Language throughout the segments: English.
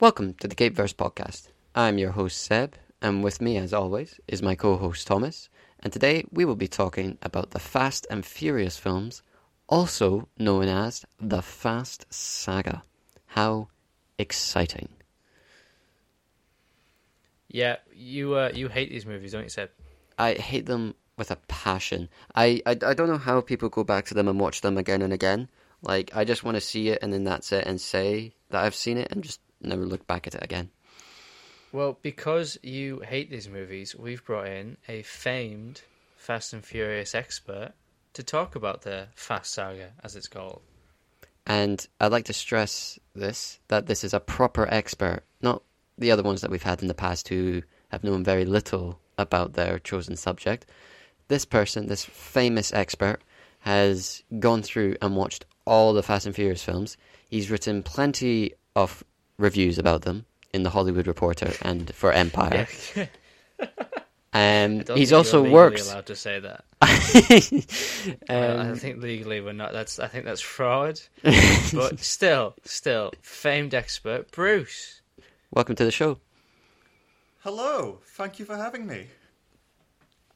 Welcome to the Gateverse podcast. I'm your host Seb, and with me, as always, is my co-host Thomas. And today we will be talking about the Fast and Furious films, also known as the Fast Saga. How exciting! Yeah, you uh, you hate these movies, don't you, Seb? I hate them with a passion. I, I I don't know how people go back to them and watch them again and again. Like I just want to see it and then that's it, and say that I've seen it and just never look back at it again. Well, because you hate these movies, we've brought in a famed Fast and Furious expert to talk about the Fast Saga, as it's called. And I'd like to stress this that this is a proper expert, not the other ones that we've had in the past who have known very little about their chosen subject. This person, this famous expert, has gone through and watched all the Fast and Furious films. He's written plenty of reviews about them in the Hollywood Reporter and for Empire. Yeah. Um, I he's think also you're works. allowed to say that. um, I think legally we're not. That's I think that's fraud. but still, still, famed expert Bruce. welcome to the show. Hello, thank you for having me.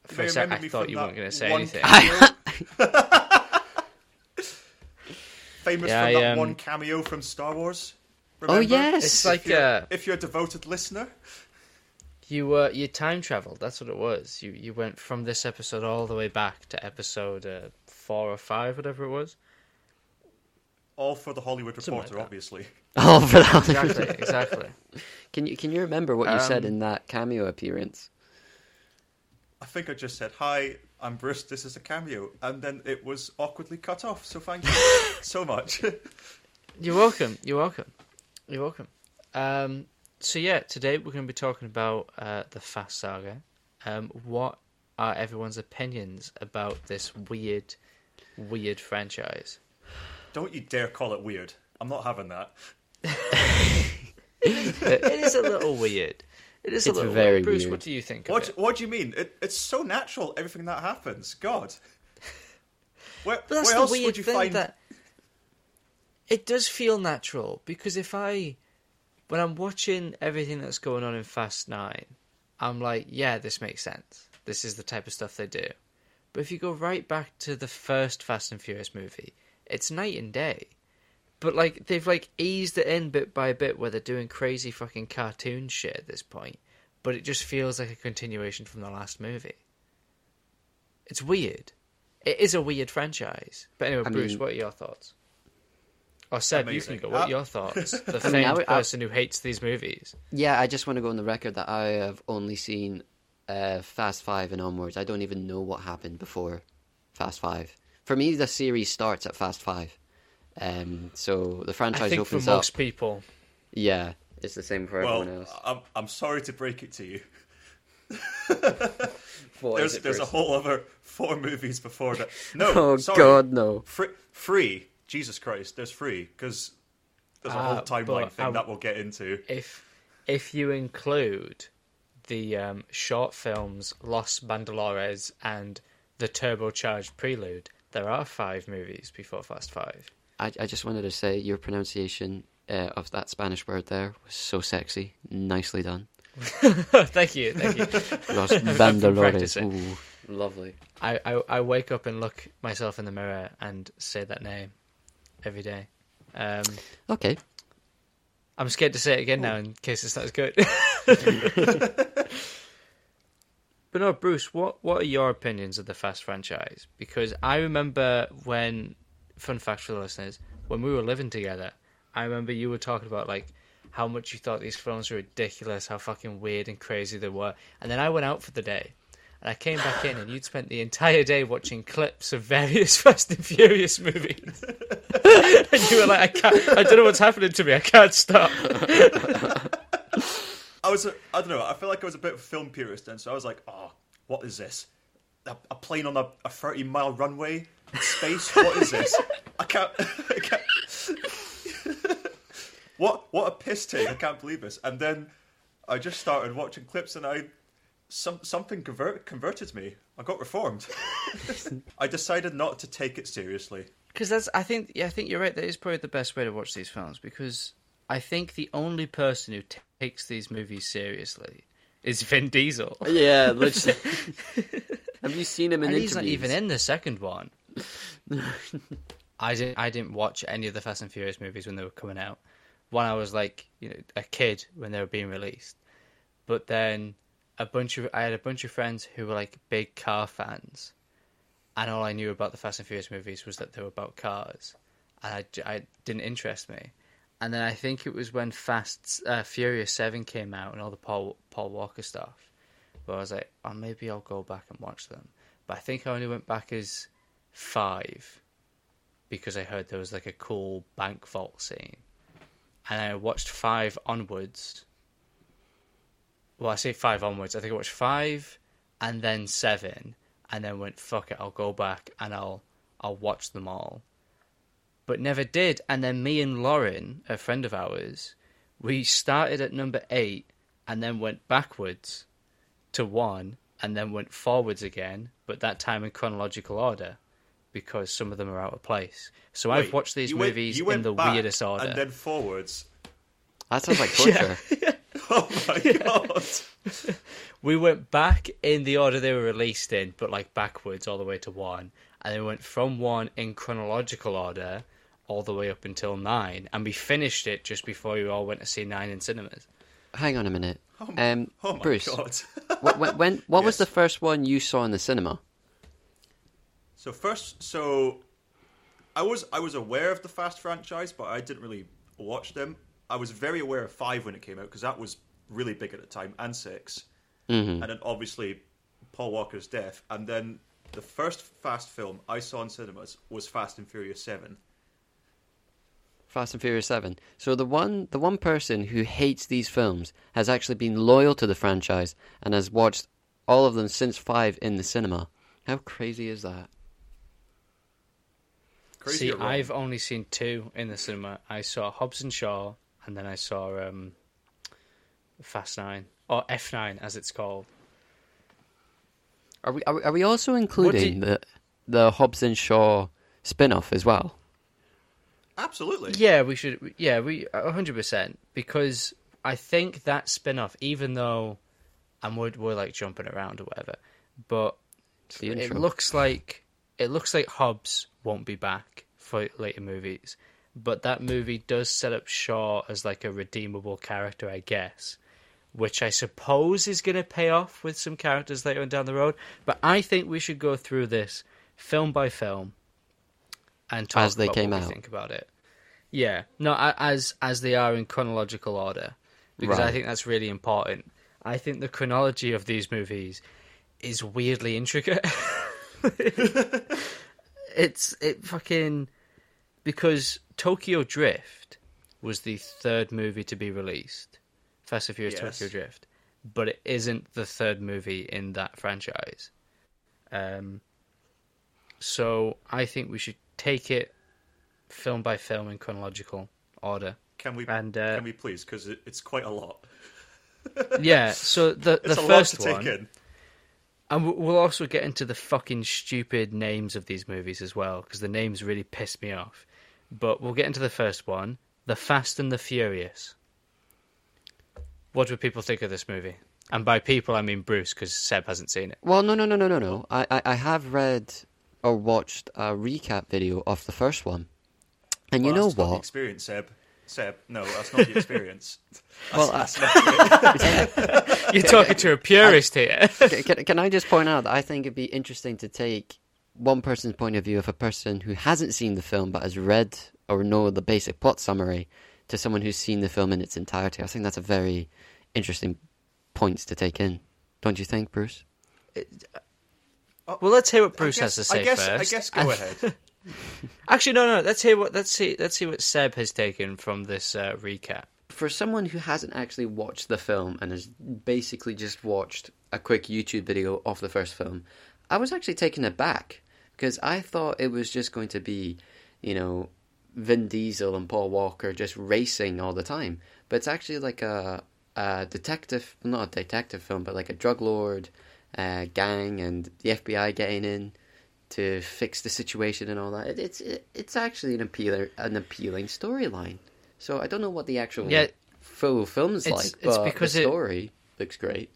For may a sec, I thought you weren't going to say anything. Famous Yeah, from I, that um, one cameo from Star Wars. Oh yes, It's If like you're, uh, if you're a devoted listener, you uh, you time traveled. That's what it was. You you went from this episode all the way back to episode uh, four or five, whatever it was. all for the Hollywood Something like Reporter, that. obviously. oh for that. Exactly, exactly. Can you can you remember what you said Um, in that cameo appearance? I think I just said, "Hi, I'm Bruce. This is a cameo," and then it was awkwardly cut off. So thank you so much. You're welcome. You're welcome. You're welcome. Um, so yeah, today we're going to be talking about uh, the Fast Saga. Um, what are everyone's opinions about this weird, weird franchise? Don't you dare call it weird. I'm not having that. it is a little weird. It is a little very weird. Bruce, weird. what do you think of What it? What do you mean? It, it's so natural. Everything that happens. God. Where, But that's where the else weird would you thing find? that it does feel natural because if I, when I'm watching everything that's going on in Fast Nine, I'm like, yeah, this makes sense. This is the type of stuff they do. But if you go right back to the first Fast and Furious movie, it's night and day. But like they've like eased it in bit by bit where they're doing crazy fucking cartoon shit at this point, but it just feels like a continuation from the last movie. It's weird. It is a weird franchise. But anyway, I Bruce, mean- what are your thoughts? Or Seb, Amazing. you can go. What Uh, are your thoughts? The I mean, I famed would- I- person who hates these movies. Yeah, I just want to go on the record that I have only seen uh, Fast Five and onwards. I don't even know what happened before Fast Five. For me, the series starts at Fast Five. Um, so the I franchise think for opens up. most people, Yeah, it's the same for well, everyone else. I'm I'm sorry to break it to you. What there's is it, there's a whole other four movies before that. No, Oh sorry. God, no! Free, free. Jesus Christ, there's three because there's a Ah, whole timeline thing I- that we'll get into. if if you include the um, short films Los Bandolores and the turbocharged Prelude, there are five movies before Fast Five. I, I just wanted to say your pronunciation uh, of that Spanish word there was so sexy. Nicely done. thank you, thank you. Los been Bandolores. practicing. Ooh, lovely. I, I I wake up and look myself in the mirror and say that name every day. Um, Okay. I'm scared to say it again now in case it's not as good. but no, Bruce, what what are your opinions of the Fast franchise? Because I remember when, fun fact for the listeners, when we were living together, I remember you were talking about like how much you thought these films were ridiculous, how fucking weird and crazy they were, and then I went out for the day. And I came back in, and you'd spent the entire day watching clips of various Fast and Furious movies. and you were like, "I can't, I don't know what's happening to me. I can't stop." I was, I don't know. I feel like I was a bit of a film purist then, so I was like, oh, what is this? A, a plane on a, a 30 mile runway in space? What is this? I can't. I can't. what what a piss take! I can't believe this. And then I just started watching clips, and I some something convert, converted me. I got reformed. I decided not to take it seriously. Because that's, I think, yeah, I think you're right. That is probably the best way to watch these films because I think the only person who t- takes these movies seriously is Vin Diesel. Yeah, literally. Have you seen him in and interviews? he's not even in the second one. I didn't. I didn't watch any of the Fast and Furious movies when they were coming out. When I was like, you know, a kid when they were being released. But then a bunch of I had a bunch of friends who were like big car fans, and all I knew about the Fast and Furious movies was that they were about cars, and I, I didn't interest me. And then I think it was when Fast uh, Furious Seven came out and all the Paul Paul Walker stuff, where I was like, oh, maybe I'll go back and watch them. But I think I only went back as five because I heard there was like a cool bank vault scene, and I watched five onwards. Well, I say five onwards. I think I watched five and then seven, and then went fuck it. I'll go back and I'll I'll watch them all, but never did. And then me and Lauren, a friend of ours, we started at number eight and then went backwards to one and then went forwards again, but that time in chronological order because some of them are out of place. So I've watched these you went- movies you in the back weirdest order. and then forwards. That sounds like torture. Oh my god! We went back in the order they were released in, but like backwards all the way to one, and then went from one in chronological order all the way up until nine, and we finished it just before we all went to see nine in cinemas. Hang on a minute. Um, Oh my Bruce, god! wh- when, when, what was the first one you saw in the cinema? so first, so I was I was aware of the Fast franchise, but I didn't really watch them. I was very aware of five when it came out because that was really big at the time, and 6 Mm-hmm. and then obviously Paul Walker's death, and then the first Fast film I saw in cinemas was Fast and Furious Seven. Fast and Furious Seven. So the one the one person who hates these films has actually been loyal to the franchise and has watched all of them since five in the cinema. How crazy is that? Crazy see. I've only seen two in the cinema. I saw Hobbs and Shaw, and then I saw um, Fast Nine or F Nine as it's called. Are we are we, are we also including the the Hobbs and Shaw spin-off as well? absolutely. Yeah, we should. Yeah, we hundred percent because I think that spin off, even though and we're, we're like jumping around or whatever, but it looks like it looks like Hobbs won't be back for later movies, but that movie does set up Shaw as like a redeemable character, I guess, which I suppose is going to pay off with some characters later on down the road. But I think we should go through this film by film and talk As they about came what we out. think about it. Yeah, no, as as they are in chronological order, because I think that's really important. I think the chronology of these movies is weirdly intricate. it's it fucking because Tokyo Drift was the third movie to be released, Fast and Furious Yes. Tokyo Drift, but it isn't the third movie in that franchise. Um, so I think we should take it film by film in chronological order. Can we And, uh, can we please? Because it, it's quite a lot. Yeah. So the It's the a first lot to one. take in. And we- we'll also get into the fucking stupid names of these movies as well, because the names really piss me off. But we'll get into the first one The Fast and the Furious. What do people think of this movie? And by people, I mean Bruce, because Seb hasn't seen it. Well, no, no, no, no, no, no. I, I, I have read or watched a recap video of the first one, and you know that's not the what? experience, Seb. Seb, no, that's not the experience. Well, I- uh, You're talking to a purist here. can, can, can I just point out that I think it'd be interesting to take one person's point of view of a person who hasn't seen the film but has read or know the basic plot summary to someone who's seen the film in its entirety. I think that's a very interesting points to take in. Don't you think, Bruce? well, let's hear what Bruce guess, has to say I guess, first. I guess go ahead. Actually, no, no. Let's hear what. Let's see. Let's see what Seb has taken from this uh, recap. For someone who hasn't actually watched the film and has basically just watched a quick YouTube video of the first film, I was actually taken aback because I thought it was just going to be, you know, Vin Diesel and Paul Walker just racing all the time. But it's actually like a, a detective, not a detective film, but like a drug lord uh, gang and the FBI getting in to fix the situation and all that. It, it's it, it's actually an appealing an appealing storyline. So I don't know what the actual Yeah. full film's It's- like, it's but because the it- story looks great.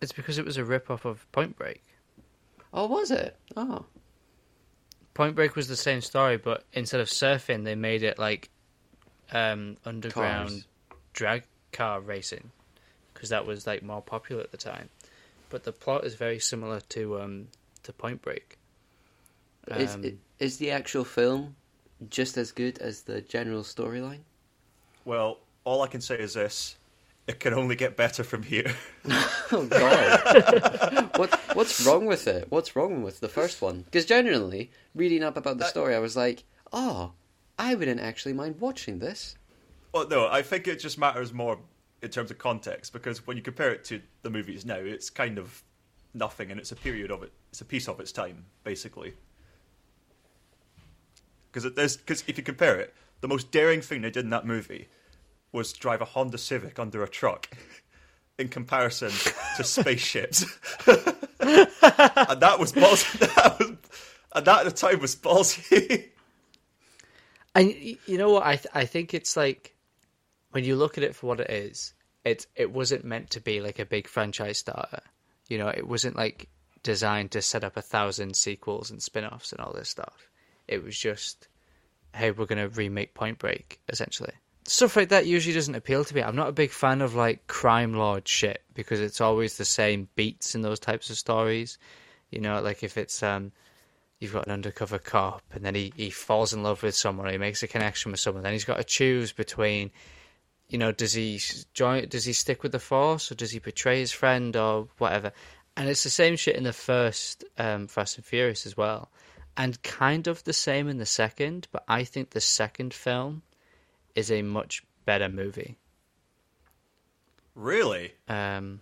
It's because it was a rip off of Point Break. Oh, was it? Oh, Point Break was the same story, but instead of surfing, they made it like um, underground Cars. drag car racing because that was like more popular at the time. But the plot is very similar to um, to Point Break. is Um, is the actual film just as good as the general storyline? Well, all I can say is this: it can only get better from here. Oh God! what what's wrong with it? What's wrong with the first one? Because generally, reading up about the story, I was like, oh, I wouldn't actually mind watching this. Well, no, I think it just matters more in terms of context because when you compare it to the movies now, it's kind of nothing, and it's a period of it. It's a piece of its time, basically. Because because if you compare it, the most daring thing they did in that movie was drive a Honda Civic under a truck. In comparison to spaceships, and that was ballsy. That was, and that at the time was ballsy. And you know what? I th- I think it's like when you look at it for what it is, it it wasn't meant to be like a big franchise starter. You know, it wasn't like designed to set up a thousand sequels and spin-offs and all this stuff. It was just, hey, we're gonna remake Point Break essentially. Stuff like that usually doesn't appeal to me. I'm not a big fan of like crime lord shit because it's always the same beats in those types of stories. You know, like if it's um you've got an undercover cop and then he, he falls in love with someone he makes a connection with someone then he's got to choose between you know does he join does he stick with the force or does he betray his friend or whatever and it's the same shit in the first um, fast and furious as well and kind of the same in the second but i think the second film is a much better movie really? um,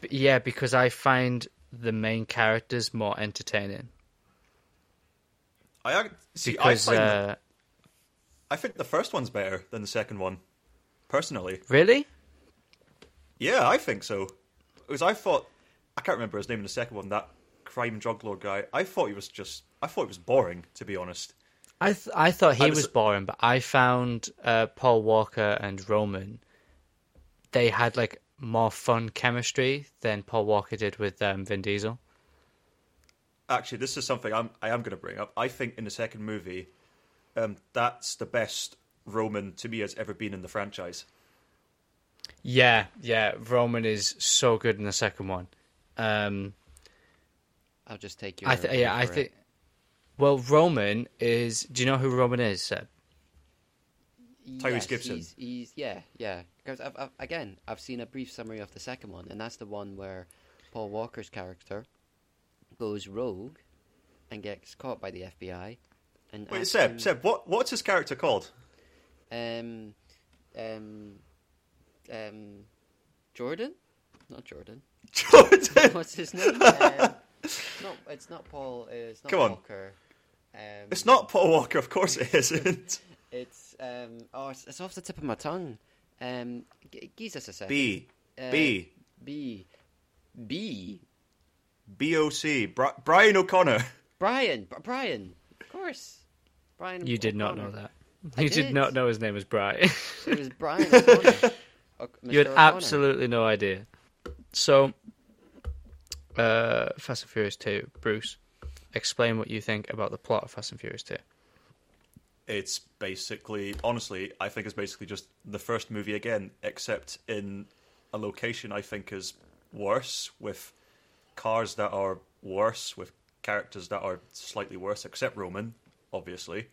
but yeah because i find the main characters more entertaining I see. because I find uh, I think the first one's better than the second one, personally. really Yeah, I think so. Because I thought I can't remember his name in the second one. That crime drug lord guy. I thought he was just. I thought he was boring, to be honest. I th- I thought he I was... was- boring, but I found uh, Paul Walker and Roman. They had like more fun chemistry than Paul Walker did with um, Vin Diesel. Actually, this is something I'm. I am going to bring up. I think in the second movie, um, that's the best Roman to me has ever been in the franchise. Yeah, yeah. Roman is so good in the second one. Um, I'll just take you. I th- yeah, I think. It. Well, Roman is. Do you know who Roman is, Seb? Tyrese Yes, Gibson. He's, he's yeah, yeah. Because I've, I've, again, I've seen a brief summary of the second one, and that's the one where Paul Walker's character goes rogue and gets caught by the FBI. And Wait, Seb. him, Seb, what what's his character called? Um, um, um, Jordan? Not Jordan. Jordan. What's his name? um, it's not. It's not Paul. Uh, it's not Come on. Walker. Um, It's not Paul Walker, of course it isn't. It's um. Oh, it's, it's off the tip of my tongue. Um, g- give us a second. B Uh, B B. B. B O C. Bri- Brian O'Connor. Brian. Br- Brian. Of course. Brian. You did not know that. I You did. did. not know his name was Brian. It was Brian O'Connor. O- you had O'Connor. absolutely no idea. So, uh, Fast and Furious 2, Bruce, explain what you think about the plot of Fast and Furious 2. It's basically, honestly, I think it's basically just the first movie again, except in a location I think is worse, with cars that are worse, with characters that are slightly worse, except Roman, obviously.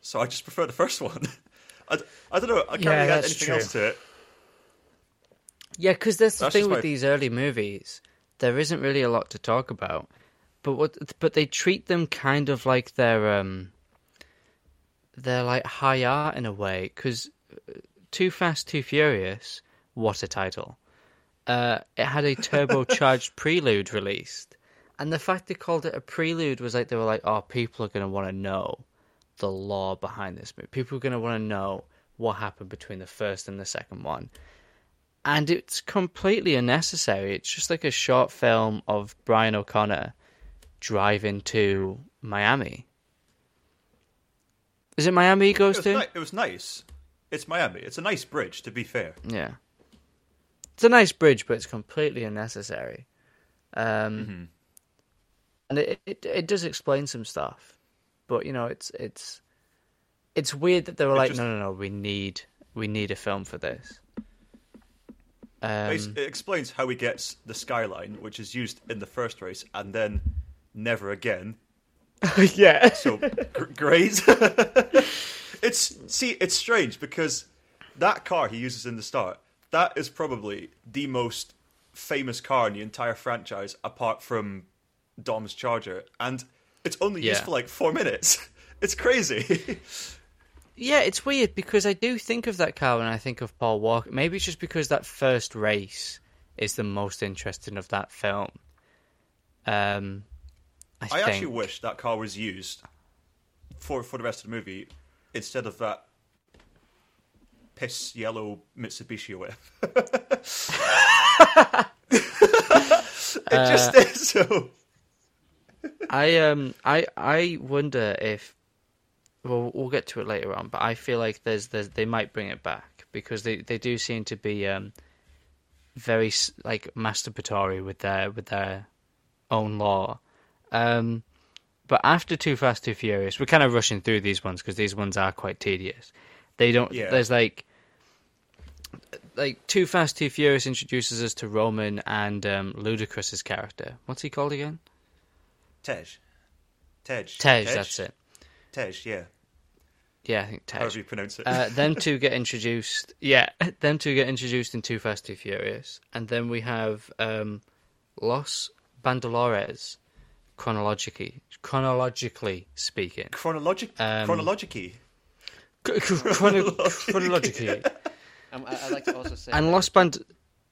So I just prefer the first one. I, I don't know. I can't Yeah, really add anything true. else to it. Yeah, because that's the That's thing with my- these early movies. There isn't really a lot to talk about, but what? But they treat them kind of like they're um, they're like high art in a way. Because Too Fast, Too Furious, what a title! Uh, it had a turbocharged prelude released, and the fact they called it a prelude was like they were like, oh, people are going to want to know the lore behind this movie. People are going to want to know what happened between the first and the second one and it's completely unnecessary. It's just like a short film of Brian O'Connor driving to Miami. Is it Miami he It goes was, to? ni- it was nice. it's Miami. It's a nice bridge, to be fair. Yeah. It's a nice bridge, but it's completely unnecessary. Um, And it, it it does explain some stuff, but you know, it's it's it's weird that they were It like, just- no, no, no, we need we need a film for this. Um, it explains how he gets the skyline, which is used in the first race, and then never again. yeah, So gr- great. it's see, it's strange because that car he uses in the start, that is probably the most famous car in the entire franchise, apart from Dom's Charger, and it's only used for like four minutes. It's crazy. yeah, it's weird because I do think of that car when I think of Paul Walker. Maybe it's just because that first race is the most interesting of that film. Um, I, I actually wish that car was used for for the rest of the movie instead of that piss yellow Mitsubishi or whatever. it just is so. I um I I wonder if well we'll get to it later on, but I feel like there's there's they might bring it back because they they do seem to be um very like masturbatory with their with their own lore. Um but after Too Fast Too Furious, we're kind of rushing through these ones because these ones are quite tedious. They don't Yeah. there's like like Too Fast Too Furious introduces us to Roman and um Ludacris's character. What's he called again? Tej. Tej. Tej, that's it. Tej, yeah. Yeah, I think Tej. However you pronounce it. uh, them two get introduced. Yeah, them two get introduced in Too Fast, Too Furious, and then we have um, Los Bandolores, chronologically, chronologically speaking. Chronologic, um, chronologically. Chrono- chronologically, Um, I, I'd like to also say and that Los Band.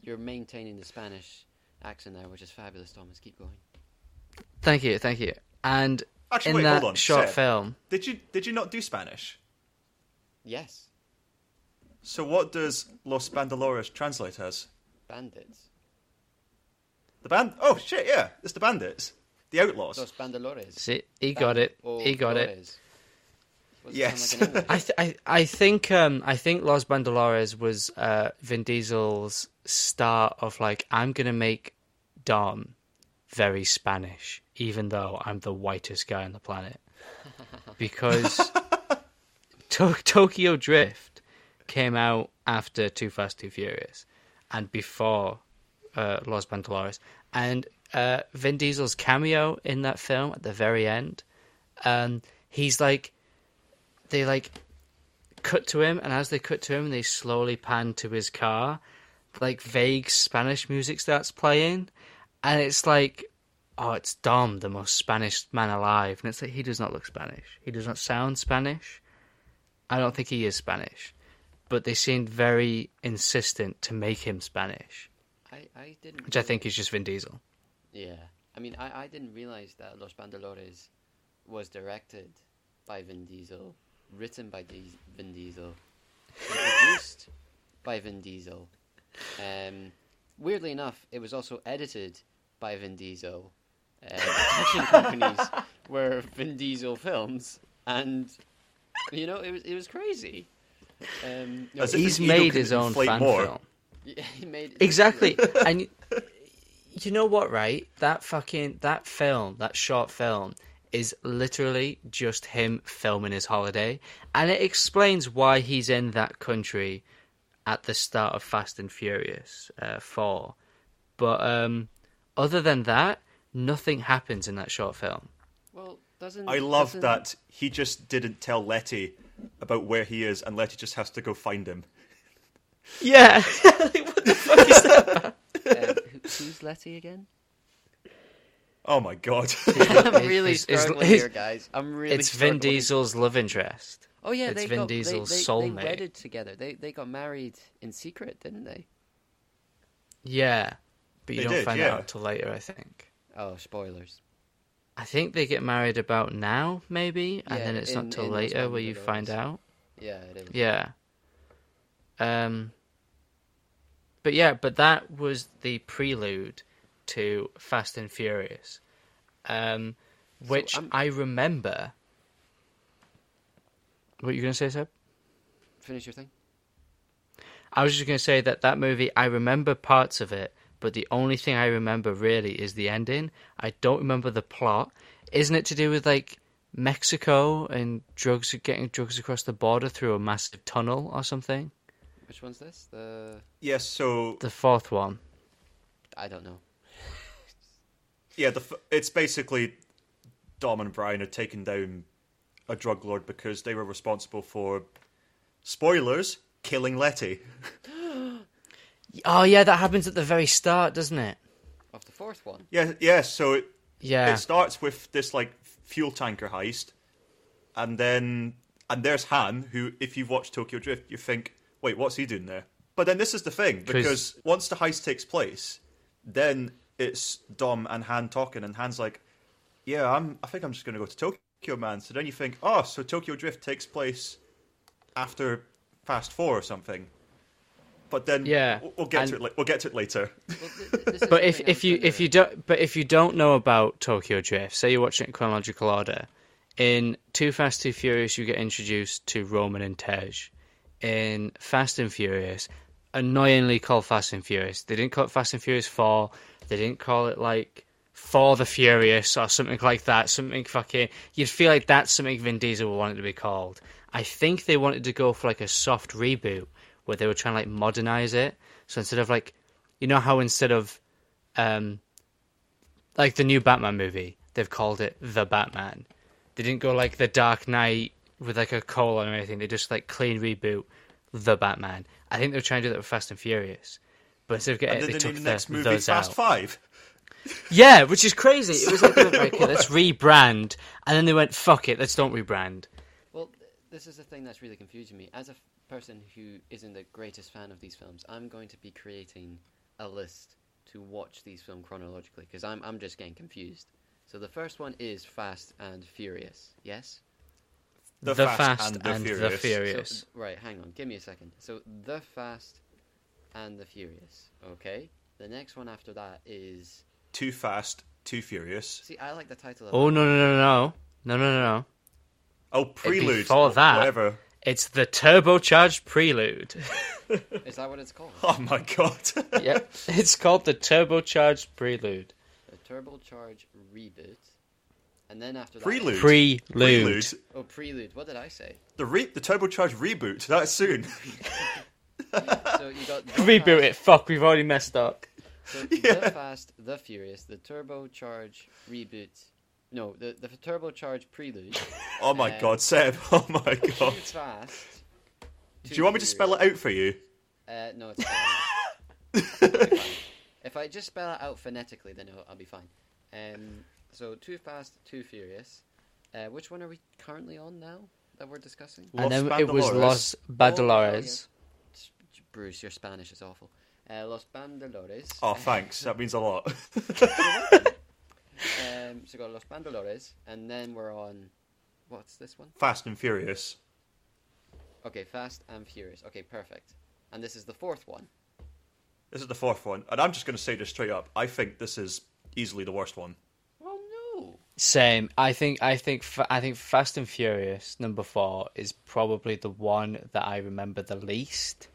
you're maintaining the Spanish accent there, which is fabulous, Thomas. Keep going. Thank you, thank you. And Actually, in wait, that hold on. short Seb, film, Did you did you not do Spanish? Yes, So what does Los Bandolores translate as? bandits. The band? Oh shit! Yeah, it's the bandits, the outlaws. Los bandolores. see, he got it. He got it. What's Yes. sound like? I, th- I I think um I think Los Bandolores was uh Vin Diesel's start of like I'm gonna make Dom very Spanish, even though I'm the whitest guy on the planet, because to- Tokyo Drift came out after Too Fast Too Furious and before uh, Los Bandolores, and uh, Vin Diesel's cameo in that film at the very end, um, he's like they like cut to him, and as they cut to him, they slowly pan to his car. Like vague Spanish music starts playing, and it's like, oh, it's Dom, the most Spanish man alive, and it's like he does not look Spanish. He does not sound Spanish. I don't think he is Spanish, but they seemed very insistent to make him Spanish, I, I didn't. which I think is just Vin Diesel. Yeah, I mean, I, I didn't realize that Los Bandolores was directed by Vin Diesel, written by Di- Vin Diesel, produced by Vin Diesel. Um, weirdly enough, it was also edited by Vin Diesel. Uh, the production companies were Vin Diesel films, and you know, it was it was crazy. Um, no, As He's made his own fan more. film. yeah, he made Exactly. and y- you know what, right? That fucking that film, that short film is literally just him filming his holiday and it explains why he's in that country at the start of Fast and Furious uh, 4. But um other than that, nothing happens in that short film. Well, doesn't I love doesn't- that he just didn't tell Letty about where he is, and Letty just has to go find him. Yeah. Like, what the fuck is that? Who- who's Letty again? Oh my god! I'm really It's- it's- struggling it's- here, guys. I'm really. it's Vin. Diesel's love interest. Oh yeah, it's they Vin got, Diesel's they, they, soulmate. They wedded together. They they got married in secret, didn't they? Yeah. But you They don't did, find yeah. out until later, I think. Oh, spoilers. I think they get married about now, maybe, and then it's in- not till later where you find out. Yeah, it is. Yeah. Um. But yeah, but that was the prelude to Fast and Furious, um, which I'm- I remember. What are you gonna say, Seb? Finish your thing. I was just going to say that that movie, I remember parts of it, but the only thing I remember really is the ending. I don't remember the plot. Isn't it to do with like Mexico and drugs getting drugs across the border through a massive tunnel or something? Which one's this? The Yes, so The fourth one. I don't know. yeah, the f- it's basically Dom and Brian had taken down a drug lord because they were responsible for spoilers killing Letty. Oh yeah, that happens at the very start, doesn't it? Of the fourth one. Yeah, yeah. So it, Yeah. it starts with this like fuel tanker heist, and then and there's Han, who, if you've watched Tokyo Drift, you think, wait, what's he doing there? But then this is the thing because once the heist takes place, then it's Dom and Han talking, and Han's like, "Yeah, I'm. I think I'm just going to go to Tokyo, man." So then you think, "Oh, so Tokyo Drift takes place after Fast Four or something." But then, Yeah, we'll, we'll get to it. We'll get to it later. Well, th- th- this is But if if you if you don't but if you don't know about Tokyo Drift, say you're watching it in chronological order, in Too Fast Too Furious you get introduced to Roman and Tej. In Fast and Furious, annoyingly called Fast and Furious. They didn't call it Fast and Furious Four. They didn't call it like For the Furious or something like that. Something fucking. You'd feel like that's something Vin Diesel would want it to be called. I think they wanted to go for like a soft reboot where they were trying to like modernize it. So instead of like, you know how instead of um, like the new Batman movie, they've called it the Batman. They didn't go like the Dark Knight with like a colon or anything. They just like clean reboot the Batman. I think they're trying to do that with Fast and Furious, but instead of getting And it, then they in took the next the movie, Fast out. Five. Yeah, which is crazy. It was like, okay, let's rebrand, and then they went, "Fuck it, let's don't rebrand." Well, this is the thing that's really confusing me. As a f- person who isn't the greatest fan of these films, I'm going to be creating a list to watch these films chronologically because I'm I'm just getting confused. So the first one is Fast and Furious. Yes. The, The Fast, Fast and the and the Furious. Furious. So, right, hang on. Give me a second. So the Fast and the Furious. Okay. The next one after that is. Too Fast, Too Furious. See, I like the title of. Oh no no no no no no no no! Oh, Prelude. before wh- that- Whatever. It's the turbocharged prelude. Is that what it's called? Oh my god. yep, it's called the turbocharged prelude. The turbocharged reboot. And then after that. Prelude. Prelude. Prelude. Oh, prelude. What did I say? The re- the turbocharged reboot. That's soon. So you got the Reboot Fast- it. Fuck, we've already messed up. So Yeah. the Fast, the Furious, the turbocharge reboot. No, the the turbocharge prelude. Oh my Um, god, Seb. Oh my Too god. fast. Do you want me to spell it out for you? Uh, no, it's fine. It'll fine. If I just spell it out phonetically, then I'll, I'll be fine. Um, so too fast, too furious. Uh, which one are we currently on now that we're discussing? Los and then it was Bandolores. Los Bandolores. Bruce, your Spanish is awful. Uh, Los Bandolores. Oh, thanks. That means a lot. Um, so we got Los Bandolores, and then we're on. What's this one? Fast and Furious. Okay, Fast and Furious. Okay, perfect. And this is the fourth one. This is the fourth one, and I'm just going to say this straight up. I think this is easily the worst one. Same. I think. I think. I think Fast and Furious number four is probably the one that I remember the least.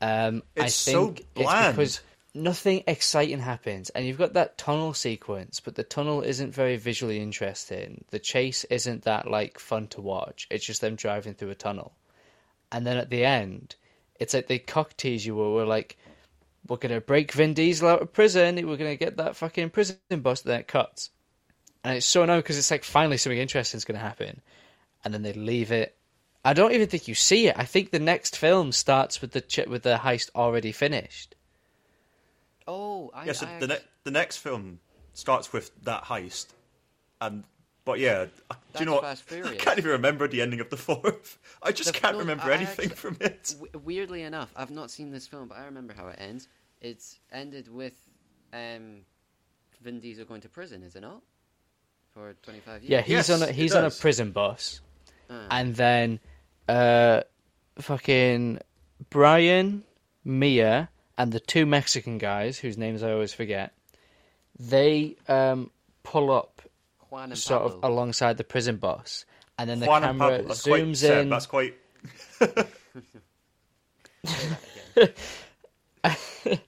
Um, I It's so think bland. it's because nothing exciting happens, and you've got that tunnel sequence, but the tunnel isn't very visually interesting. The chase isn't that like fun to watch. It's just them driving through a tunnel, and then at the end, it's like they cock tease you. Where we're like, we're gonna break Vin Diesel out of prison. We're gonna get that fucking prison bust. Then it cuts. And it's so annoying because it's like finally something interesting is going to happen, and then they leave it. I don't even think you see it. I think the next film starts with the ch- with the heist already finished. Oh, I. Yeah, so I the, ne- the next film starts with that heist, and but yeah, do you know what? I can't even remember the ending of the fourth. I just The- can't no, remember I anything actually- from it. W- weirdly enough, I've not seen this film, but I remember how it ends. It's ended with um, Vin Diesel going to prison, is it not? For twenty five years. Yeah, he's Yes, on a, he's on a prison bus, Ah. and then uh, fucking Brian, Mia, and the two Mexican guys whose names I always forget. They um, pull up Juan and sort of alongside the prison bus, and then the Juan and camera Pablo. That's quite, zooms Seb, in. That's quite. That again.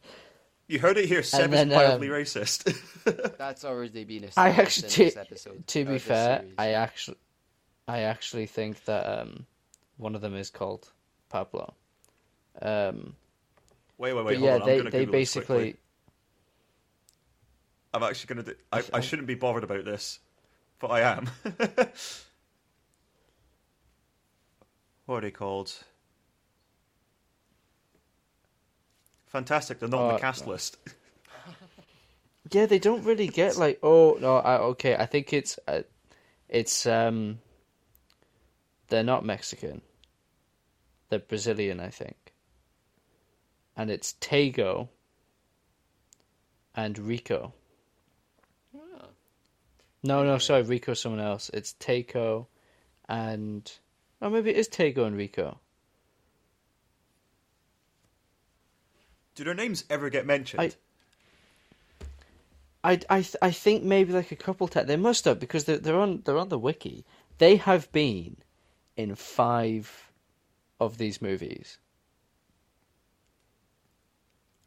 You heard it here. Seb then, is mildly um, racist. That's already been I established actually, in this episode. to be fair, series. I actually, I actually think that um, one of them is called Pablo. Um, wait, wait, wait. Hold yeah, on. I'm they they Google basically. I'm actually gonna. Do, I, I I- shouldn't be bothered about this, but I am. what are they called? Fantastic. They're not on Oh, the cast no. list. Yeah, they don't really get like. Oh no, I, okay. I think it's uh, it's um. They're not Mexican. They're Brazilian, I think. And it's Tego. And Rico. Ah. No, no, sorry, Rico, someone else. It's Teiko, and oh, maybe it is Tego and Rico. Do their names ever get mentioned? I- I, I, th- I think maybe like a couple times they must have because they're they're on they're on the wiki. They have been in five of these movies.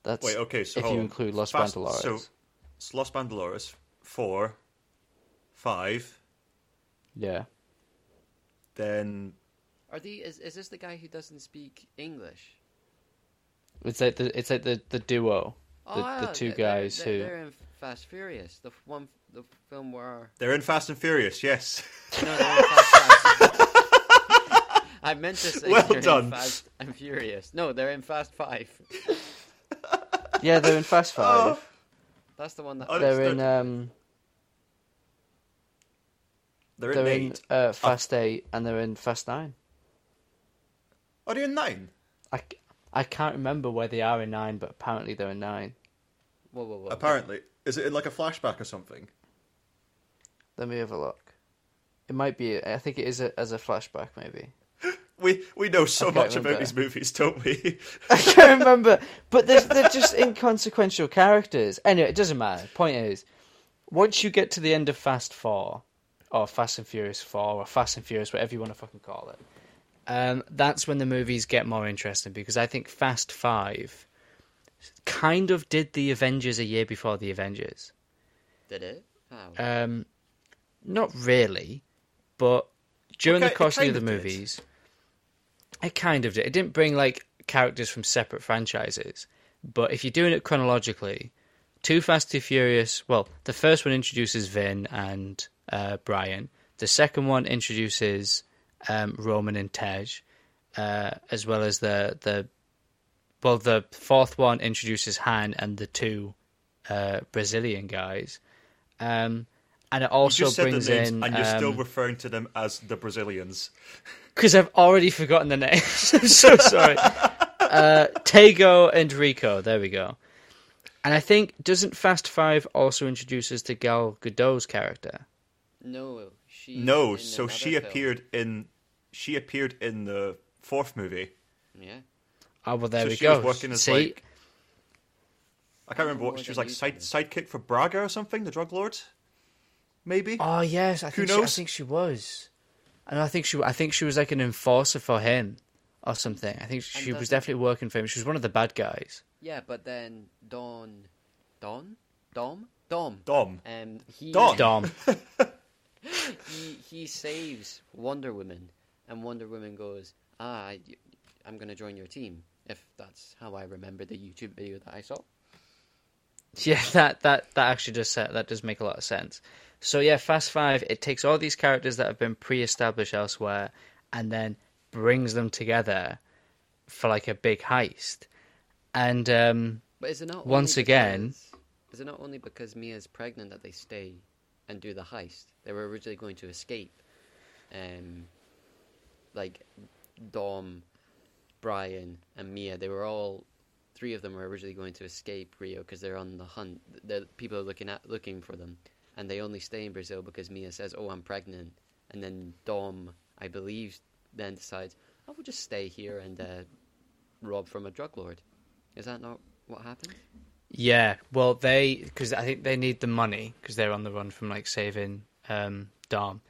That's Wait, okay, so if you include Los Fast- Bandolores. So, it's Los Bandoleros four, five, yeah, then Are the is is this the guy who doesn't speak English? It's like the it's like the, the duo, the, oh, the yeah, two they're- they're- guys they're, who. they're in Fast Furious, the one the film where they're in Fast and Furious. Yes. no, they're in Fast Five. I meant to say Well they're done. in Fast and Furious. No, they're in Fast Five. Yeah, they're in Fast Five. Oh, That's the one that. Oh, they're in um, they're in they're eight. in uh, Fast Eight, and they're in Fast Nine. Are they in nine? I, c- I can't remember where they are in nine, but apparently they're in nine. Whoa, whoa, whoa. Apparently, is it in like a flashback or something? Let me have a look. It might be. I think it is a, as a flashback, maybe. We we know so I can't much about these movies, don't we? I can't remember, but they're, they're just inconsequential characters. Anyway, it doesn't matter. Point is, once you get to the end of Fast Four, or Fast and Furious Four, or Fast and Furious, whatever you want to fucking call it, um, that's when the movies get more interesting because I think Fast Five kind of did the Avengers a year before the Avengers. Did it? How? Um, not really, but during Well, the course of the other did. movies, it kind of did. It didn't bring like characters from separate franchises, but if you're doing it chronologically, Too Fast, Too Furious. Well, the first one introduces Vin and uh, Brian. The second one introduces um, Roman and Tej, uh, as well as the the. Well, the fourth one introduces Han and the two uh, Brazilian guys. Um, and it You also just said the brings names, in and you're still um, referring to them as the Brazilians. because I've already forgotten the names. I'm so sorry. uh, Tego and Rico. There we go. And I think doesn't Fast Five also introduce us to Gal Gadot's character? no, she. No, so she appeared in she appeared in the fourth movie. Yeah. Oh well, there so we she go. was working as See, like I can't remember More what she was like side, sidekick for Braga or something, the drug lord. Maybe. oh yes, I Who think she, I think she was, and I think she I think she was like an enforcer for him or something. I think she was definitely working for him. She was one of the bad guys. Yeah, but then Don, Don, Dom, Dom, Dom. um, he Don. Dom. he he saves Wonder Woman, and Wonder Woman goes, "Ah, I, I'm going to join your team." If that's how I remember the YouTube video that I saw. Yeah, that that that actually does set, that does make a lot of sense. So yeah, Fast Five it takes all these characters that have been pre-established elsewhere and then brings them together for like a big heist. And um, But is it not Once only again- Is it not only because Mia's pregnant that they stay and do the heist? They were originally going to escape. Um, like Dom, Brian, and Mia. They were all three of them were originally going to escape Rio because they're on the hunt. The people are looking at looking for them, and they only stay in Brazil because Mia says, "Oh, I'm pregnant," and then Dom, I believe, then decides, "I will just stay here and uh, rob from a drug lord." Is that not what happened? yeah, well they because I think they need the money because they're on the run from like saving um, Dom,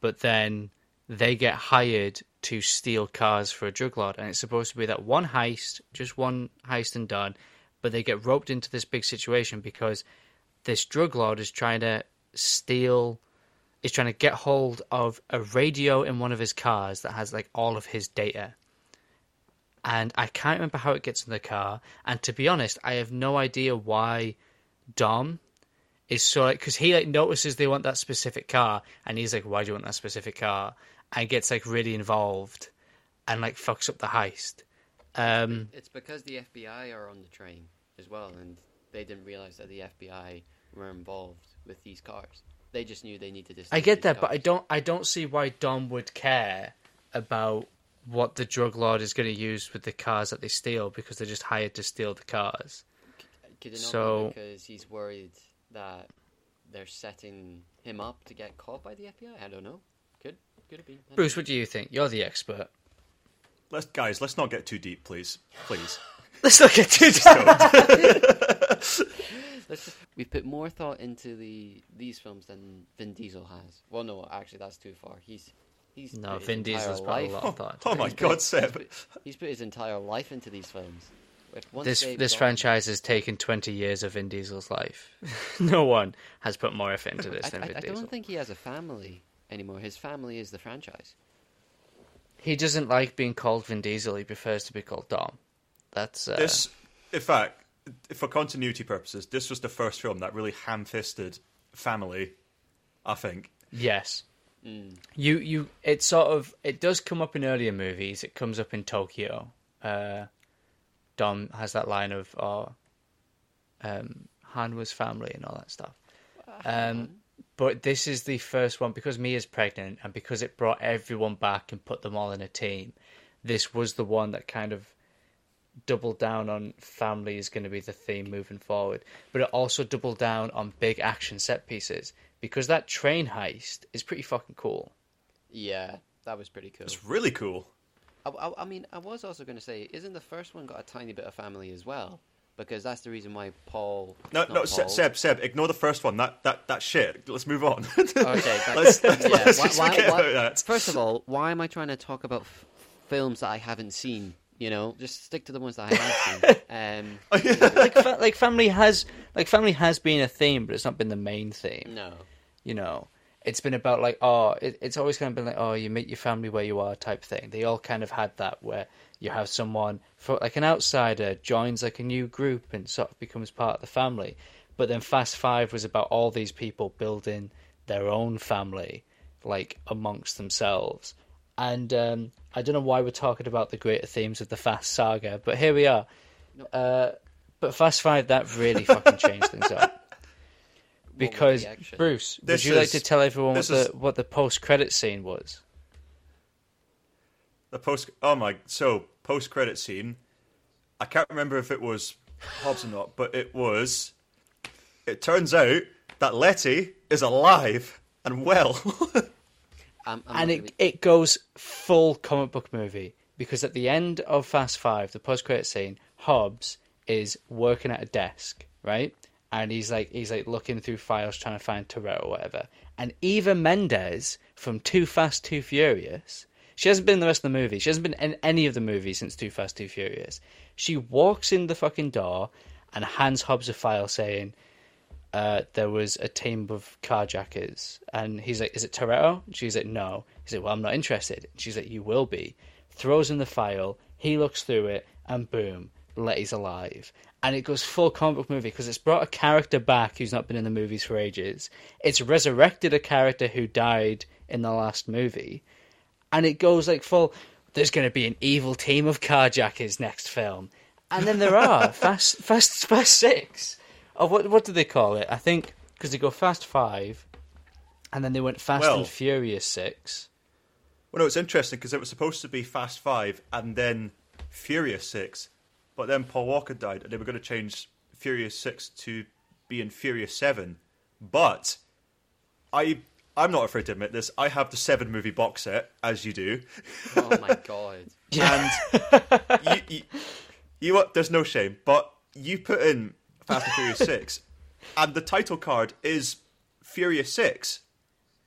but then they get hired to steal cars for a drug lord, and it's supposed to be that one heist, just one heist and done. But they get roped into this big situation because this drug lord is trying to steal, is trying to get hold of a radio in one of his cars that has like all of his data. And I can't remember how it gets in the car. And to be honest, I have no idea why Dom is so like because he like notices they want that specific car, and he's like, "Why do you want that specific car?" And gets like really involved, and like fucks up the heist. Um, It's because the FBI are on the train as well, and they didn't realize that the FBI were involved with these cars. They just knew they needed to. I get that, but I don't. I don't see why Dom would care about what the drug lord is going to use with the cars that they steal because they're just hired to steal the cars. Could it not So- be because he's worried that they're setting him up to get caught by the FBI? I don't know. Could could it be? I don't Bruce, what do you think? You're the expert. Let's guys, let's not get too deep, please. Please. Let's not get too deep. Just, we've put more thought into the these films than Vin Diesel has. Well, no, actually, that's too far. He's he's No, Vin Diesel's put a life. lot of thought. Oh my He's put- God, he's put- He's put his entire life into these films. This this gone- franchise has taken twenty years of Vin Diesel's life. no one has put more effort into this I, than I, Vin I Diesel. I don't think he has a family anymore. His family is the franchise. He doesn't like being called Vin Diesel. He prefers to be called Dom. That's uh, This, in fact, for continuity purposes, this was the first film that really ham-fisted family. I think. yes. Mm. You you it sort of it does come up in earlier movies. It comes up in Tokyo. Uh, Dom has that line of "Oh, um, Han was family" and all that stuff. Um, but this is the first one because Mia's pregnant and because it brought everyone back and put them all in a team. This was the one that kind of doubled down on family is going to be the theme moving forward, but it also doubled down on big action set pieces because that train heist is pretty fucking cool. Yeah, that was pretty cool. It's really cool. I, I, I mean, I was also going to say, isn't the first one got a tiny bit of family as well? Because that's the reason why Paul. No, not no, Paul. Seb, Seb, ignore the first one. That that that shit. Let's move on. Okay, back- let's, yeah, let's why- just why- forget why- about that. First of all, why am I trying to talk about f- films that I haven't seen? You know, just stick to the ones that I have seen. Um, like fa- like family has like family has been a theme, but it's not been the main theme. no. You know, it's been about like oh, it, it's always kind of been like oh, you meet your family where you are type thing. They all kind of had that where you have someone for like an outsider joins like a new group and sort of becomes part of the family. But then Fast Five was about all these people building their own family, like amongst themselves. And um, I don't know why we're talking about the greater themes of the Fast saga, but here we are. No. Uh, but Fast Five that really fucking changed things up. Because? Bruce, This would you like to tell everyone what the is- what the post credit scene was? The post. Oh my. So post credit scene. I can't remember if it was Hobbs or not, but it was. It turns out that Letty is alive and well. I'm, I'm and it gonna- it goes full comic book movie because at the end of Fast Five, the post credit scene, Hobbs is working at a desk, right? And he's like he's like looking through files trying to find Toretto or whatever. And Eva Mendes from Too Fast Too Furious, she hasn't been in the rest of the movie. She hasn't been in any of the movies since Too Fast Too Furious. She walks in the fucking door and hands Hobbs a file saying, uh, there was a team of carjackers, and he's like, "Is it Toretto?" She's like, "No." He's like, "Well, I'm not interested." She's like, "You will be." Throws in the file. He looks through it, and boom, Letty's alive. And it goes full comic book movie because it's brought a character back who's not been in the movies for ages. It's resurrected a character who died in the last movie, and it goes like full. There's going to be an evil team of carjackers next film, and then there are fast, fast, fast six. Oh, what what do they call it? I think because they go Fast Five, and then they went Fast Well- and Furious Six. well, no, it's interesting because it was supposed to be Fast Five and then Furious Six, but then Paul Walker died, and they were going to change Furious Six to being Furious Seven. But I. I'm not afraid to admit this. I have the seven movie box set, as you do. oh my god. and you, you, you what? There's no shame, but you put in Fast and Furious Six, and the title card is Furious Six,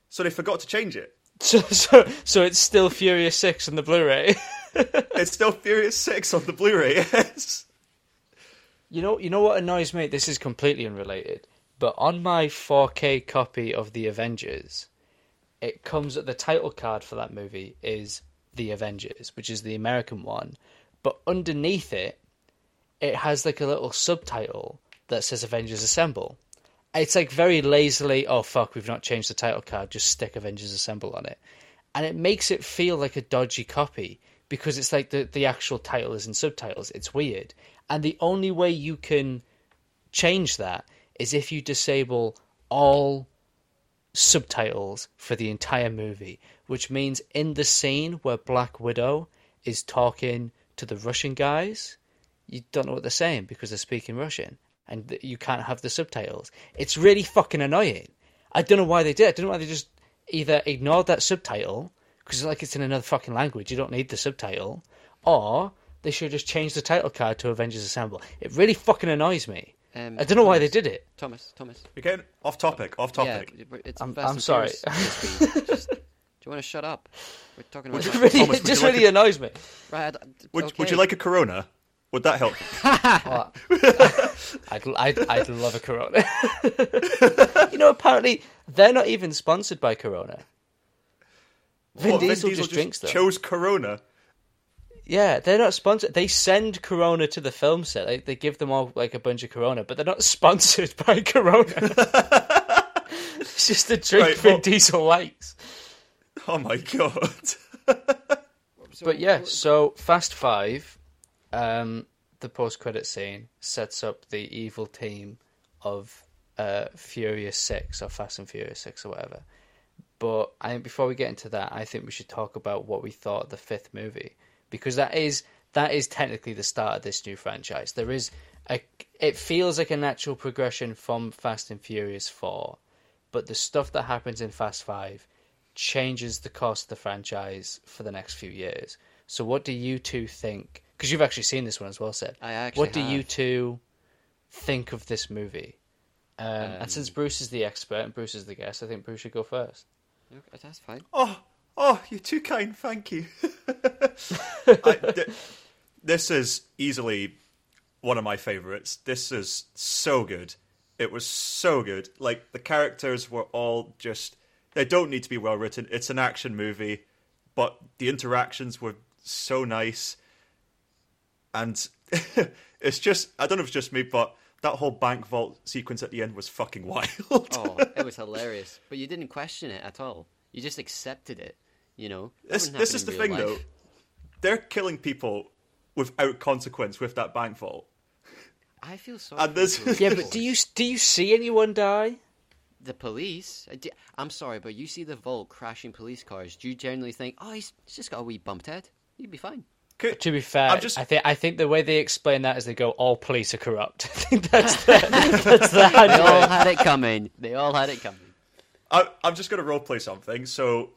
so they forgot to change it. So, so, so it's still Furious Six on the Blu-ray. It's still Furious Six on the Blu-ray. Yes. You know, you know what annoys me? This is completely unrelated, but on my 4K copy of The Avengers, it comes that the title card for that movie is The Avengers, which is the American one, but underneath it, it has like a little subtitle that says Avengers Assemble. It's like very lazily, oh fuck, we've not changed the title card, just stick Avengers Assemble on it. And it makes it feel like a dodgy copy because it's like the, the actual title is in subtitles. It's weird. And the only way you can change that is if you disable all subtitles for the entire movie, which means in the scene where Black Widow is talking to the Russian guys, you don't know what they're saying because they're speaking Russian and you can't have the subtitles. It's really fucking annoying. I don't know why they did. it. I don't know why they just either ignored that subtitle because like it's in another fucking language. You don't need the subtitle, or they should just change the title card to Avengers Assemble. It really fucking annoys me. Um, I don't know why they did it. Thomas, Thomas. We're getting off topic. Off topic. Yeah, it's I'm- I'm sorry. Furious this week. Just- do you want to shut up? We're talking about Would It you- really, Thomas, it just you like really annoys me. right. I- Would, okay. would you like a Corona? Would that help? I'd, I'd, I'd love a Corona. you know, apparently they're not even sponsored by Corona. Vin What, Diesel just drinks them. chose Corona. Yeah, they're not sponsored. They send Corona to the film set. They, they give them all like a bunch of Corona, but they're not sponsored by Corona. it's just a drink Right, Vin well- Diesel likes. Oh my god. But yeah, so Fast Five, um, the post-credit scene sets up the evil team of uh, Furious Six or Fast and Furious Six or whatever. But I think before we get into that, I think we should talk about what we thought of the fifth movie because that is that is technically the start of this new franchise. There is a it feels like a natural progression from Fast and Furious Four, but the stuff that happens in Fast Five changes the course of the franchise for the next few years. So, what do you two think? Because you've actually seen this one as well, said. I actually What do you two think of this movie? Um, and Um, since Bruce is the expert and Bruce is the guest, I think Bruce should go first. Okay, that's fine. Oh, oh, you're too kind. Thank you. I, th- this is easily one of my favorites. This is so good. It was so good. Like the characters were all just they don't need to be well written. It's an action movie, but the interactions were so nice. And it's just I don't know if it's just me, but that whole bank vault sequence at the end was fucking wild. Oh, it was hilarious. But you didn't question it at all. You just accepted it. You know. This, this is the thing, real though. They're killing people without consequence with that bank vault. I feel sorry. And for this- the Yeah, but do you do you see anyone die? the police? I di- I'm sorry, but you see the vault crashing police cars. Do you generally think, oh, he's, he's just got a wee bumped head? He'd be fine. Could- To be fair, I'm just- I think I think the way they explain that is they go, "All police are corrupt." I think that's the that's the They all had it coming. They all had it coming. I, I'm just going to roleplay something. So,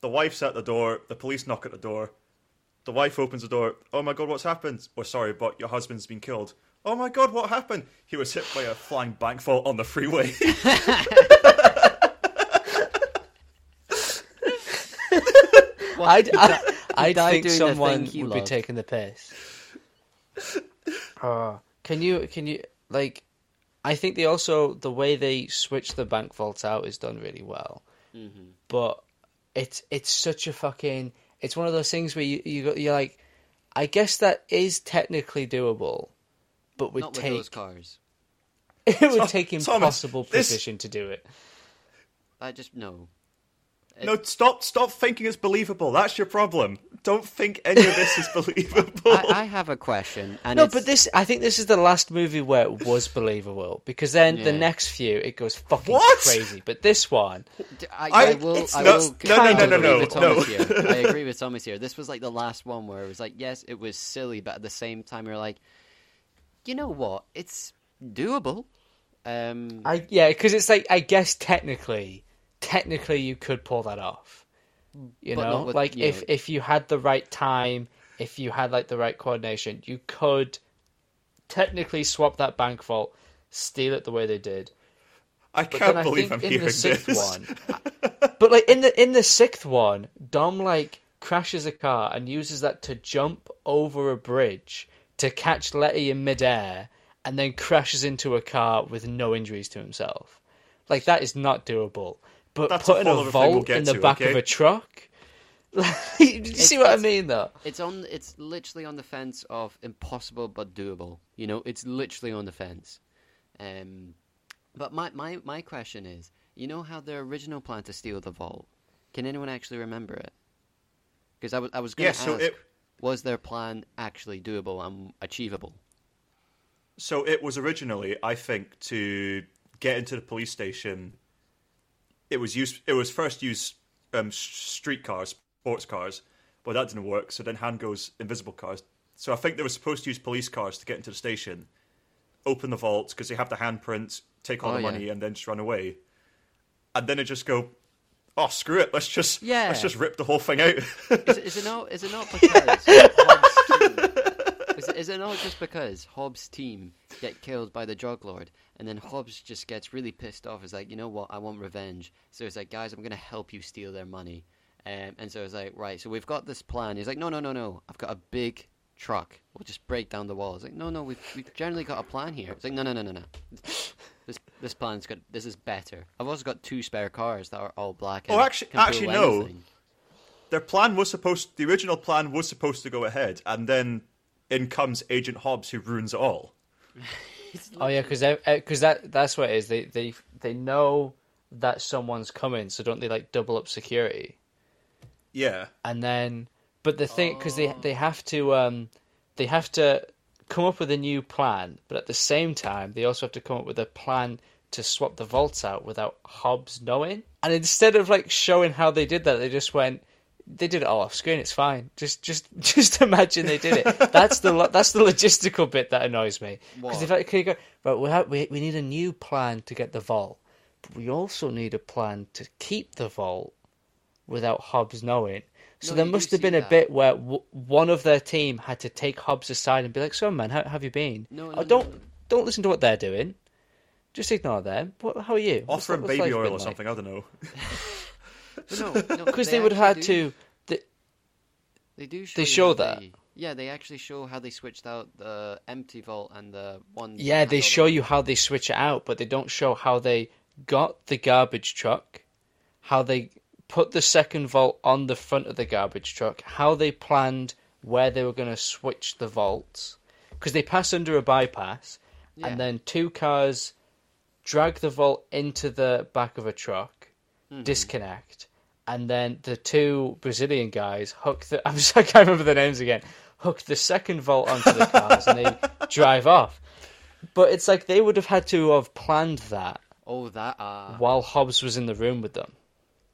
the wife's at the door. The police knock at the door. The wife opens the door. Oh my god, what's happened? Oh, sorry, but your husband's been killed. Oh my god, what happened? He was hit by a flying bank vault on the freeway. I'd, I, I died think someone thing he would be taking the piss. Uh, can you can you like? I think they also the way they switch the bank vaults out is done really well. Mm-hmm. But it's it's such a fucking. It's one of those things where you you you're like, I guess that is technically doable, but would Not with take those cars. it would Thomas, take impossible this- precision to do it. I just no. No, stop, stop thinking it's believable. That's your problem. Don't think any of this is believable. I, I have a question, and No, it's, but this I think this is the last movie where it was believable because then the next few it goes fucking What? crazy. But this one, D- I, I- I will. I not- will no, no, no, no, no, with Thomas no. here. I agree with Thomas here. This was like the last one where it was like, yes, it was silly, but at the same time, you're like, you know what? It's doable. Um, I yeah, because it's like I guess technically, technically you could pull that off. You But know, with- like you if know- if you had the right time, if you had like the right coordination, you could technically swap that bank vault, steal it the way they did. I But can't then I believe think I'm in hearing the sixth this. one, but like in the in the sixth one, Dom like crashes a car and uses that to jump over a bridge to catch Letty in midair, and then crashes into a car with no injuries to himself. Like that is not doable. But That's putting whole a other thing we'll vault in the to, back of a truck. Like, you see what I mean, though? It's on. It's literally on the fence of impossible but doable. You know, it's literally on the fence. Um, but my, my, my question is, you know how their original plan to steal the vault? Can anyone actually remember it? Because I was I was going Yeah, to so ask, it was their plan actually doable and achievable? so it was originally, I think, to get into the police station. It was used. It was first used um, street cars, sports cars, but that didn't work. So then Han goes invisible cars. So I think they were supposed to use police cars to get into the station, open the vault because they have the handprints, take all Oh, the yeah. money, and then just run away. And then they just go, "Oh, screw it! Let's just Yeah. let's just rip the whole thing out." Is, it- is it not? Is it not because team? Is it, is it not just because Hobbs' team get killed by the drug lord, and then Hobbs just gets really pissed off? Is like, you know what? I want revenge. So it's like, guys, I'm going to help you steal their money. Um, and so it's like, right. So we've got this plan. He's like, no, no, no, no. I've got a big truck. We'll just break down the wall. It's like, no, no. We've we've generally got a plan here. It's like, no, no, no, no, no. This this plan's got. This is better. I've also got two spare cars that are all black. Oh, and actu- can actually, no. anything. their plan was supposed the original plan was supposed to go ahead and then in comes agent hobbs who ruins it all Oh yeah, because because that that's what it is. They they they know that someone's coming, so don't they like double up security? yeah and then but the thing because they they have to um they have to come up with a new plan but at the same time they also have to come up with a plan to swap the vaults out without Hobbs knowing and instead of like showing how they did that they just went they did it all off screen it's fine just just just imagine they did it that's the lo- that's the logistical bit that annoys me because if I could go right we, have, we we need a new plan to get the vault but we also need a plan to keep the vault without Hobbs knowing. So No, there must have been a that. bit where w- one of their team had to take Hobbs aside and be like, "So, man, how how have you been? No, oh, no, oh, don't no. don't listen to what they're doing. Just ignore them. What, how are you? offer him baby oil or something i don't know No, no, Because they, would have had do- to. They, They do. Show They show that. they- yeah, they actually show how they switched out the empty vault and the one. yeah, they show you how they switch it out, but they don't show how they got the garbage truck, how they put the second vault on the front of the garbage truck, how they planned where they were going to switch the vaults, because they pass under a bypass, Yeah. and then two cars drag the vault into the back of a truck, Mm-hmm. disconnect, and then the two Brazilian guys hook the. I'm sorry, I can't remember the names again. Hook the second vault onto the cars, and they drive off. But it's like they would have had to have planned that Oh, that uh, while Hobbs was in the room with them.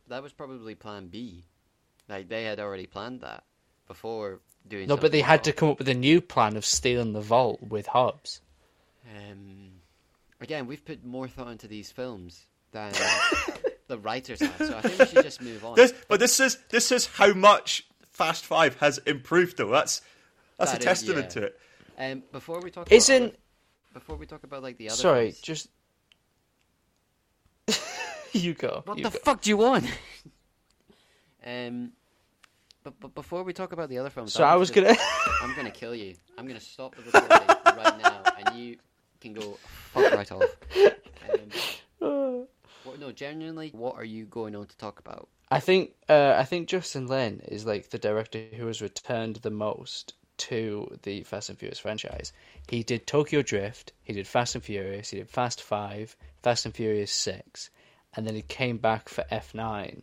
that was probably Plan B. Like they had already planned that before doing. No, but they had to come up with a new plan of stealing the vault with Hobbs. Um, again, we've put more thought into these films than the writers have, so I think we should just move on. this but this is this is how much fast five has improved though that's that's That a is- testament yeah. to it Um, before we talk, Isn't about other, before we talk about like the other. sorry, films- just you go. What you the go. fuck do you want? um, but, but before we talk about the other films, So I want was to- gonna. I'm gonna kill you. I'm gonna stop the recording right now, and you can go fuck right off. Um, what, no, genuinely, what are you going on to talk about? I think uh, I think Justin Lin is like the director who has returned the most to the Fast and Furious franchise. He did Tokyo Drift, he did Fast and Furious, he did Fast Five, Fast and Furious Six, and then he came back for F nine.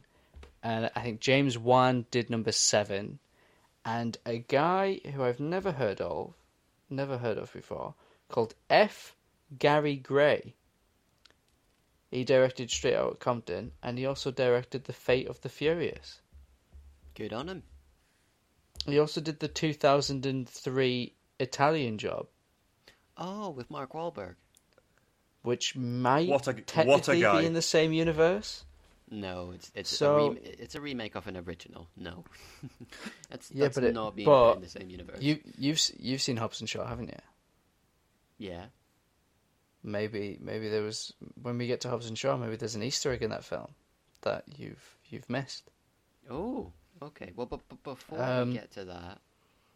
And I think James Wan did number seven, and a guy who I've never heard of, never heard of before, called F. Gary Gray. He directed Straight Outta Compton, and he also directed The Fate of the Furious. Good on him. He also did the 2003 Italian Job, Oh, with Mark Wahlberg. which might What a- technically what a guy. be in the same universe. No, it's it's So- a rem- it's a remake of an original. No, that's Yeah, that's but it- not being but in the same universe. You you've you've seen Hobbs and Shaw, haven't you? Yeah, maybe maybe there was when we get to Hobbs and Shaw, maybe there's an Easter egg in that film that you've you've missed. Oh, okay. Well, but, but before Um, we get to that,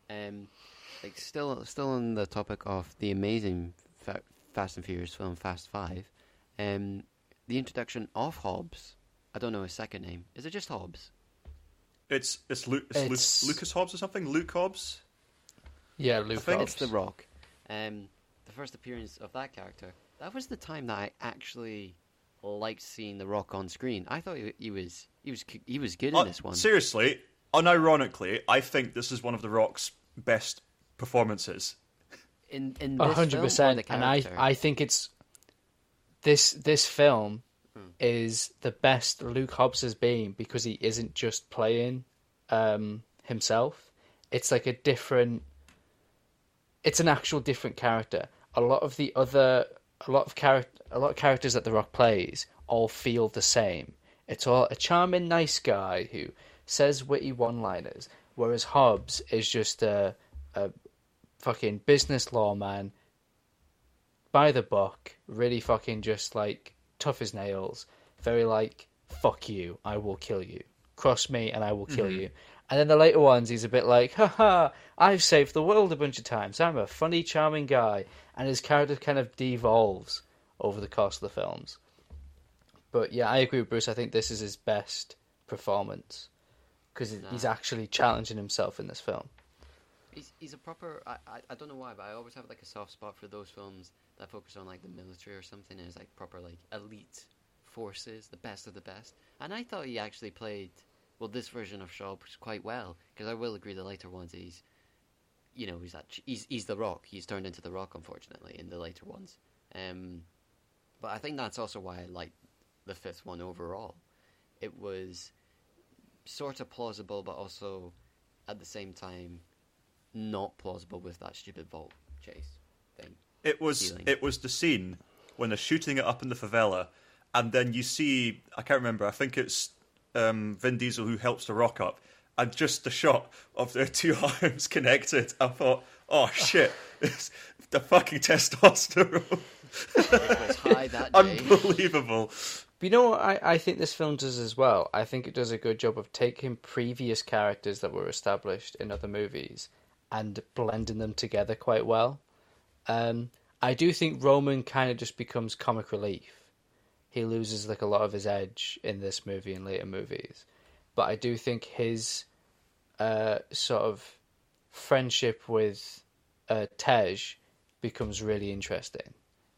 um, like still still on the topic of the amazing Fa- Fast and Furious film Fast Five, um, the introduction of Hobbs. I don't know his second name. Is it just Hobbs? It's it's, Lu- it's, Lu- Lucas Hobbs or something. Luke Hobbs. Yeah, Luke I think Hobbs. it's The Rock. Um, the first appearance of that character. That was the time that I actually liked seeing The Rock on screen. I thought he, he was he was he was good in Uh, this one. Seriously, unironically, I think this is one of The Rock's best performances. in in A hundred film percent, and I I think it's this this film Hmm. is the best Luke Hobbs has been because he isn't just playing um, himself. It's like a different. It's an actual different character. A lot of the other, a lot of character, a lot of characters that The Rock plays all feel the same. It's all a charming, nice guy who says witty one-liners, whereas Hobbs is just a, a fucking business lawman by the book, really fucking just like tough as nails, very like fuck you, I will kill you. Cross me and I will kill mm-hmm. you. And then the later ones he's a bit like, ha ha, I've saved the world a bunch of times. I'm a funny, charming guy. And his character kind of devolves over the course of the films. But yeah, I agree with Bruce. I think this is his best performance because he's actually challenging himself in this film. He's he's a proper. I, I I don't know why, but I always have like a soft spot for those films that focus on like the military or something. And it's like proper like elite forces, the best of the best. And I thought he actually played well this version of Shaw quite well because I will agree the later ones he's, you know, he's actually, he's he's the Rock. He's turned into the Rock unfortunately in the later ones. Um, but I think that's also why I like the fifth one overall. It was sort of plausible, but also at the same time not plausible with that stupid vault chase thing. It was Feeling. it was the scene when they're shooting it up in the favela, and then you see I can't remember. I think it's um, Vin Diesel who helps the rock up, and just the shot of their two arms connected. I thought, oh shit, it's the fucking testosterone, It was high that day. unbelievable. But you know what I, I think this film does as well? I think it does a good job of taking previous characters that were established in other movies and blending them together quite well. Um, I do think Roman kind of just becomes comic relief. He loses like a lot of his edge in this movie and later movies. But I do think his uh, sort of friendship with uh, Tej becomes really interesting.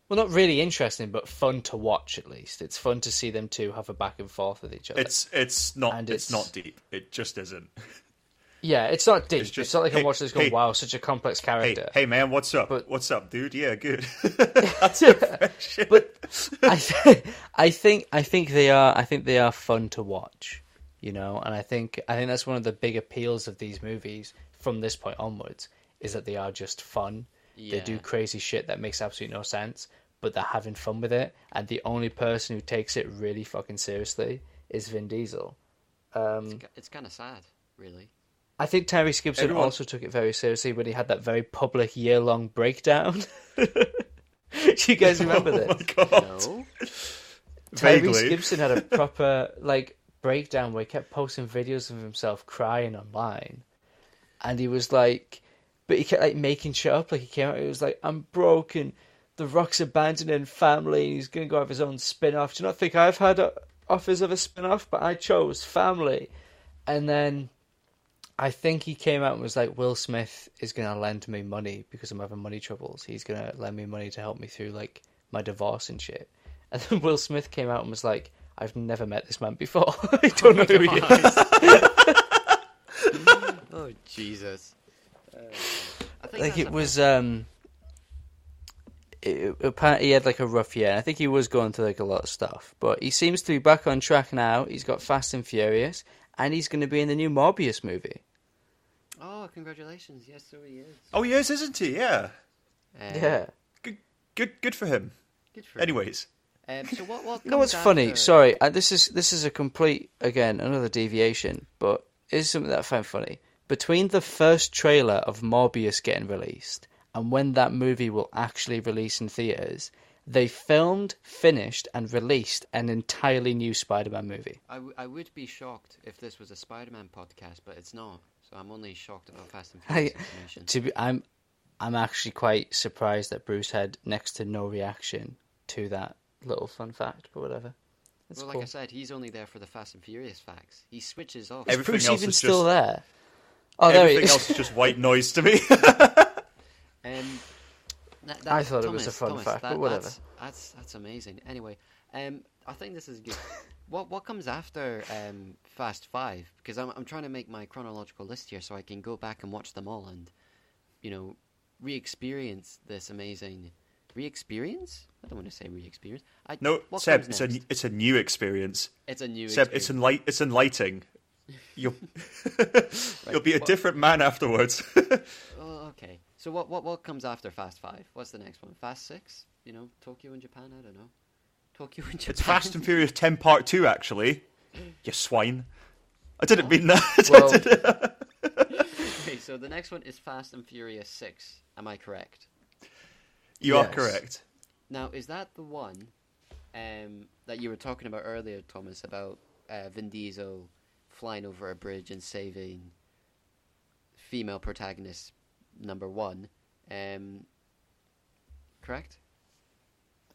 Well, not really interesting, but fun to watch at least. It's fun to see them two have a back and forth with each other. It's it's not And it's, it's- not deep. It just isn't. yeah, it's not deep. It's It's, not like hey, I'm watching this going, hey, wow, such a complex character. hey man, what's up? But- what's up, dude? Yeah, good. That's it. but I, th- I think I think they are I think they are fun to watch, you know, and I think I think that's one of the big appeals of these movies from this point onwards is that they are just fun. They do crazy shit that makes absolutely no sense, but they're having fun with it, and the only person who takes it really fucking seriously is Vin Diesel. Um, It's, it's kind of sad, really. I think Tyrese Gibson Everyone- also took it very seriously when he had that very public year long breakdown. Do you guys remember oh this? my god. No, Tyrese Vaguely. Gibson had a proper like breakdown where he kept posting videos of himself crying online, and he was like, but he kept like making shit up. Like he came out, he was like, "I'm broken. The Rock's abandoning family, and he's gonna go have his own spin-off. Do you not think I've had offers of a spin-off, but I chose family?" And then I think he came out and was like, "Will Smith is gonna lend me money because I'm having money troubles. He's gonna lend me money to help me through like my divorce and shit." And then Will Smith came out and was like, I've never met this man before. I don't know who he is. oh Jesus. Uh, I think Like that's it was um it, apparently he had like a rough year. I think he was going through like a lot of stuff, but he seems to be back on track now. He's got Fast and Furious, and he's going to be in the new Morbius movie. Oh, congratulations! Yes, so he is. Oh yes, is, isn't he? Yeah. Uh, yeah. Good, good, good for him. Good for him. Um, so what? What? You know what's funny? after- Sorry, uh, this is this is a complete again another deviation, but is something that I found funny. Between the first trailer of Morbius getting released and when that movie will actually release in theaters, they filmed, finished, and released an entirely new Spider-Man movie. I, w- I would be shocked if this was a Spider-Man podcast, but it's not. So I'm only shocked about Fast and Furious information. to be, I'm, I'm actually quite surprised that Bruce had next to no reaction to that little fun fact, but whatever. It's well, cool. like I said, he's only there for the Fast and Furious facts. He switches off. is Everything Bruce else even is still just- there? Oh, there he Everything is. else is just white noise to me. Um, that, I thought it was a fun Thomas, fact, that- but whatever. That's, that's that's amazing. Anyway, um, I think this is good. what what comes after um, Fast Five? Because I'm I'm trying to make my chronological list here so I can go back and watch them all and, you know, re-experience this amazing. Re-experience? I don't want to say re-experience. I, no, Seb, it's a it's a new experience. It's a new. Seb, experience. it's enlight it's enlightening. You'll you'll be a what- different man afterwards. Oh, okay. So what what what comes after Fast Five? What's the next one? Fast Six? You know, Tokyo and Japan. I don't know. Tokyo and Japan. it's Fast and Furious Ten Part Two, actually. You swine. I didn't mean that. Well, okay, so the next one is Fast and Furious Six. Am I correct? You are correct. Now, is that the one um, that you were talking about earlier, Thomas, about uh, Vin Diesel flying over a bridge and saving female protagonist number one? Um, correct?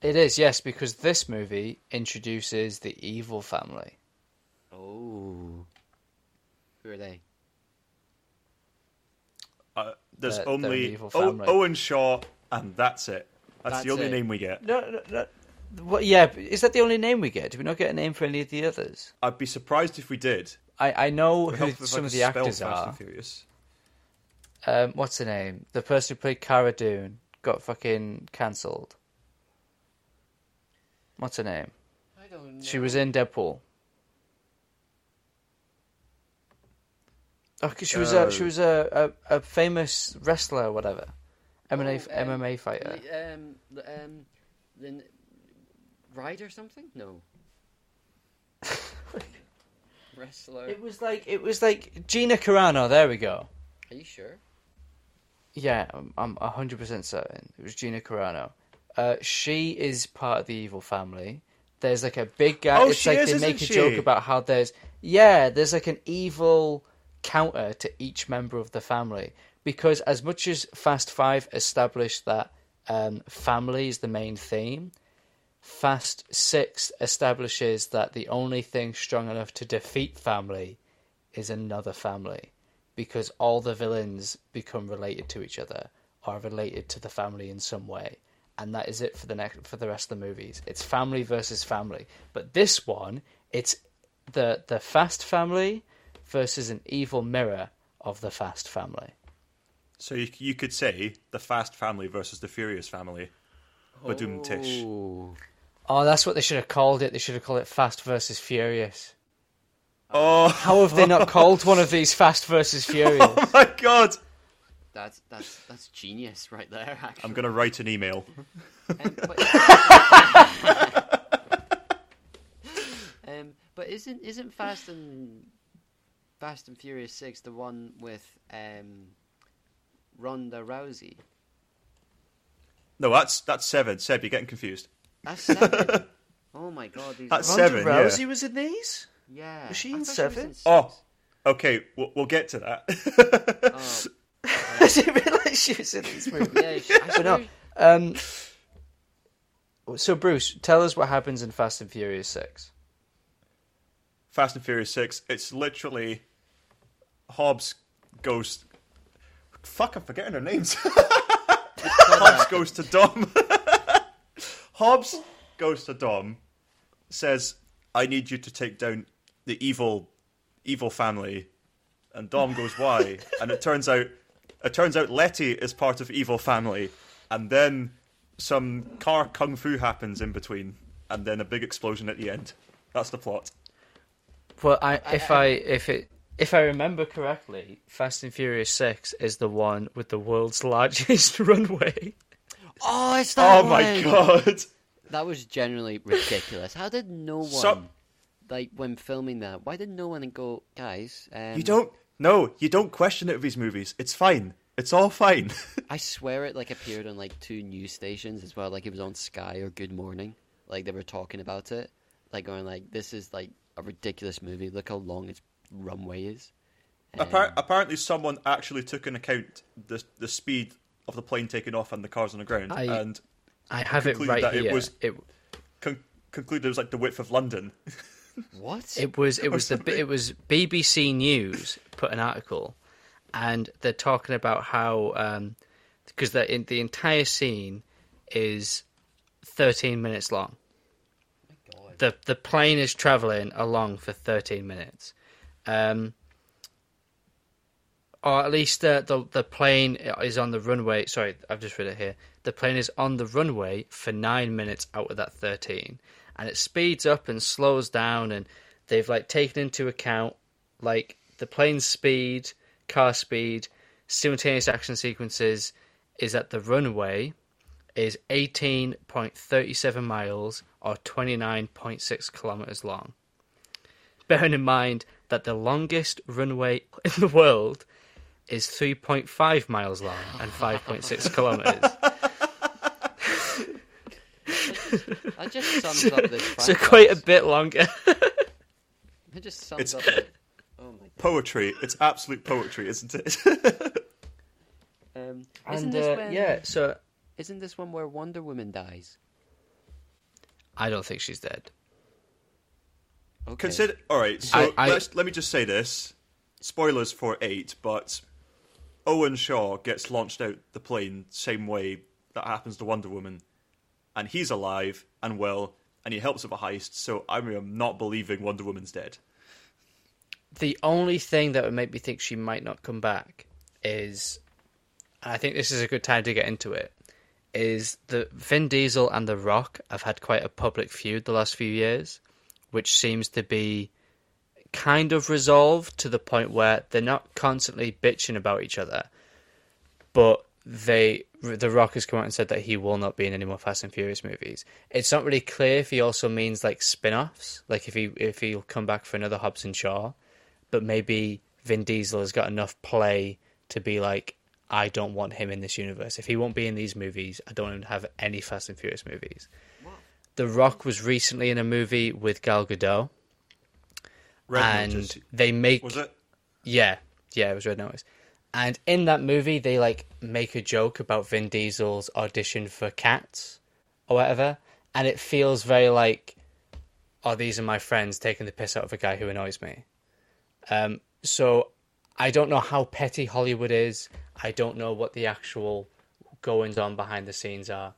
it is yes, because this movie introduces the evil family. Oh, who are they? Uh, there's They're- they're an only evil o- Owen Shaw, and that's it. That's, That's the only it. name we get. No, no, no. What, yeah, is that the only name we get? Do we not get a name for any of the others? I'd be surprised if we did. I, I know It who helps if I some could of the actors are. Furious. Um, what's her name? The person who played Cara Dune got fucking cancelled. What's her name? I don't know. She was in Deadpool. Oh, 'cause she was a she Oh. was a, a, a famous wrestler or whatever, MMA Oh, um, MMA fighter. The, um, the, um, the Ride or something? No. Wrestler. It was like it was like Gina Carano. There we go. Are you sure? Yeah, I'm- I'm hundred percent certain it was Gina Carano. Uh, she is part of the evil family. There's like a big guy. Oh, it's she like is, they isn't make a she? joke about how there's yeah, there's like an evil counter to each member of the family because as much as Fast Five established that um, family is the main theme, Fast Six establishes that the only thing strong enough to defeat family is another family because all the villains become related to each other are related to the family in some way and that is it for the next for the rest of the movies. It's family versus family. But this one it's the the fast family versus an evil mirror of the fast family So you, you could say the Fast family versus the Furious family. Badoom tish. Ooh. oh that's what they should have called it they should have called it fast versus furious Oh, how have they not called one of these fast versus furious oh my god! That's that's that's genius right there. Actually. I'm gonna write an email. Um, but, um, but isn't isn't Fast and Fast and Furious Six the one with um, Ronda Rousey? No, that's that's seven. Seb, you're getting confused. That's seven. oh my god, these That's are... seven. Ronda yeah. Rousey was in these yeah. Was she in thought was seven? six. Oh, okay. We'll, we'll get to that. Oh, I didn't realise she was in these movies. yeah. she- I But no, swear- um, so Bruce, tell us what happens in Fast and Furious Six. Fast and Furious Six. It's literally Hobbs goes. Fuck, I'm forgetting her names. Hobbs goes to Dom. Hobbs goes to Dom, says, "I need you to take down the evil, evil family," and Dom goes, "Why?" And it turns out, it turns out Letty is part of evil family, and then some car kung fu happens in between, and then a big explosion at the end. That's the plot. Well, I, if I, if it if I remember correctly, Fast and Furious Six is the one with the world's largest runway. Oh, it's that Oh my one! god! That was generally ridiculous. How did no one, So- like, when filming that, why did no one go, guys? Um, You don't. No, you don't question it with these movies. It's fine. It's all fine. I swear it like appeared on like two news stations as well. Like it was on Sky or Good Morning. Like they were talking about it, like going like, "This is like a ridiculous movie. Look how long its runway is." Appar- Um, apparently, someone actually took into account the the speed of the plane taking off and the cars on the ground, I- and I have it concluded right that here. it was- it, con- concluded it was like the width of London. what? It was it was the it was BBC News put an article, and they're talking about how because the the entire scene is thirteen minutes long. God. The the plane is traveling along for thirteen minutes, um, or at least the, the the plane is on the runway. Sorry, I've just read it here. The plane is on the runway for nine minutes out of that thirteen, and it speeds up and slows down, and they've like taken into account like the plane's speed, car speed, simultaneous action sequences is that the runway is 18.37 miles or 29.6 kilometers long. Bearing in mind that the longest runway in the world is 3.5 miles long and 5.6 kilometers. That just sums up this. so quite a bit longer. It just sums It's- up. Like, oh my god. Poetry. It's absolute poetry, isn't it? Um, isn't and this uh, when, yeah, so Isn't this one where Wonder Woman dies? I don't think she's dead. Okay. Consider. All right. So I- I- let's, let me just say this: spoilers for eight, but Owen Shaw gets launched out the plane same way that happens to Wonder Woman, and he's alive and well, and he helps with a heist. So I'm not believing Wonder Woman's dead. The only thing that would make me think she might not come back is, and I think this is a good time to get into it, is that Vin Diesel and The Rock have had quite a public feud the last few years, which seems to be kind of resolved to the point where they're not constantly bitching about each other, but they The Rock has come out and said that he will not be in any more Fast and Furious movies. It's not really clear if he also means like spin-offs, like if he if he'll come back for another Hobbs and Shaw, but maybe Vin Diesel has got enough play to be like, I don't want him in this universe. If he won't be in these movies, I don't want him to have any Fast and Furious movies. The Rock was recently in a movie with Gal Gadot, Red and Notice. they make was it? yeah, yeah, it was Red Notice. And in that movie, they like make a joke about Vin Diesel's audition for Cats or whatever, and it feels very like, oh, these are my friends taking the piss out of a guy who annoys me. Um, so I don't know how petty Hollywood is. I don't know what the actual goings on behind the scenes are,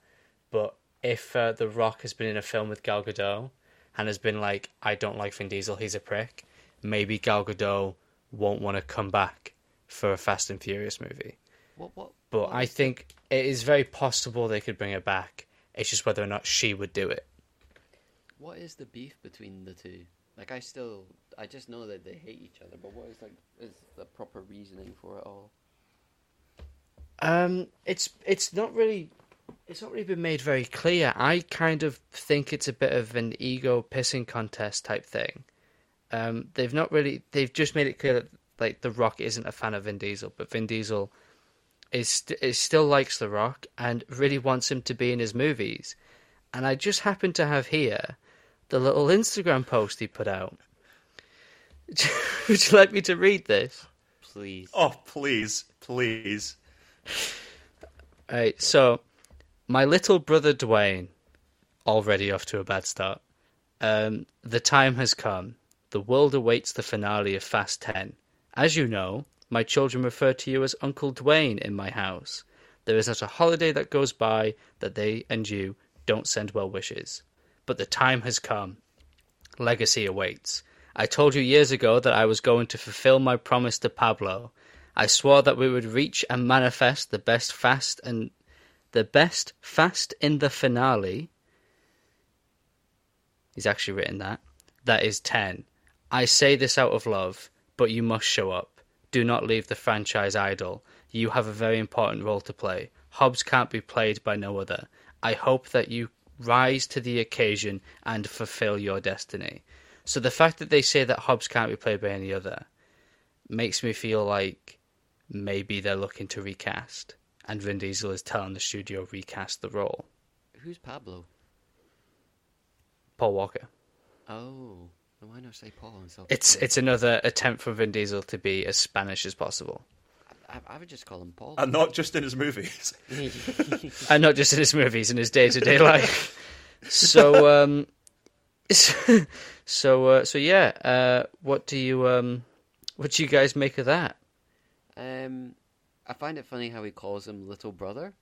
but if uh, The Rock has been in a film with Gal Gadot and has been like, I don't like Vin Diesel, he's a prick, maybe Gal Gadot won't want to come back for a Fast and Furious movie. What? What? But what I think it is very possible they could bring her back. It's just whether or not she would do it. What is the beef between the two? Like, I still, I just know that they hate each other. But what is like, is the proper reasoning for it all? Um, it's it's not really it's not really been made very clear. I kind of think it's a bit of an ego pissing contest type thing. Um, they've not really they've just made it clear that like The Rock isn't a fan of Vin Diesel, but Vin Diesel is, st- is still likes The Rock and really wants him to be in his movies. And I just happen to have here the little Instagram post he put out. Would you like me to read this? Please. Oh, please, please. Right, so my little brother Dwayne, already off to a bad start. Um, the time has come. The world awaits the finale of Fast 10. As you know, my children refer to you as Uncle Dwayne in my house. There is not a holiday that goes by that they and you don't send well wishes. But the time has come. Legacy awaits. I told you years ago that I was going to fulfill my promise to Pablo. I swore that we would reach and manifest the best fast and the best fast in the finale. He's actually written that. That is 10. I say this out of love, but you must show up. Do not leave the franchise idle. You have a very important role to play. Hobbs can't be played by no other. I hope that you rise to the occasion and fulfill your destiny. So the fact that they say that Hobbs can't be played by any other makes me feel like maybe they're looking to recast, and Vin Diesel is telling the studio recast the role. Who's Pablo? Paul Walker. Oh, then why not say Paul himself? It's Paul? it's another attempt for Vin Diesel to be as Spanish as possible, I, I would just call him Paul. And not just in his movies. and not just in his movies, in his day to day life. So, um, so, uh, so yeah. Uh, what do you um, what do you guys make of that? um, I find it funny how he calls him little brother.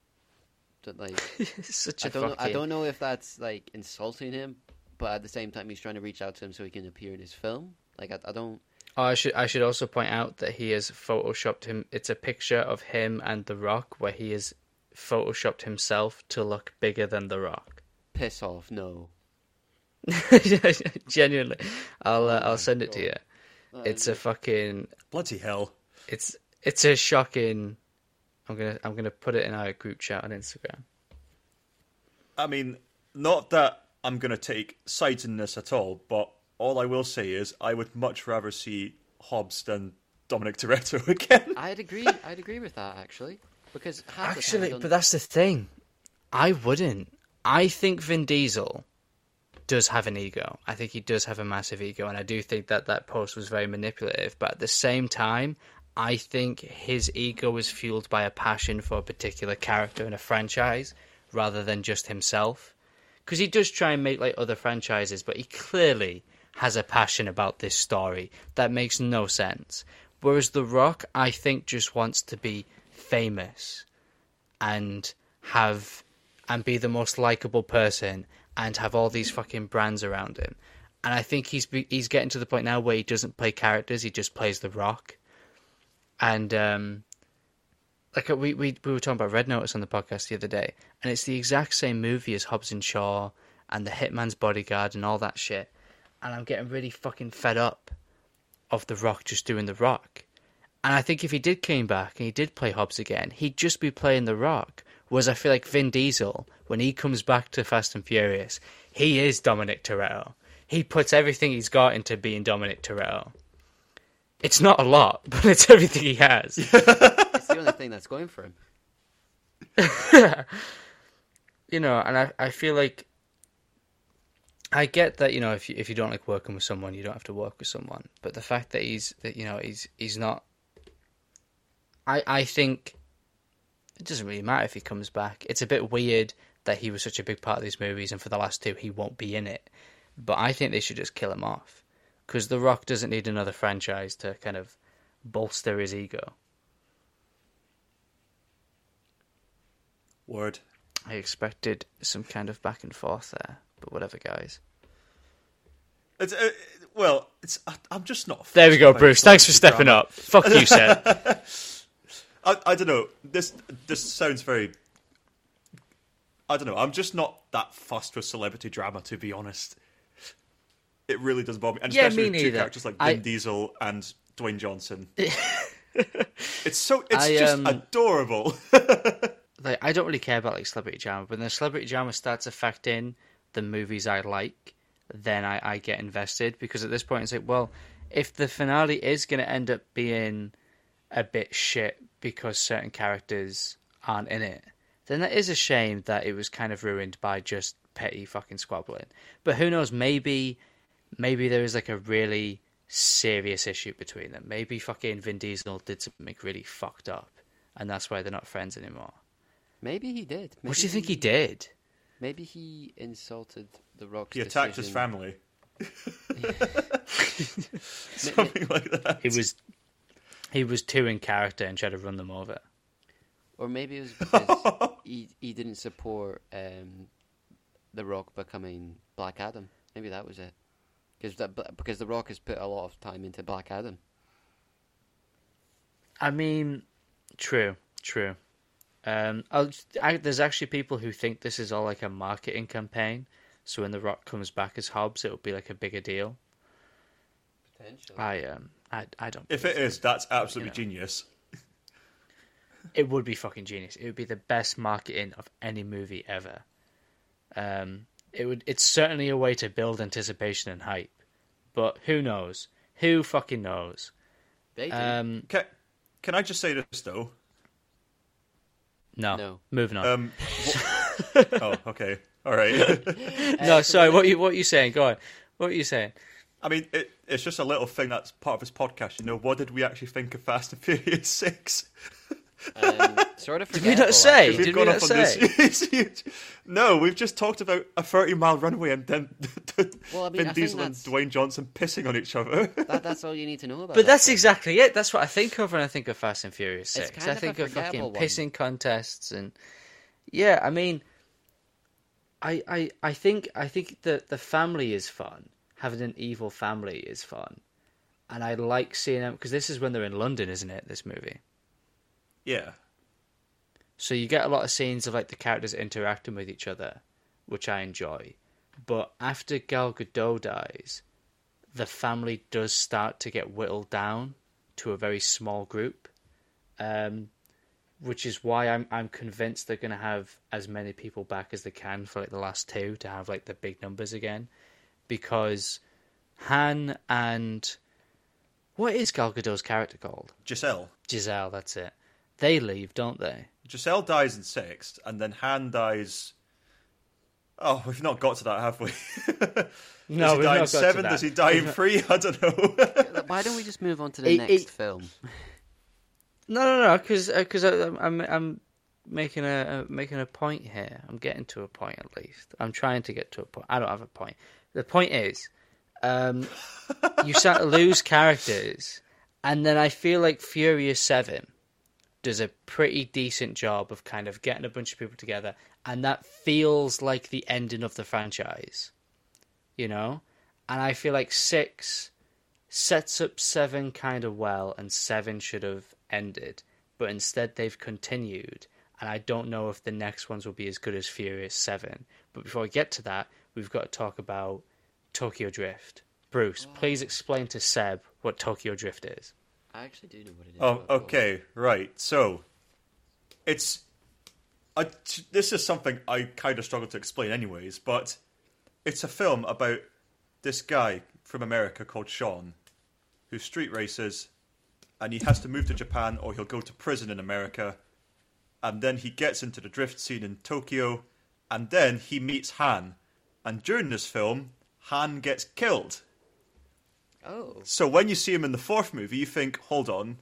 That like Such I a don't know, I don't know if that's like insulting him, but at the same time he's trying to reach out to him so he can appear in his film. Like I, I don't. Oh, I should I should also point out that he has photoshopped him. It's a picture of him and The Rock where he has photoshopped himself to look bigger than The Rock. Piss off! No, Genuinely, I'll uh, Oh I'll send it to you. Uh, It's a fucking Bloody hell. it's it's a shocking. I'm gonna I'm gonna put it in our group chat on Instagram. I mean, not that I'm going to take sides in this at all, but all I will say is I would much rather see Hobbs than Dominic Toretto again. I'd agree. I'd agree with that actually, because half time Actually, don't- but that's the thing. I wouldn't. I think Vin Diesel does have an ego. I think he does have a massive ego, and I do think that that post was very manipulative. But at the same time, I think his ego is fueled by a passion for a particular character in a franchise rather than just himself. Because he does try and make like other franchises, but he clearly has a passion about this story that makes no sense. Whereas The Rock, I think, just wants to be famous and have and be the most likable person and have all these fucking brands around him. And I think he's he's getting to the point now where he doesn't play characters; he just plays The Rock. And um, like we we we were talking about Red Notice on the podcast the other day, and it's the exact same movie as Hobbs and Shaw and The Hitman's Bodyguard and all that shit. And I'm getting really fucking fed up of The Rock just doing The Rock. And I think if he did came back and he did play Hobbs again, he'd just be playing The Rock. Whereas I feel like Vin Diesel, when he comes back to Fast and Furious, he is Dominic Toretto. He puts everything he's got into being Dominic Toretto. It's not a lot, but it's everything he has. it's the only thing that's going for him. you know, and I, I feel like I get that you know if you, if you don't like working with someone, you don't have to work with someone. But the fact that he's that you know he's he's not, I I think it doesn't really matter if he comes back. It's a bit weird that he was such a big part of these movies, and for the last two he won't be in it. But I think they should just kill him off because The Rock doesn't need another franchise to kind of bolster his ego. Word. I expected some kind of back and forth there, but whatever, guys. It's, uh, well, it's I, I'm just not. There we go, Bruce. Thanks for stepping drama. up. Fuck you, Seb. I, I don't know. This this sounds very. I don't know. I'm just not that fussed with celebrity drama, to be honest. It really does bother me, and Yeah, especially with two neither. characters like I- Vin Diesel and Dwayne Johnson. it's so it's I, just um, adorable. like, I don't really care about like celebrity drama, but when the celebrity drama starts affecting the movies I like, then I, I get invested because at this point it's like, well, if the finale is going to end up being a bit shit because certain characters aren't in it, then that is a shame that it was kind of ruined by just petty fucking squabbling. But who knows? Maybe, maybe there is like a really serious issue between them. Maybe fucking Vin Diesel did something really fucked up, and that's why they're not friends anymore. Maybe he did. Maybe What do you think he did? Maybe he insulted the Rock. he attacked his family. Something like that. He was he was too in character and tried to run them over. Or maybe it was because he he didn't support um, the Rock becoming Black Adam. Maybe that was it. Because that because the Rock has put a lot of time into Black Adam. I mean, true, true. Um, I'll, there's actually people who think this is all like a marketing campaign. So when The Rock comes back as Hobbs, it'll be like a bigger deal. Potentially. I um, I, I don't. If it is, that's absolutely You know. genius. it would be fucking genius. It would be the best marketing of any movie ever. Um, it would. It's certainly a way to build anticipation and hype. But who knows? Who fucking knows? They do. Um, Can, can I just say this though? No. No. Moving on. Um, wh- oh, okay, all right. no, sorry. What you what are you saying? Go on. What are you saying? I mean, it, it's just a little thing that's part of this podcast. You know, what did we actually think of Fast and Furious Six? Um, sort of. Did we not say? actually. We've Did gone we off not on say? this huge- no, we've just talked about a thirty-mile runway and then Well, I mean, Vin I Diesel and Dwayne Johnson pissing on each other. That, that's all you need to know about. But that that's film. exactly it. That's what I think of when I think of Fast and Furious It's Six. kind I of a think of fucking forgettable one. pissing contests and yeah. I mean, I I I think I think that the family is fun. Having an evil family is fun, and I like seeing them because this is when they're in London, isn't it? This movie. Yeah, So you get a lot of scenes of like the characters interacting with each other, which I enjoy. But after Gal Gadot dies, the family does start to get whittled down to a very small group, um, which is why I'm I'm convinced they're going to have as many people back as they can for like the last two to have like the big numbers again, because Han and what is Gal Gadot's character called? Giselle. Giselle. That's it. They leave, don't they? Giselle dies in six, and then Han dies. Oh, we've not got to that, have we? No, Does he we've die not in got to seven? that. Does he die in three? I don't know. Why don't we just move on to the It- next it- film? No, no, no, because because I'm I'm making a making a point here. I'm getting to a point at least. I'm trying to get to a point. I don't have a point. The point is, um, you start to lose characters, and then I feel like Furious Seven does a pretty decent job of kind of getting a bunch of people together, and that feels like the ending of the franchise, you know. And I feel like six sets up seven kind of well, and seven should have ended, but instead they've continued. And I don't know if the next ones will be as good as Furious Seven. But before we get to that, we've got to talk about Tokyo Drift. Bruce, please oh. explain to Seb what Tokyo Drift is. I actually do know what it is. Oh, okay, right. So, it's. I, this is something I kind of struggle to explain, anyways, but it's a film about this guy from America called Sean, who street races, and he has to move to Japan or he'll go to prison in America, and then he gets into the drift scene in Tokyo, and then he meets Han, and during this film, Han gets killed. Oh, So when you see him in the fourth movie, you think, hold on,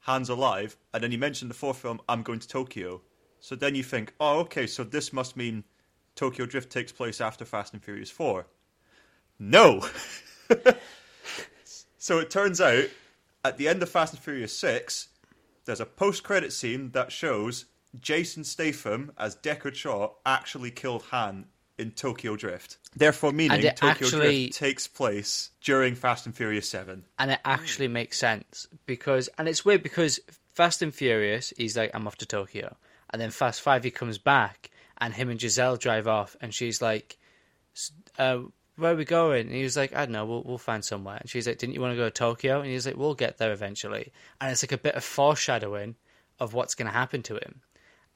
Han's alive, and then you mention the fourth film, I'm going to Tokyo. So then you think, oh, okay, so this must mean Tokyo Drift takes place after Fast and Furious 4. No! so it turns out, at the end of Fast and Furious 6, there's a post credit scene that shows Jason Statham as Deckard Shaw actually killed Han in Tokyo Drift. Therefore, meaning And it Tokyo actually- Drift takes place during Fast and Furious 7. And it actually makes sense because, and it's weird because Fast and Furious, he's like, I'm off to Tokyo. And then Fast Five, he comes back and him and Giselle drive off and she's like, uh, where are we going? And he was like, I don't know, we'll, we'll find somewhere. And she's like, didn't you want to go to Tokyo? And he's like, we'll get there eventually. And it's like a bit of foreshadowing of what's going to happen to him.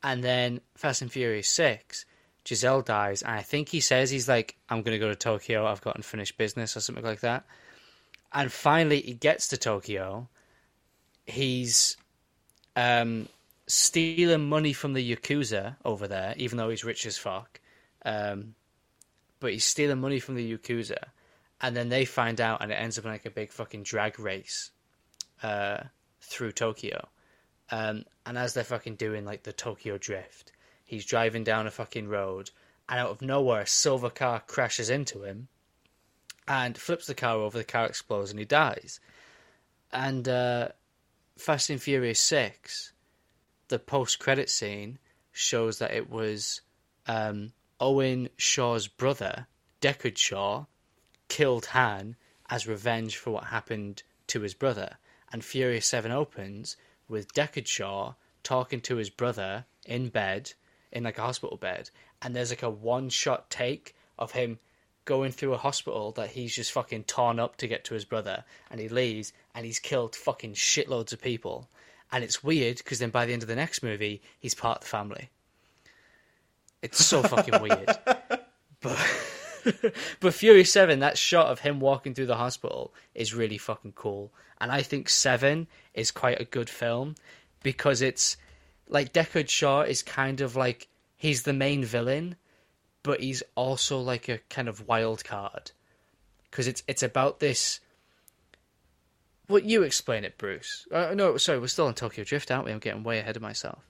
And then Fast and Furious 6, Giselle dies. And I think he says, he's like, I'm going to go to Tokyo. I've got unfinished business or something like that. And finally, he gets to Tokyo. He's um, stealing money from the Yakuza over there, even though he's rich as fuck. Um, but he's stealing money from the Yakuza. And then they find out, and it ends up in like a big fucking drag race uh, through Tokyo. Um, and as they're fucking doing like the Tokyo drift, he's driving down a fucking road, and out of nowhere, a silver car crashes into him and flips the car over. The car explodes, and he dies. And uh, Fast and Furious Six, the post-credit scene shows that it was um, Owen Shaw's brother, Deckard Shaw, killed Han as revenge for what happened to his brother. And Furious 7 opens with Deckard Shaw talking to his brother in bed, in like a hospital bed. And there's like a one shot take of him going through a hospital that he's just fucking torn up to get to his brother. And he leaves and he's killed fucking shitloads of people. And it's weird because then by the end of the next movie, he's part of the family. It's so fucking weird. But but Fury Seven, that shot of him walking through the hospital is really fucking cool, and I think Seven is quite a good film because it's like Deckard Shaw is kind of like he's the main villain, but he's also like a kind of wild card because it's it's about this. Well, you explain it, Bruce. Uh, no, sorry, we're still on Tokyo Drift, aren't we? I'm getting way ahead of myself.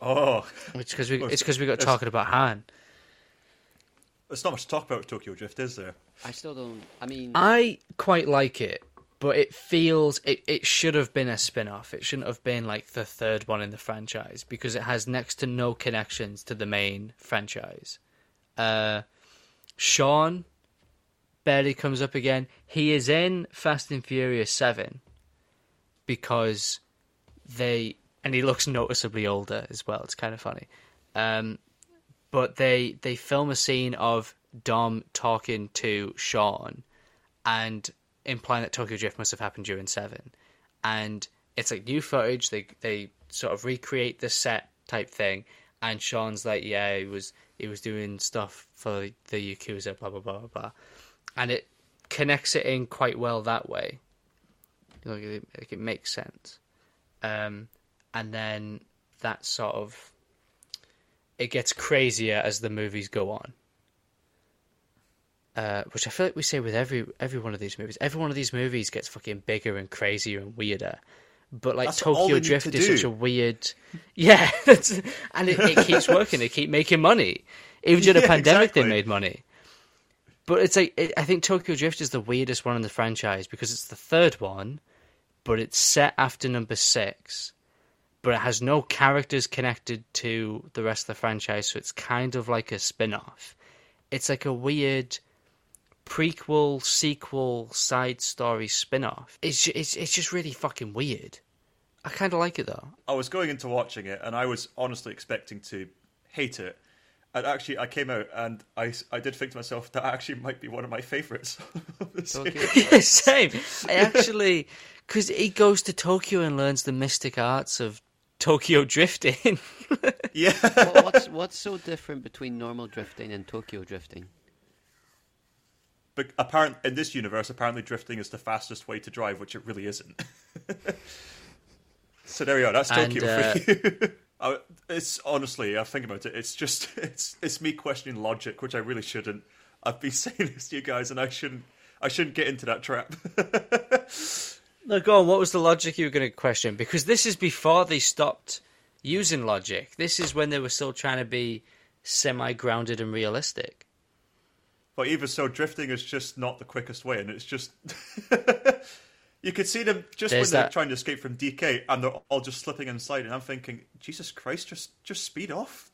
Oh, It's because we it's because we got it's- talking about Han. there's not much to talk about with Tokyo Drift, is there? I still don't. I mean, I quite like it, but it feels it, it should have been a spin off. It shouldn't have been like the third one in the franchise because it has next to no connections to the main franchise. Uh, Sean barely comes up again. He is in Fast and Furious 7 because they. And he looks noticeably older as well. It's kind of funny. Um, but they they film a scene of Dom talking to Sean and implying that Tokyo Drift must have happened during Seven, and it's like new footage. They they sort of recreate the set type thing, and Sean's like, yeah, he was he was doing stuff for the Yakuza, blah blah blah blah blah, and it connects it in quite well that way. Like it, like it makes sense, um, and then that sort of it gets crazier as the movies go on. Uh, which I feel like we say with every every one of these movies. Every one of these movies gets fucking bigger and crazier and weirder. But like That's Tokyo Drift to is do. such a weird, yeah, and it, it keeps working. They keep making money. Even during the Yeah, pandemic, exactly. they made money. But it's like it, I think Tokyo Drift is the weirdest one in the franchise because it's the third one, but it's set after number six, but it has no characters connected to the rest of the franchise, so it's kind of like a spin-off. It's like a weird prequel, sequel, side story spin-off. It's it's it's just really fucking weird. I kind of like it though. I was going into watching it, and I was honestly expecting to hate it. And actually, I came out, and I, I did think to myself that actually might be one of my favourites. of the Tokyo- series. yeah, same. I actually, because he goes to Tokyo and learns the mystic arts of Tokyo drifting. yeah, what- what's what's so different between normal drifting and Tokyo drifting? But apparent in this universe, apparently drifting is the fastest way to drive, which it really isn't. so there we are. That's And, Tokyo uh, for you. I, it's honestly, I think about it. It's just it's it's me questioning logic, which I really shouldn't. I've been saying this to you guys, and I shouldn't. I shouldn't get into that trap. no, go on. What was the logic you were going to question? Because this is before they stopped using logic. This is when they were still trying to be semi-grounded and realistic. But even so, drifting is just not the quickest way, and it's just you could see them just There's when they're that- trying to escape from DK, and they're all just slipping inside. and. I'm thinking, Jesus Christ, just just speed off.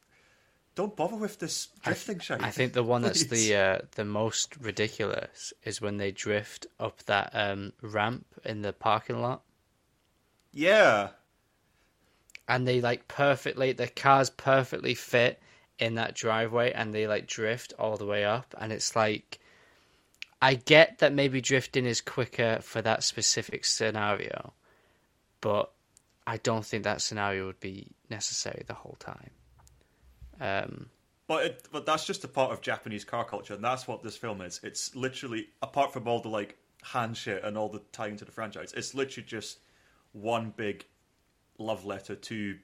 Don't bother with this drifting shit. I think the one that's Please. the uh, the most ridiculous is when they drift up that um, ramp in the parking lot. yeah, and they like perfectly the cars perfectly fit in that driveway and they like drift all the way up and it's like I get that maybe drifting is quicker for that specific scenario but I don't think that scenario would be necessary the whole time um but it, but that's just a part of Japanese car culture, and that's what this film is. It's literally apart from all the like Han shit and all the tying to the franchise, it's literally just one big love letter to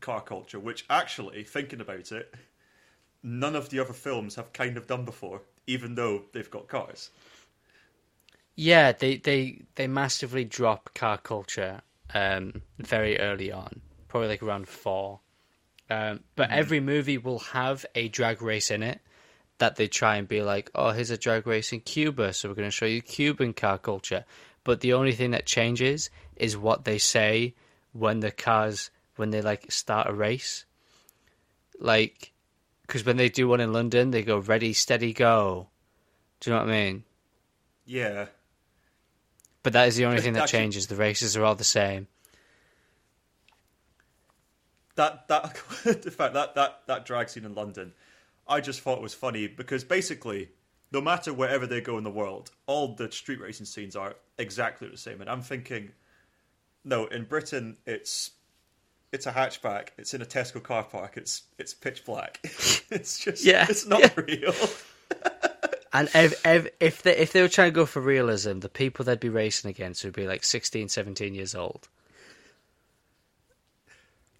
car culture. Which actually, thinking about it, none of the other films have kind of done before, even though they've got cars. Yeah, they they they massively drop car culture um, very early on, probably like around four. Um, but every movie will have a drag race in it that they try and be like, oh, here's a drag race in Cuba, so we're going to show you Cuban car culture. But the only thing that changes is what they say when the cars when they like start a race. Like, because when they do one in London, they go ready, steady, go. Do you know what I mean? Yeah, But that is the only thing that Actually- changes. The races are all the same. that that in fact that that that drag scene in London, I just thought was funny because basically, no matter wherever they go in the world, all the street racing scenes are exactly the same. And I'm thinking, no, in Britain it's it's a hatchback. It's in a Tesco car park. It's it's pitch black. it's just Yeah, it's not yeah. real. And if, if if they if they were trying to go for realism, the people they'd be racing against would be like 16, 17 years old.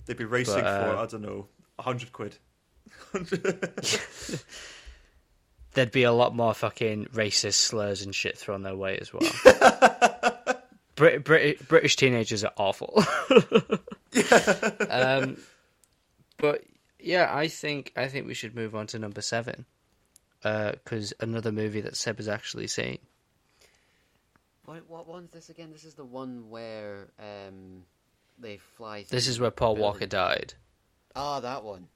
They'd be racing But, uh, for I don't know, hundred quid. There'd be a lot more fucking racist slurs and shit thrown their way as well. Brit- Brit- British teenagers are awful. um, but yeah, I think I think we should move on to number seven because another movie that Seb has actually seen. What, what one's this again? This is the one where um, they fly. This is where Paul buildings. Walker died. Oh, that one.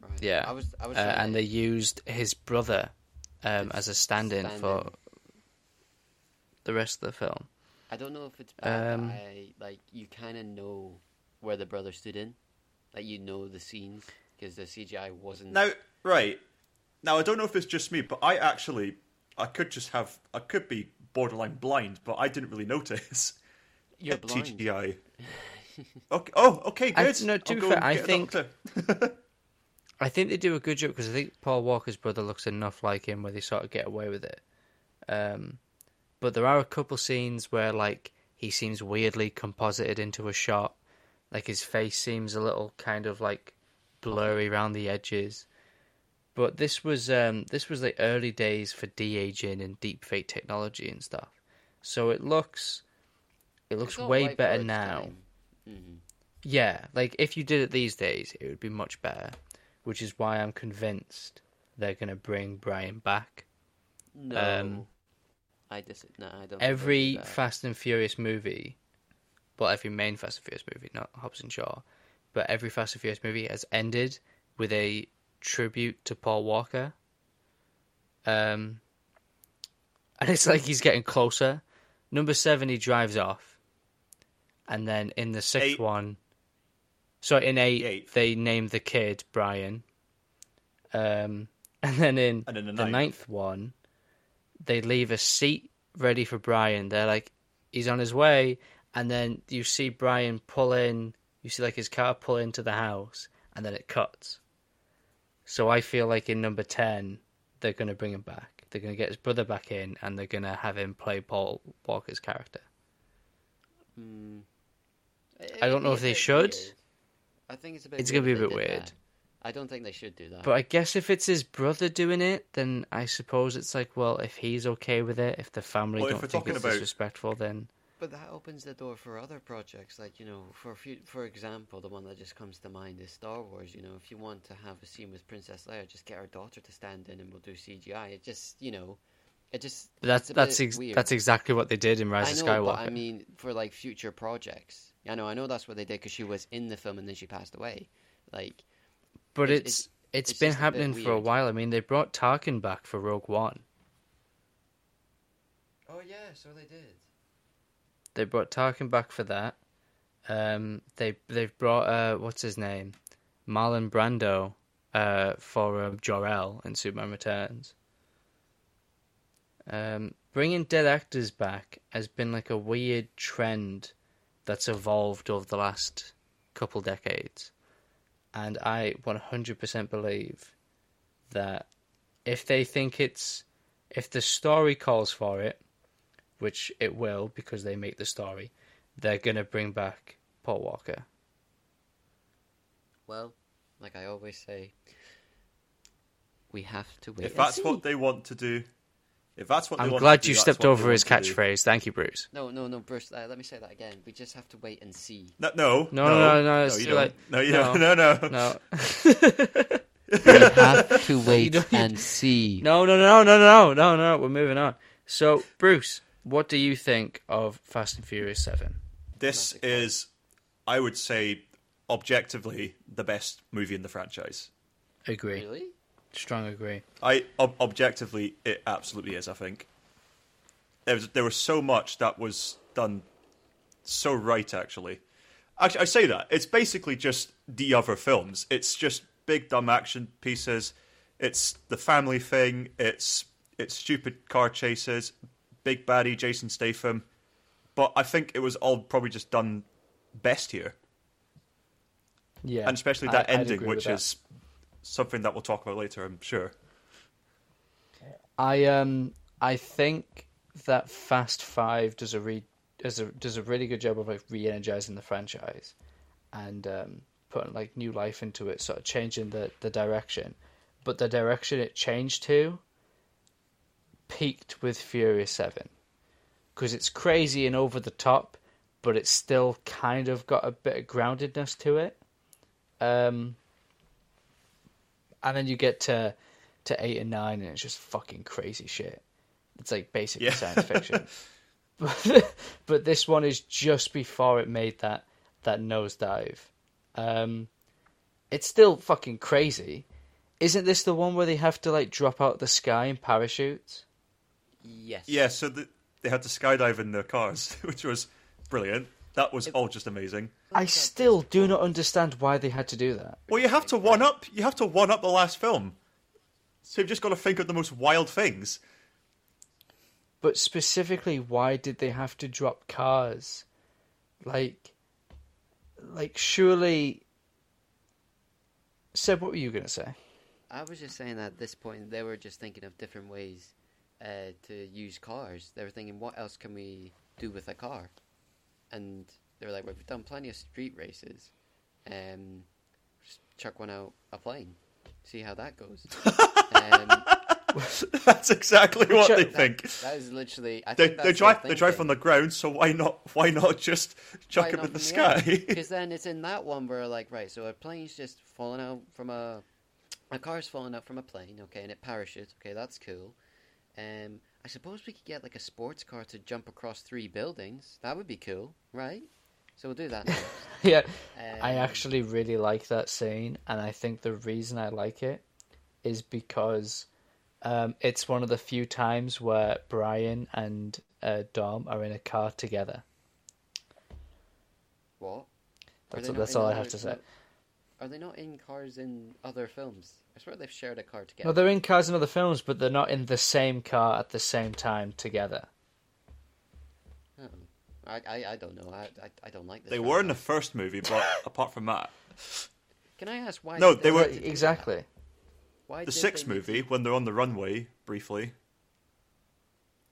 Right. Yeah, I was. I was. uh, and to- they used his brother um, as a stand-in for stand-in. the rest of the film. I don't know if it's bad. Um, I like you kind of know where the brother stood in, like you know the scenes because the CGI wasn't. Now, right now, I don't know if it's just me, but I actually, I could just have, I could be borderline blind, but I didn't really notice You're blind. TGI. okay. Oh, okay, I- good. no, to I'll be go fair, I think- I think they do a good job because I think Paul Walker's brother looks enough like him where they sort of get away with it. Um, but there are a couple scenes where like he seems weirdly composited into a shot, like his face seems a little kind of like blurry around the edges. But this was um, this was the early days for de aging and deep fake technology and stuff. So it looks it looks way for better now. Mhm. Yeah, like if you did it these days, it would be much better. Which is why I'm convinced they're gonna bring Brian back. No, Um, I dis. No, I don't. Every. Fast and Furious movie, well, every main Fast and Furious movie, not Hobbs and Shaw, but every Fast and Furious movie has ended with a tribute to Paul Walker. Um, and it's like he's getting closer. Number seven, he drives off, and then in the sixth Eight. one, so in eight, eighth. they name the kid Brian. Um, and then in And in the the ninth. ninth one, they leave a seat ready for Brian. They're like, he's on his way, and then you see Brian pull in. You see like his car pull into the house, and then it cuts. So I feel like in number ten, they're going to bring him back. They're going to get his brother back in, and they're going to have him play Paul Walker's character. Mm. I don't know if they should. I think it's a bit. It's gonna be a bit weird. that. I don't think they should do that. But I guess if it's his brother doing it, then I suppose it's like, well, if he's okay with it, if the family Well, don't we're think talking it's about- disrespectful, then But that opens the door for other projects, like you know, for few, for example, the one that just comes to mind is Star Wars. You know, if you want to have a scene with Princess Leia, just get her daughter to stand in, and we'll do CGI. It just, you know, it just. But that's that's ex- that's exactly what they did in Rise I of know, Skywalker. but I mean, for like future projects, I know, I know that's what they did because she was in the film and then she passed away. Like, but it- it's it's- it's been just a happening for a while. I mean, they brought Tarkin back for Rogue One. oh yeah, so they did. They brought Tarkin back for that. Um, they they've brought uh, what's his name, Marlon Brando, uh, for um, Jor El in Superman Returns. Um, bringing dead actors back has been like a weird trend that's evolved over the last couple decades, and I 100% believe that if they think it's if the story calls for it, which it will because they make the story, they're gonna bring back Paul Walker. Well, like I always say, we have to wait. If that's what they want to do, if that's what I'm want glad to do, you stepped over his catchphrase. Thank you, Bruce. No, no, no, Bruce. Uh, let me say that again. We just have to wait and see. No, no, No, no, no, it's you don't. late. No, you No. don't. No, no. No, We have to wait and see. no, no, no, no, no, no, no. We're moving on. So, Bruce, what do you think of Fast and Furious Seven? This is, I would say, objectively the best movie in the franchise. Agree. Really? Strong agree. I ob- objectively, it absolutely is. I think there was there was so much that was done so right. Actually, actually, I say that it's basically just the other films. It's just big dumb action pieces. It's the family thing. It's it's stupid car chases. Big baddie Jason Statham. But I think it was all probably just done best here, Yeah, and especially that I'd ending, which that. is something that we'll talk about later. I'm sure. I um I think that Fast Five does a re does a does a really good job of like re-energizing the franchise and um, putting like new life into it, sort of changing the the direction. But the direction it changed to peaked with Furious Seven because it's crazy and over the top, but it's still kind of got a bit of groundedness to it. Um, and then you get to to eight and nine, and it's just fucking crazy shit. It's like basically Yeah. science fiction. but, but this one is just before it made that that nosedive. Um, it's still fucking crazy. Isn't this the one where they have to like drop out the sky in parachutes? Yes. Yeah, so the, they had to skydive in their cars, which was brilliant. That was all just amazing. I still do not understand why they had to do that. Well, you have to one up. You have to one up the last film. So you've just got to think of the most wild things. But specifically, why did they have to drop cars? Like, like surely. Seb, what were you gonna say? I was just saying that at this point they were just thinking of different ways uh, to use cars. They were thinking, what else can we do with a car? And they were like, well, we've done plenty of street races. Um, just chuck one out a plane, see how that goes. um, That's exactly what Sure. they that- think. that is literally. I They, think they drive. They drive from the ground. So why not? Why not just chuck them in the sky? Because then it's in that one where like right, so a plane's just falling out from a a car's falling out from a plane, okay, and it parachutes, okay, that's cool. Um, I suppose we could get like a sports car to jump across three buildings. That would be cool, right? So we'll do that. Yeah, Um, I actually really like that scene, and I think the reason I like it is because um, it's one of the few times where Brian and uh, Dom are in a car together. what? That's, that's all I have to say. No, Are they not in cars in other films? I swear they've shared a car together. No, they're in cars in other films, but they're not in the same car at the same time together. Oh. I, I, I don't know. I, I, I don't like this. They were in the first movie, but apart from that, Can I ask why? No, did they were- need to do that? exactly. Why the sixth they need to- movie when they're on the runway briefly,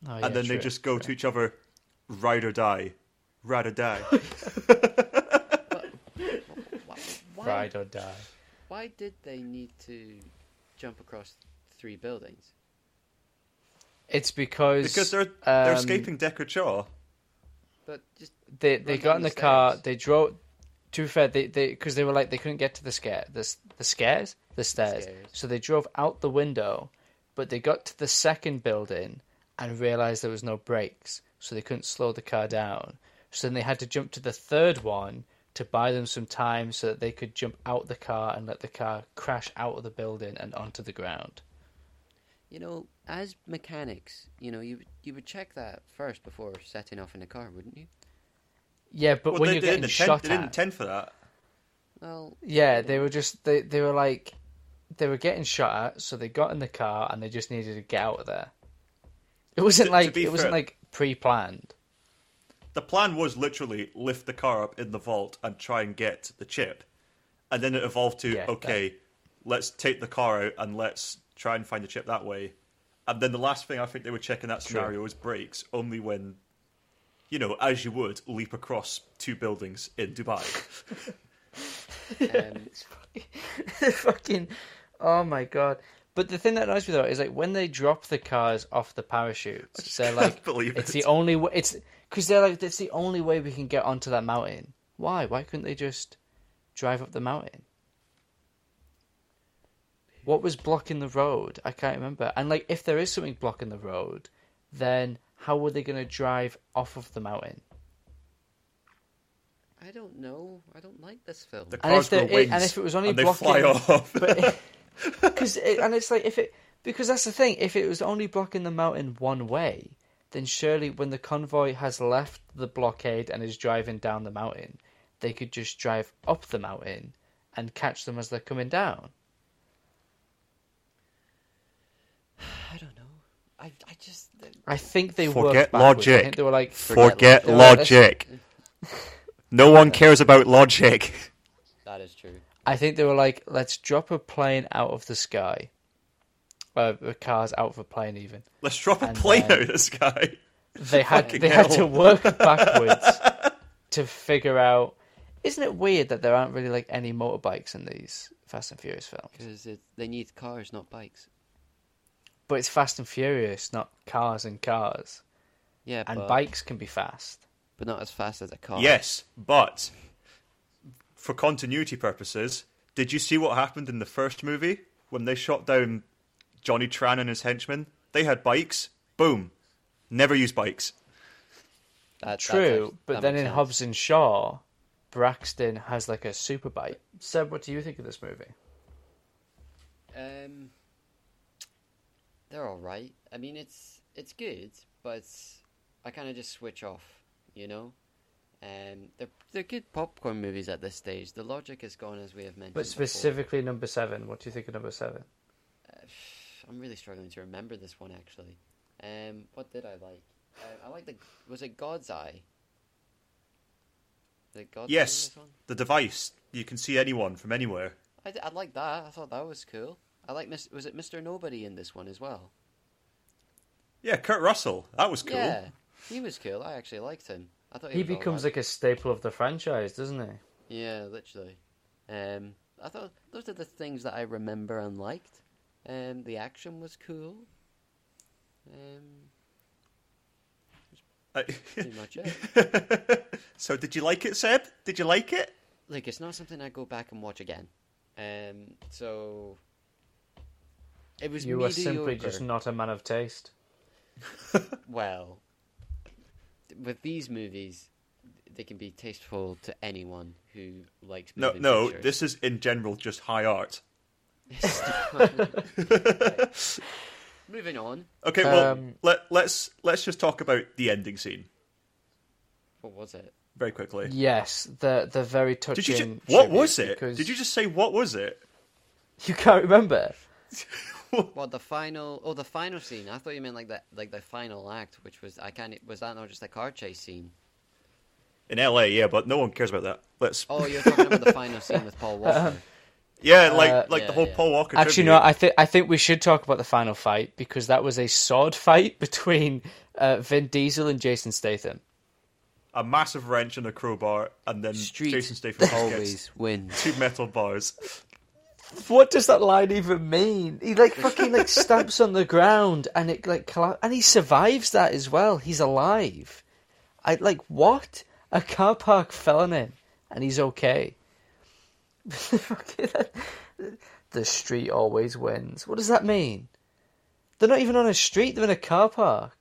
Oh, yeah, and then they just go true. to each other, ride or die, ride or die. Why, why, Ride or die. why did they need to jump across three buildings? It's because because they're they're um, escaping Deckard Shaw. But just They they got in the the car. They drove. To be fair, they they because they were like they couldn't get to the scare the the scares the stairs. stairs. So they drove out the window, but they got to the second building and realized there was no brakes, so they couldn't slow the car down. So then they had to jump to the third one to buy them some time so that they could jump out the car and let the car crash out of the building and onto the ground. you know, as mechanics, you know, you would- you would check that first before setting off in a car, wouldn't you? Yeah, but Well, when they, you're they getting didn't shot intend, they didn't intend for that. Well, Yeah, they were just they they were like they were getting shot at, so they got in the car and they just needed to get out of there. It wasn't To- to like be it wasn't like pre-planned. The plan was literally lift the car up in the vault and try and get the chip, and then it evolved to Yeah, okay, let's take the car out and let's try and find the chip that way. And then the last thing I think they were check in that True. scenario was brakes, only when, you know, as you would leap across two buildings in Dubai. um, Fucking oh my god. But the thing that annoys me though is like when they drop the cars off the parachutes, they're like believe it's it. the only way it's because they're like it's the only way we can get onto that mountain. Why? Why couldn't they just drive up the mountain? What was blocking the road? I can't remember. And like if there is something blocking the road, then how were they going to drive off of the mountain? I don't know. I don't like this film. The And if cars grow there- wings and if it was only and they blocking- fly off. But because and it's like if it because that's the thing. If it was only blocking the mountain one way, then surely when the convoy has left the blockade and is driving down the mountain, they could just drive up the mountain and catch them as they're coming down. I don't know. I, I just I think they Forget worked. I logic. think they were like, Forget they were logic. No one cares about logic. that is true. I think they were like, let's drop a plane out of the sky, uh, the cars out of a plane. Even Let's drop a And plane out of the sky. they had Fucking they had to work backwards to figure out. Isn't it weird that there aren't really like any motorbikes in these Fast and Furious films? Because they need cars, not bikes. But it's Fast and Furious, not cars and cars. Yeah, And but, bikes can be fast. but not as fast as a car. Yes, but for continuity purposes, did you see what happened in the first movie when they shot down Johnny Tran and his henchmen? They had bikes. Boom. Never use bikes. That- that's True, actually- but that then makes in sense. Hobbs and Shaw, Brixton has like a super bike. Seb, what do you think of this movie? Um, they're all right. I mean, it's it's good, but it's, I kind of just switch off, you know. Um, they're they're good popcorn movies at this stage. The logic is gone, as we have mentioned. But before. specifically number seven. What do you think of number seven? I'm really struggling to remember this one actually. Um, what did I like? Uh, I like the was it God's Eye? The God's Yes, this one? the device. You can see anyone from anywhere. I, d- I like that. I thought that was cool. I like Mis- was it Mr. Nobody in this one as well? Yeah, Kurt Russell. That was cool. Yeah, he was cool. I actually liked him. I thought he, He becomes like a staple of the franchise, doesn't he? Yeah, literally. Um, I thought those are the things that I remember and liked. Um, the action was cool. Um, I- pretty much it. so, did you like it, Seb? Did you like it? Like, it's not something I go back and watch again. Um, so it was You are mediocre. simply just not a man of taste. well. With these movies, they can be tasteful to anyone who likes. No, no. pictures. This is in general just high art. Right. Moving on. Okay, well, Um, let let's let's just talk about the ending scene What was it? very quickly. Yes, the the very touching. Did you? Ju- what was it? because Did you just say what was it? You can't remember. What the final? Oh, the final scene. I thought you meant like that, like the final act, which was I can't. Was that not just a car chase scene? In L.A., yeah, but no one cares about that. Let's. Oh, you're talking about the final scene with Paul Walker. yeah, like uh, like yeah, the whole yeah. Paul Walker. Actually, tribute. no. I think I think we should talk about the final fight because that was a sword fight between uh, Vin Diesel and Jason Statham. a massive wrench and a crowbar, and then Street Jason Statham just gets always wins. two metal bars. What does that line even mean? He like fucking like stamps on the ground and it like colla- and he survives that as well. He's alive. I like what? A car park fell on him and he's okay. The street always wins. What does that mean? They're not even on a street, they're in a car park.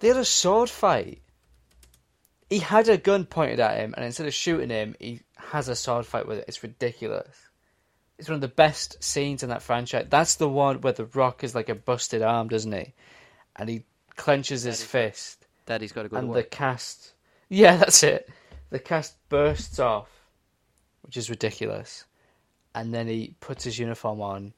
They had a sword fight. He had a gun pointed at him, and instead of shooting him, he has a sword fight with it. It's ridiculous. It's one of the best scenes in that franchise. That's the one where The Rock is like a busted arm, doesn't he? And he clenches his fist, Daddy's got to go to and the cast. Yeah, that's it. The cast bursts off, which is ridiculous. And then he puts his uniform on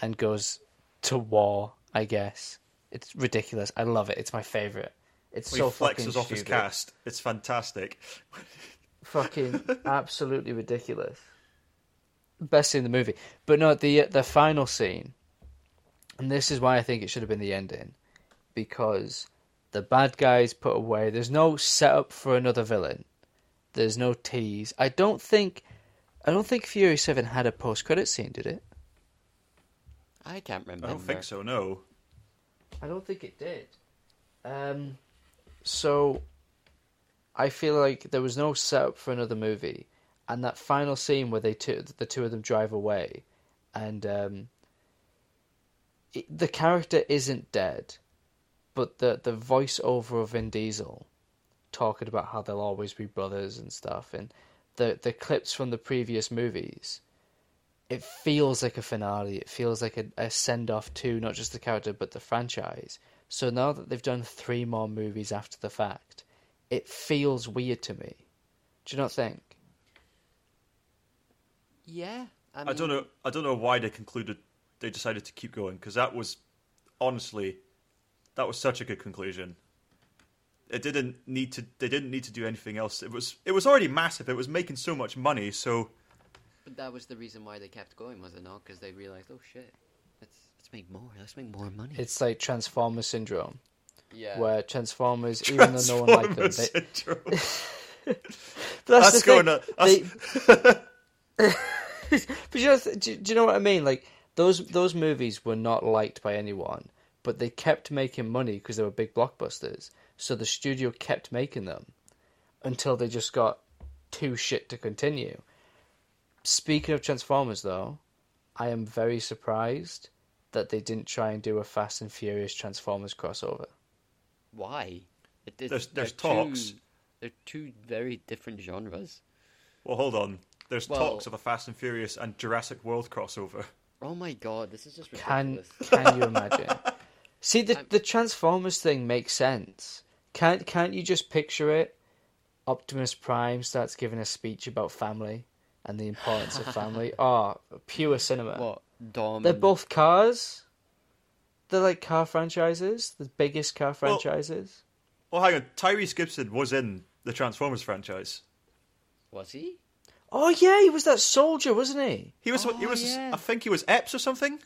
and goes to war, I guess. It's ridiculous. I love it. It's my favorite. It's He so fucking flexes off his cast. It's fantastic. fucking absolutely ridiculous. Best scene in the movie, but no, the the final scene, and this is why I think it should have been the ending, because the bad guys put away. There's no setup for another villain. There's no tease. I don't think, I don't think Fury Seven had a post credit scene, did it? I can't remember. I don't think so. No. I don't think it did. Um, so I feel like there was no setup for another movie, and that final scene where they two, the two of them drive away, and um, it, the character isn't dead, but the the voiceover of Vin Diesel talking about how they'll always be brothers and stuff, and the the clips from the previous movies. It feels like a finale. It feels like a, a send off to not just the character but the franchise. So now that they've done three more movies after the fact, it feels weird to me. Do you not think? Yeah, I, I don't know. I don't know why they concluded they decided to keep going because that was honestly that was such a good conclusion. It didn't need to. They didn't need to do anything else. It was. It was already massive. It was making so much money. So But that was the reason why they kept going, was it not? Because they realized, oh shit, let's let's make more. Let's make more money. It's like Transformers syndrome, yeah. where Transformers, even though no one liked them, they, but that's, That's the going thing. to. They- but you know, do, do you know what I mean? Like those those movies were not liked by anyone, but they kept making money because they were big blockbusters. So the studio kept making them until they just got too shit to continue. Speaking of Transformers, though, I am very surprised that they didn't try and do a Fast and Furious Transformers crossover. Why? It, it, There's- there's they're talks. Two, they're two very different genres. Well, hold on. There's Well- talks of a Fast and Furious and Jurassic World crossover. Oh my god, this is just Can ridiculous. can you imagine? See the I'm- the Transformers thing makes sense. Can't can't you just picture it? Optimus Prime starts giving a speech about family and the importance of family. Oh, pure cinema. what? Dom. They're and- both cars. They're like car franchises, the biggest car franchises. Well, hang on. Tyrese Gibson was in the Transformers franchise. Was he? Oh yeah, he was that soldier, wasn't he? He was. he Oh, was. yeah. I think he was Epps or something.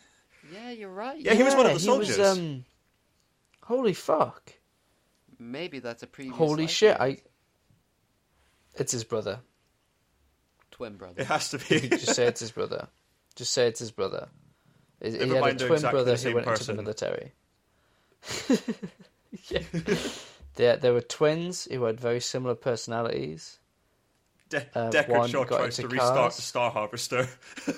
Yeah, you're right. Yeah, he was one of the he was, soldiers. um, holy fuck! Maybe that's a previous. Holy life shit! event. I. It's his brother. Twin brother. It has to be. Just say it's his brother. Just say it's his brother. He Never had a twin exactly brother who went person. into the military. yeah. There, there were twins who had very similar personalities. De- Uh, Deckard Shaw tries to into restart the Star Harvester.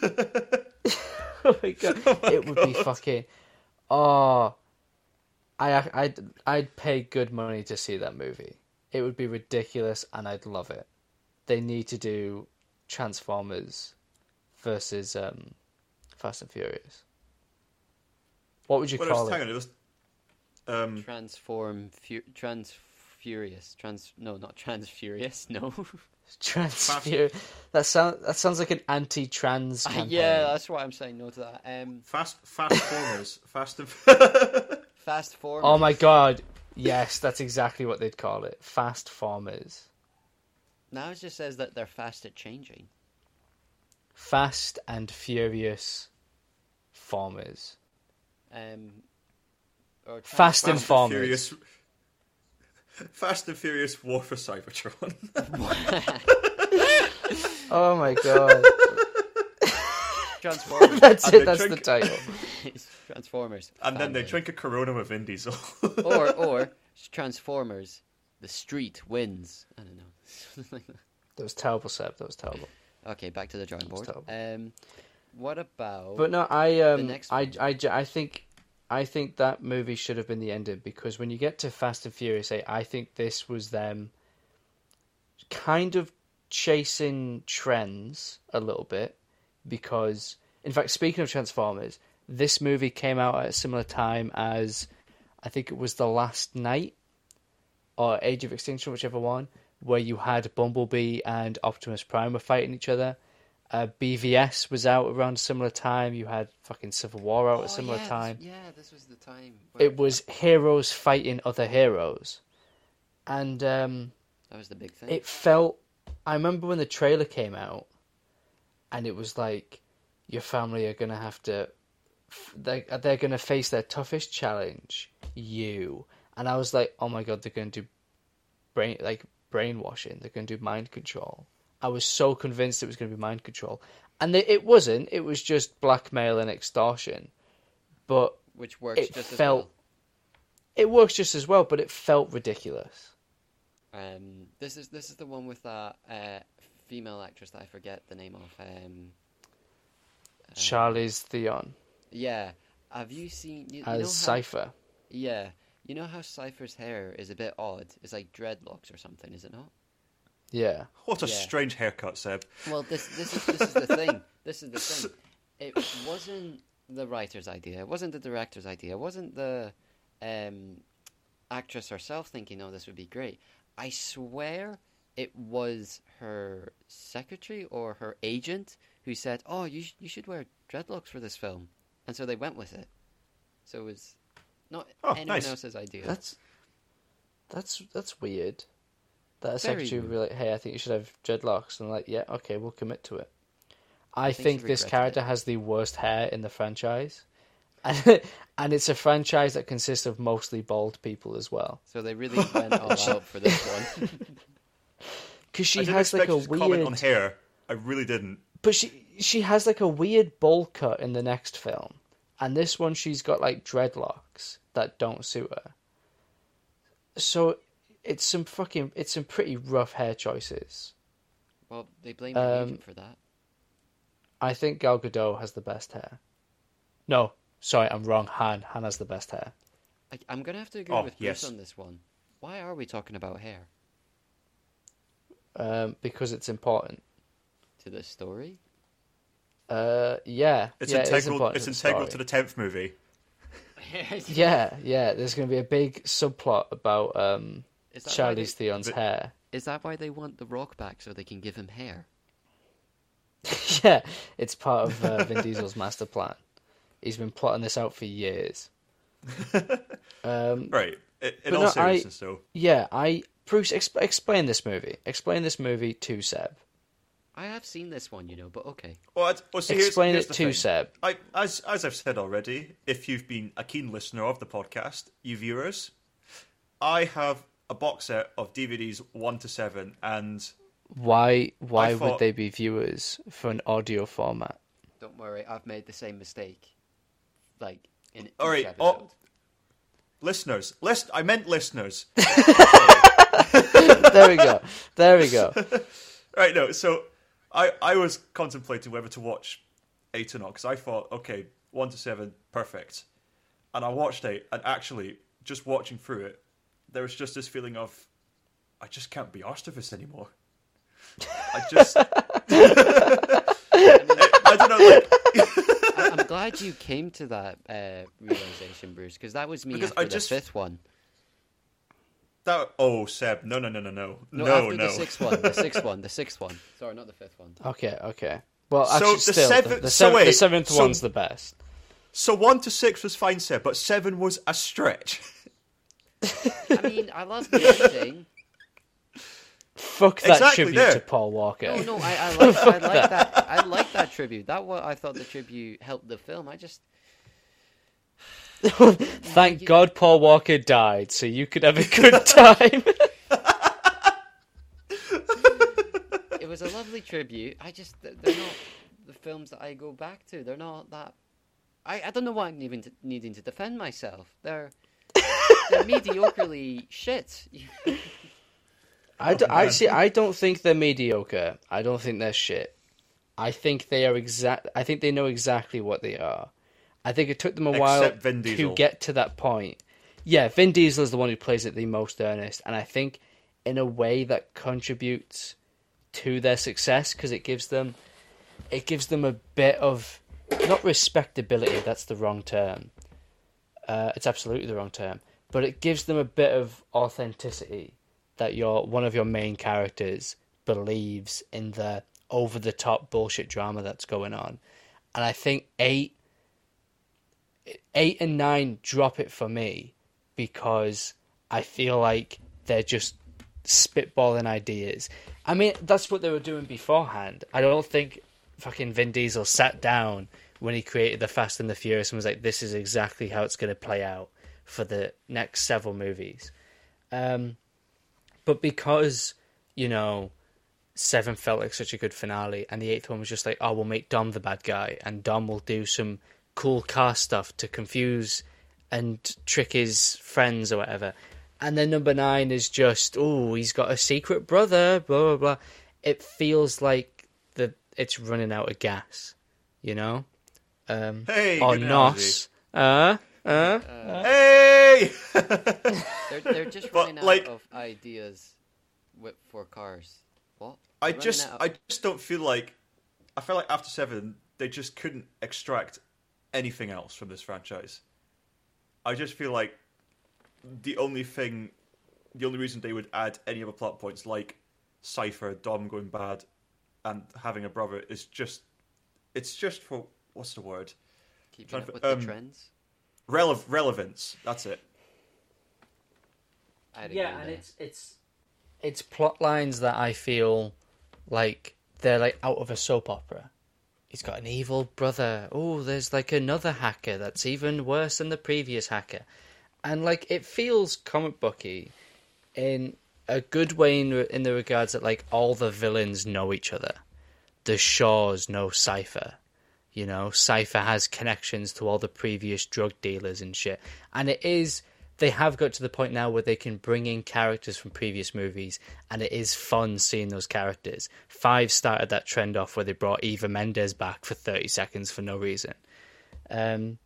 oh my god! it would be fucking. Oh, I, I'd, I'd pay good money to see that movie. It would be ridiculous, and I'd love it. They need to do Transformers versus um, Fast and Furious. What would you Well, call it was, it? hang on, it was. Um, Transform. Fu- trans. Furious. Trans. No, not trans. Furious. No. Transfer. That sounds that sounds like an anti-trans campaign. yeah, that's why I'm saying no to that. Um, fast, fast formers, fast and. fast forward. Oh my god. Yes, that's exactly what they'd call it. Fast Formers. Now it just says that they're fast at changing. Fast and furious farmers. Um, or trans- Fast and Fast farmers. Furious. Fast and Furious War for Cybertron. Oh my god. Transformers. that's And it, they that's the title. Transformers. and then they drink a Corona with Vin Diesel. or or Transformers. The street wins. I don't know. That was terrible, Seb. That was terrible. Okay, back to the drawing board. Um, what about? But no, I um, next I, one. I, j- I think, I think that movie should have been the ending because when you get to Fast and Furious 8, I think this was them kind of chasing trends a little bit because, in fact, speaking of Transformers, this movie came out at a similar time as I think it was The Last Knight or Age of Extinction, whichever one, where you had Bumblebee and Optimus Prime were fighting each other. Uh, BVS was out around a similar time. You had fucking Civil War out at Oh, a similar yeah, this- time. yeah, this was the time. where- It was heroes fighting other heroes, and um, That was the big thing. it felt. I remember when the trailer came out, and it was like, your family are gonna have to, they they're gonna face their toughest challenge, you. And I was like, oh my god, they're gonna do, brain like brainwashing. They're gonna do mind control. I was so convinced it was gonna be mind control, and they, it wasn't. It was just blackmail and extortion. But which works it just felt- as it works just as well. But it felt ridiculous. Um, this is this is the one with that uh, female actress that I forget the name of. Um, uh, Charlize Theron Yeah. Have you seen? You, you as know how, Cypher. Yeah. You know how Cypher's hair is a bit odd? It's like dreadlocks or something, is it not? Yeah. what a Yeah. strange haircut, Seb. Well, this this is this is the thing. This is the thing. It wasn't the writer's idea. It wasn't the director's idea. It wasn't the um, actress herself thinking, "Oh, this would be great." I swear, it was her secretary or her agent who said, "Oh, you sh- you should wear dreadlocks for this film," and so they went with it. So it was not Oh, anyone nice. else's idea. That's that's that's weird. That a Very secretary would be like, "Hey, I think you should have dreadlocks," and I'm like, "Yeah, okay, we'll commit to it." I think think this character it. has the worst hair in the franchise, and, and it's a franchise that consists of mostly bald people as well. So they really went all out for this one. Because I she didn't has like a you comment weird, on hair. I really didn't. but she she has like a weird bowl cut in the next film, and this one she's got like dreadlocks that don't suit her. So it's some fucking it's some pretty rough hair choices. Well, they blame the Um, agent for that. I think Gal Gadot has the best hair. No, sorry, I'm wrong. Han Han has the best hair. I, I'm gonna have to agree Oh, with Bruce yes. on this one. Why are we talking about hair Um, because it's important. to the story? Uh, yeah, It's yeah, integral. important it's to the integral story. to the tenth movie. Yeah, yeah. There's going to be a big subplot about um, Is that why they- Theron's But- hair. Is that why they want the Rock back so they can give him hair? yeah, it's part of uh, Vin Diesel's master plan. He's been plotting this out for years. Um, Right. I- In all no, I- seriousness, though, yeah, I Bruce, exp- explain this movie. Explain this movie to Seb. I have seen this one, you know, but okay. well, I'd- well, see, explain here's it the to thing. Seb. I, as as I've said already, if you've been a keen listener of the podcast, you viewers, I have a box set of DVDs one to seven, and Why? Why would they be viewers for an audio format? Don't worry, I've made the same mistake. Like in All each oh, episode. oh. listeners, list. I meant listeners. There we go. There we go. right, no. So I I was contemplating whether to watch eight or not because I thought, okay, one to seven, perfect, and I watched eight, and actually, just watching through it, there was just this feeling of, I just can't be arsed with this anymore. I just, I don't know, like. I- I'm glad you came to that uh, realization, Bruce, because that was me Because after I the fifth one. That oh Seb, no no no no no No, no after no. the sixth one, the sixth one, the sixth one. Sorry, not the fifth one. Okay, okay. Well, So actually, the still, the, seventh- the, so sev- the seventh so- one's the best. So one to six was fine, Seb, but seven was a stretch. I mean, I love the ending. Fuck that Exactly tribute there. to Paul Walker. No, no, I, I like, I like that. I like that tribute. That what I thought the tribute helped the film. I just, Thank God Paul Walker died, so you could have a good time. it was a lovely tribute. I just, they're they're not the films that I go back to. They're not that. I, I don't know why I'm even t- needing to defend myself. They're they're mediocrely shit. I, d- Oh, I see. I don't think they're mediocre. I don't think they're shit. I think they are exact. I think they know exactly what they are. I think it took them a while Except to get to that point. Yeah, Vin Diesel is the one who plays it the most earnest, and I think in a way that contributes to their success because it gives them it gives them a bit of not respectability. That's the wrong term. Uh, it's absolutely the wrong term, but it gives them a bit of authenticity that your one of your main characters believes in the over the top bullshit drama that's going on. And I think eight eight and nine drop it for me because I feel like they're just spitballing ideas. I mean, that's what they were doing beforehand. I don't think fucking Vin Diesel sat down when he created the Fast and the Furious and was like, "This is exactly how it's going to play out for the next several movies." Um, but because you know, seven felt like such a good finale, and the eighth one was just like, "Oh, we'll make Dom the bad guy, and Dom will do some cool car stuff to confuse and trick his friends or whatever." And then number nine is just, "Oh, he's got a secret brother," blah blah blah. It feels like the it's running out of gas, you know. Um, Hey, or good Nos. Uh, uh, Hey! They're they're just But, running out of ideas with, for cars. What? I They're running just out of- I just don't feel like I feel like after seven they just couldn't extract anything else from this franchise. I just feel like the only thing the only reason they would add any other plot points like Cypher, Dom going bad and having a brother is just it's just for what's the word? keeping trying up to- with um, the trends. Rele- relevance. That's it. Yeah, and there. it's it's it's plot lines that I feel like they're like out of a soap opera. He's got an evil brother. Oh, there's like another hacker that's even worse than the previous hacker, and like it feels comic booky in a good way in, in the regards that like all the villains know each other. The Shaws know Cypher. You know, Cypher has connections to all the previous drug dealers and shit. And it is they have got to the point now where they can bring in characters from previous movies and it is fun seeing those characters. Five started that trend off where they brought Eva Mendes back for 30 seconds for no reason. Um,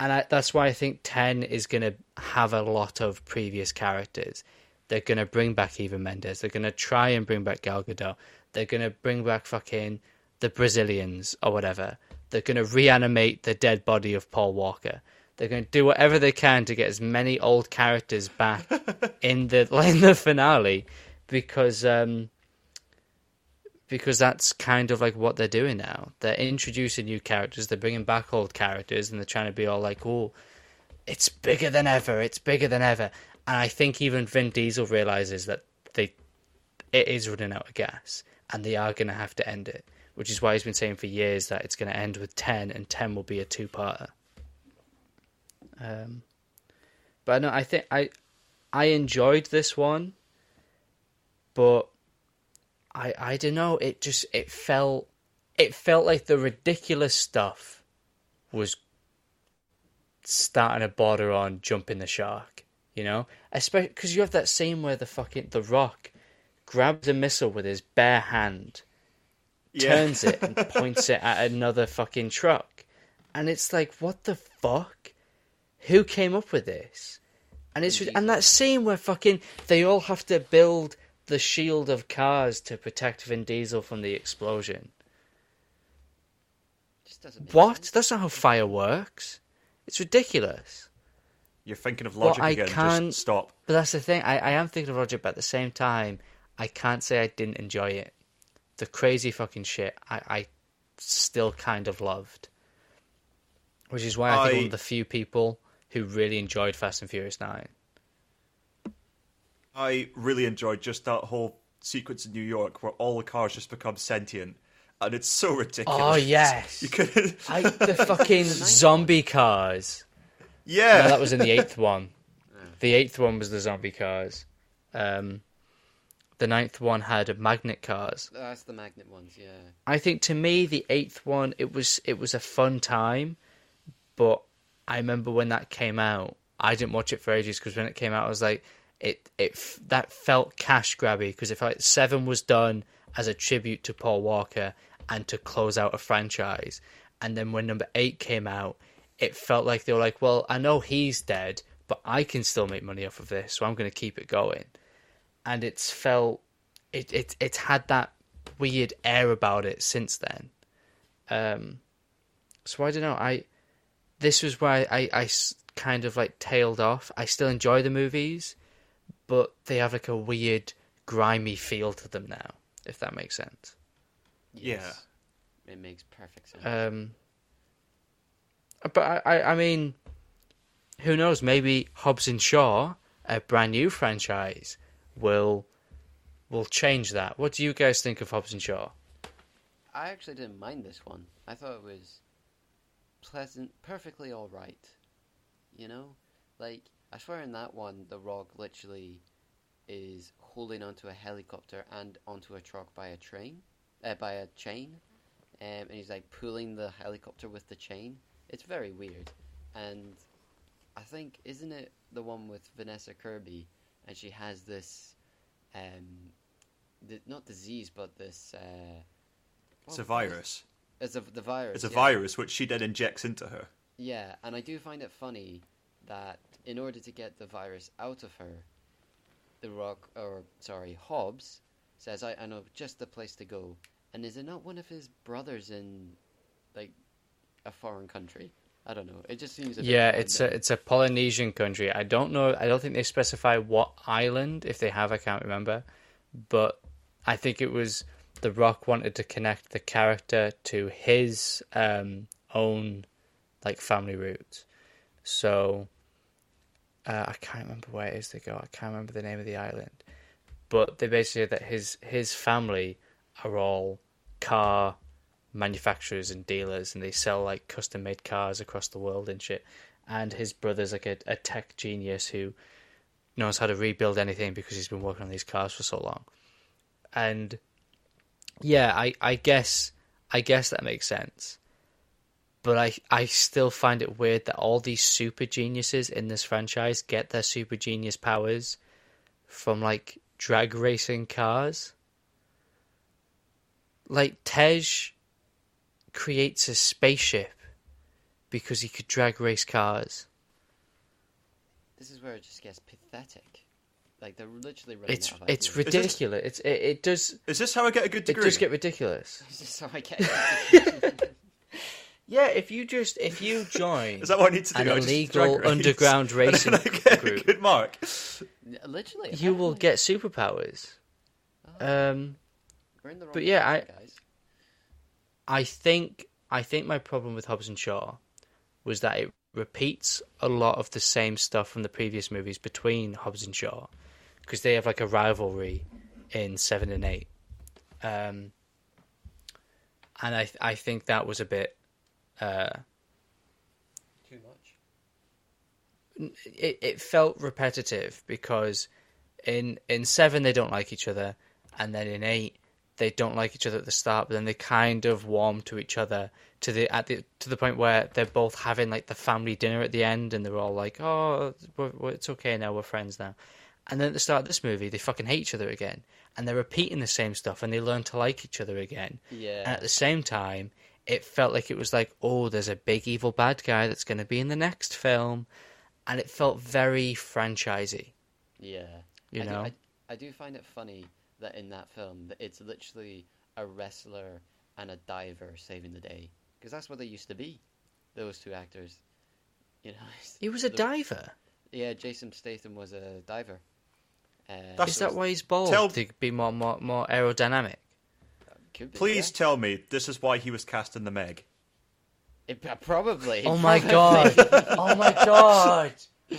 and I, that's why I think 10 is going to have a lot of previous characters. They're going to bring back Eva Mendes. They're going to try and bring back Gal Gadot. They're going to bring back fucking the Brazilians or whatever. They're going to reanimate the dead body of Paul Walker. They're going to do whatever they can to get as many old characters back in the in the finale because um, because that's kind of like what they're doing now. They're introducing new characters, they're bringing back old characters, and they're trying to be all like, "Oh, it's bigger than ever! It's bigger than ever!" And I think even Vin Diesel realizes that they it is running out of gas, and they are going to have to end it. Which is why he's been saying for years that it's going to end with ten, and ten will be a two-parter. Um, but no, I think I I enjoyed this one, but I I don't know. It just it felt it felt like the ridiculous stuff was starting to border on jumping the shark. You know, especially because you have that scene where the fucking the Rock grabs a missile with his bare hand, Yeah. turns it and points it at another fucking truck, and it's like, what the fuck? Who came up with this? And it's and that scene where fucking they all have to build the shield of cars to protect Vin Diesel from the explosion. Just doesn't make What? sense. That's not how fire works. It's ridiculous. You're thinking of Well, logic I again. can't- Just stop. But that's the thing. I, I am thinking of logic, but at the same time, I can't say I didn't enjoy it. The crazy fucking shit I, I still kind of loved. Which is why I think I'm one of the few people who really enjoyed Fast and Furious 9. I really enjoyed just that whole sequence in New York where all the cars just become sentient, and it's so ridiculous. Oh, yes. you could. I, the fucking zombie cars. yeah, No, that was in the eighth one. The eighth one was the zombie cars. Um, the ninth one had magnet cars. That's the magnet ones, yeah. I think to me the eighth one it was it was a fun time, but I remember when that came out, I didn't watch it for ages because when it came out, I was like, it it that felt cash grabby because if like seven was done as a tribute to Paul Walker and to close out a franchise, and then when number eight came out, it felt like they were like, well, I know he's dead, but I can still make money off of this, so I'm going to keep it going, and it's felt it it it's had that weird air about it since then. Um, so I don't know. I this was where I kind of like tailed off. I still enjoy the movies, but they have like a weird grimy feel to them now. If that makes sense. Yeah. It makes perfect sense. Um, but I, I, I mean, who knows? Maybe Hobbs and Shaw, a brand new franchise, will will change that. What do you guys think of Hobbs and Shaw? I actually didn't mind this one. I thought it was pleasant, perfectly all right. You know, like I swear in that one, the Rock literally is holding onto a helicopter and onto a truck by a train, uh, by a chain, um, and he's like pulling the helicopter with the chain. It's very weird, and I think isn't it the one with Vanessa Kirby, and she has this, um, the, not disease, but this. Uh, it's a virus. It's a, the virus. It's a yeah. virus which she then injects into her. Yeah, and I do find it funny that in order to get the virus out of her, the Rock, or sorry, Hobbs says, I, I know just the place to go. And is it not one of his brothers in, like, a foreign country? I don't know. It just seems a bit Yeah, it's a it's a Polynesian country. I don't know. I don't think they specify what island. If they have, I can't remember. But I think it was the Rock wanted to connect the character to his um, own like family roots. So uh, I can't remember where it is they go. I can't remember the name of the island. But they basically that his his family are all car manufacturers and dealers, and they sell like custom made cars across the world and shit. And his brother's like a, a tech genius who knows how to rebuild anything because he's been working on these cars for so long. And yeah, I, I guess I guess that makes sense. But I I still find it weird that all these super geniuses in this franchise get their super genius powers from like drag racing cars. Like Tej creates a spaceship because he could drag race cars. This is where it just gets pathetic. Like they're literally running It's out of it's ideas. this- ridiculous. It's it, it does Is this how I get a good degree? it degree? does get ridiculous. Is this how I get. Yeah, if you just if you join Is that what I need to do? an I illegal drag race? underground racing and I get a group, good mark. literally, you will get superpowers. Um, We're in the wrong but yeah, I- guys. I think I think my problem with Hobbs and Shaw was that it repeats a lot of the same stuff from the previous movies between Hobbs and Shaw because they have like a rivalry in seven and eight, um, and I I think that was a bit. Uh, too much. it, it felt repetitive because in in seven they don't like each other, and then in eight they don't like each other at the start, but then they kind of warm to each other to the at the to the point where they're both having like the family dinner at the end, and they're all like, "Oh, it's okay now, we're friends now." And then at the start of this movie, they fucking hate each other again, and they're repeating the same stuff, and they learn to like each other again. Yeah. And at the same time, it felt like it was like, oh, there's a big evil bad guy that's going to be in the next film, and it felt very franchisey. Yeah. You I know? do, I, I do find it funny that in that film that it's literally a wrestler and a diver saving the day because that's what they used to be. Those two actors. You know. He was a the- diver. Yeah, Jason Statham was a diver. Uh, That's- Is that why he's bald? Tell- To be more more more aerodynamic. could be, Please yeah. tell me this is why he was cast in the Meg. It, uh, probably. Oh my probably. god! oh my god!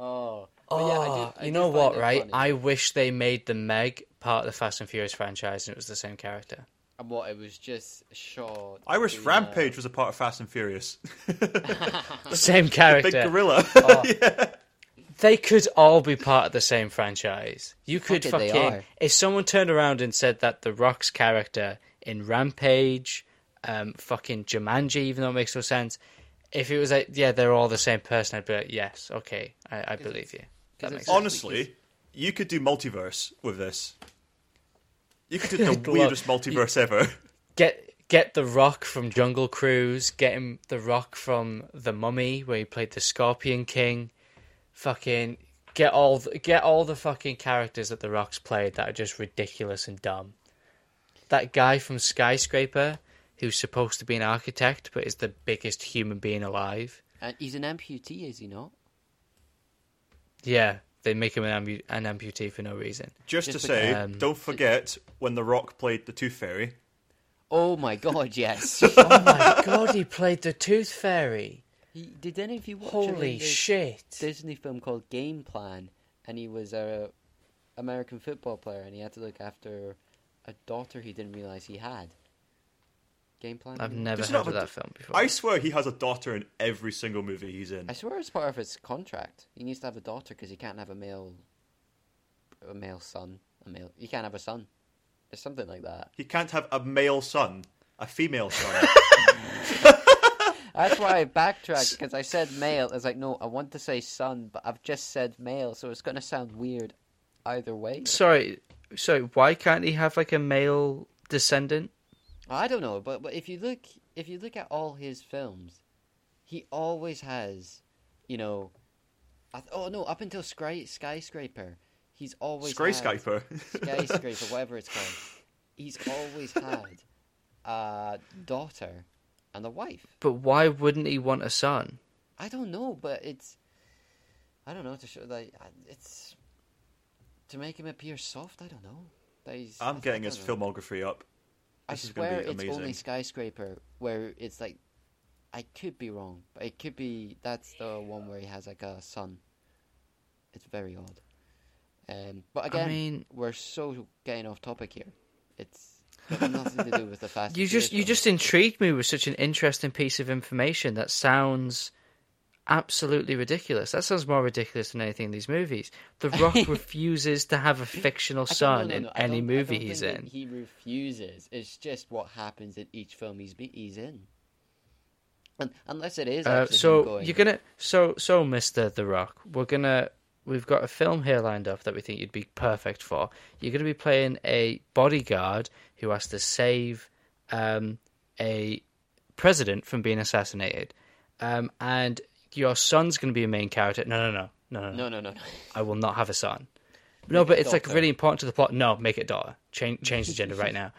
Oh. But yeah, I ah, do- Oh, I you know what? Right? funny. I wish they made the Meg part of the Fast and Furious franchise, and it was the same character. And what it was just Shaw. I wish Rampage a- was a part of Fast and Furious. Same character. Big gorilla. Oh. yeah. They could all be part of the same franchise. You could Fuck it, they fucking are. if someone turned around and said that the Rock's character in Rampage, um, fucking Jumanji, even though it makes no sense. If it was like, yeah, they're all the same person, I'd be like, yes, okay, I, I believe you. That 'cause makes it's sense. Honestly, you could do multiverse with this. You could do the Look, weirdest multiverse ever. Get get the Rock from Jungle Cruise. Get him the Rock from The Mummy, where he played the Scorpion King. Fucking get all the, get all the fucking characters that the Rock's played that are just ridiculous and dumb. That guy from Skyscraper, who's supposed to be an architect but is the biggest human being alive. And he's an amputee, is he not? Yeah, they make him an, ambu- an amputee for no reason. Just, Just to say, um, don't forget when The Rock played the Tooth Fairy. Oh my god, yes. Oh my god, he played the Tooth Fairy. He, did any of you watch him in Holy this shit. Disney film called Game Plan? And he was a American football player, and he had to look after a daughter he didn't realize he had. Game Plan. I've never Does heard of a- that film before. I swear he has a daughter in every single movie he's in. I swear it's part of his contract. He needs to have a daughter because he can't have a male, a male son. A male. He can't have a son. It's something like that. He can't have a male son, a female son. That's why I backtracked because I said male. It's like no, I want to say son, but I've just said male, so it's gonna sound weird either way. Sorry, sorry. Why can't he have like a male descendant? I don't know, but but if you look if you look at all his films, he always has, you know, I th- oh no, up until Sky skyscraper, he's always had- Skyscraper. skyscraper, whatever it's called. He's always had a daughter and a wife. But why wouldn't he want a son? I don't know, but it's I don't know to show like it's to make him appear soft. I don't know. That he's- I- I'm I getting his know. filmography up. I This is gonna swear be it's only skyscraper where it's like I could be wrong, but it could be that's the one where he has like a son. It's very odd. Um, but again, I mean- we're so getting off topic here. It's Have nothing to do with the. You just you just intrigued me with such an interesting piece of information that sounds absolutely ridiculous. That sounds more ridiculous than anything in these movies. The Rock refuses to have a fictional. Son don't- no, no, in any movie he's in. He refuses. It's just what happens in each film he's be- he's in. And, unless it is Uh, so going, you're gonna so so Mister The Rock, we're gonna we've got a film here lined up that we think you'd be perfect for. You're gonna be playing a bodyguard who has to save um, a president from being assassinated, um, and your son's gonna be a main character. No, no, no, no, no, no. No, no, no. I will not have a son. No, Make but it it's like really important to the plot. No, make it daughter. Change change the gender right now.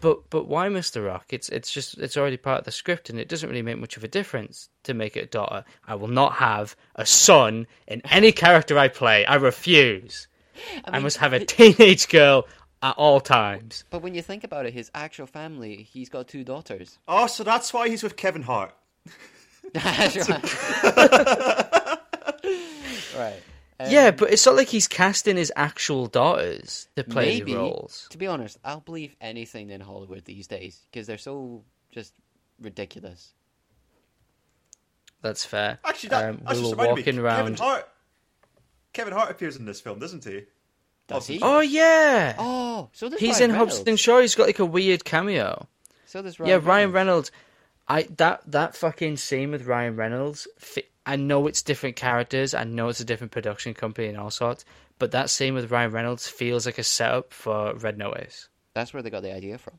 But but why Mr. Rock? It's it's just it's already part of the script and it doesn't really make much of a difference to make it a daughter. I will not have a son in any character I play. I refuse. I, mean, must have a teenage girl at all times. But when you think about it, his actual family, he's got two daughters. Oh, so that's why he's with Kevin Hart. That's right. right. Um, yeah, but it's not like he's casting his actual daughters to play maybe. roles. To be honest, I'll believe anything in Hollywood these days because they're so just ridiculous. That's fair. Actually, that, um, that's we just were walking me. around. Kevin Hart. Kevin Hart appears in this film, doesn't he? Does he? Oh yeah, Oh, so does he's Ryan in Reynolds. Hobbs and Shaw. He's got like a weird cameo. So does Ryan yeah, Ryan Reynolds. Reynolds. I that that fucking scene with Ryan Reynolds. fi- I know it's different characters. I know it's a different production company and all sorts. But that scene with Ryan Reynolds feels like a setup for Red Notice. That's where they got the idea from.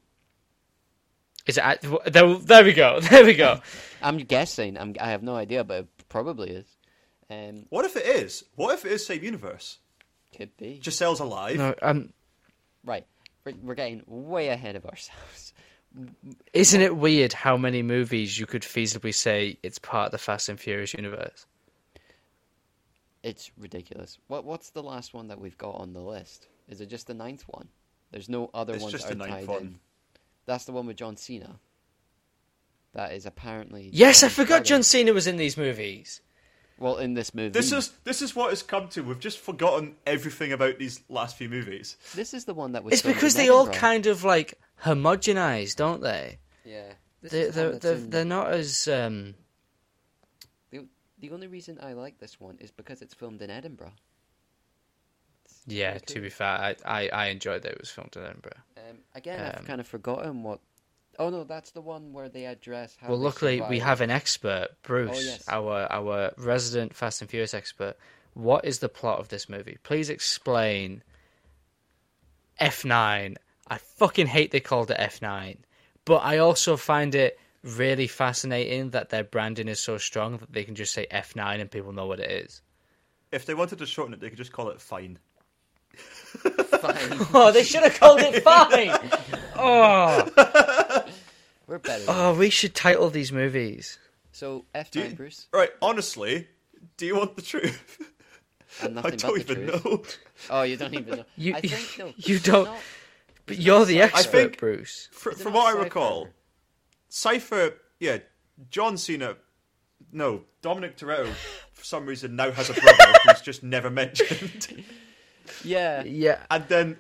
Is it? at- There, there we go. There we go. I'm guessing. I'm, I have no idea, but it probably is. Um, What if it is? What if it is same universe? Could be. Gisele's alive. No, um, Right. We're, we're getting way ahead of ourselves. isn't it weird how many movies you could feasibly say it's part of the Fast and Furious universe? It's ridiculous. What What's the last one that we've got on the list? Is it just the ninth one? There's no other It's ones just that are the ninth tied one. in. That's the one with John Cena. That is apparently. Yes, I forgot brother. John Cena was in these movies. Well, in this movie, This is this is what has come to. We've just forgotten everything about these last few movies. this is the one that was. It's filmed because they all Edinburgh. kind of like homogenize, don't they? Yeah. This They, is the they're one that's they're, in- they're not as um, The, the only reason I like this one is because it's filmed in Edinburgh. It's Yeah, really to cool. be fair, I, I, I enjoyed that it was filmed in Edinburgh. Um, again, I've um, kind of forgotten what. Oh no, that's the one where they address how. well, they luckily we have an expert, Bruce, Oh, yes. our our resident Fast and Furious expert. What is the plot of this movie? Please explain. F nine. I fucking hate they called it F nine, but I also find it really fascinating that their branding is so strong that they can just say F nine and people know what it is. If they wanted to shorten it, they could just call it Fine. Fine. Oh, they should have called it Fine. oh, We're better. oh, we should title these movies. So F Do nine, you- Bruce, Right, honestly, do you want the truth? and I nothing don't but the even truth. know. Oh, you don't even know. You- I think no. you don't- not- But you're the Cypher. expert, think- Bruce. Fr- from not what I recall, Cypher, yeah, John Cena, no, Dominic Toretto, for some reason now has a brother who's just never mentioned, Yeah. Yeah, and then,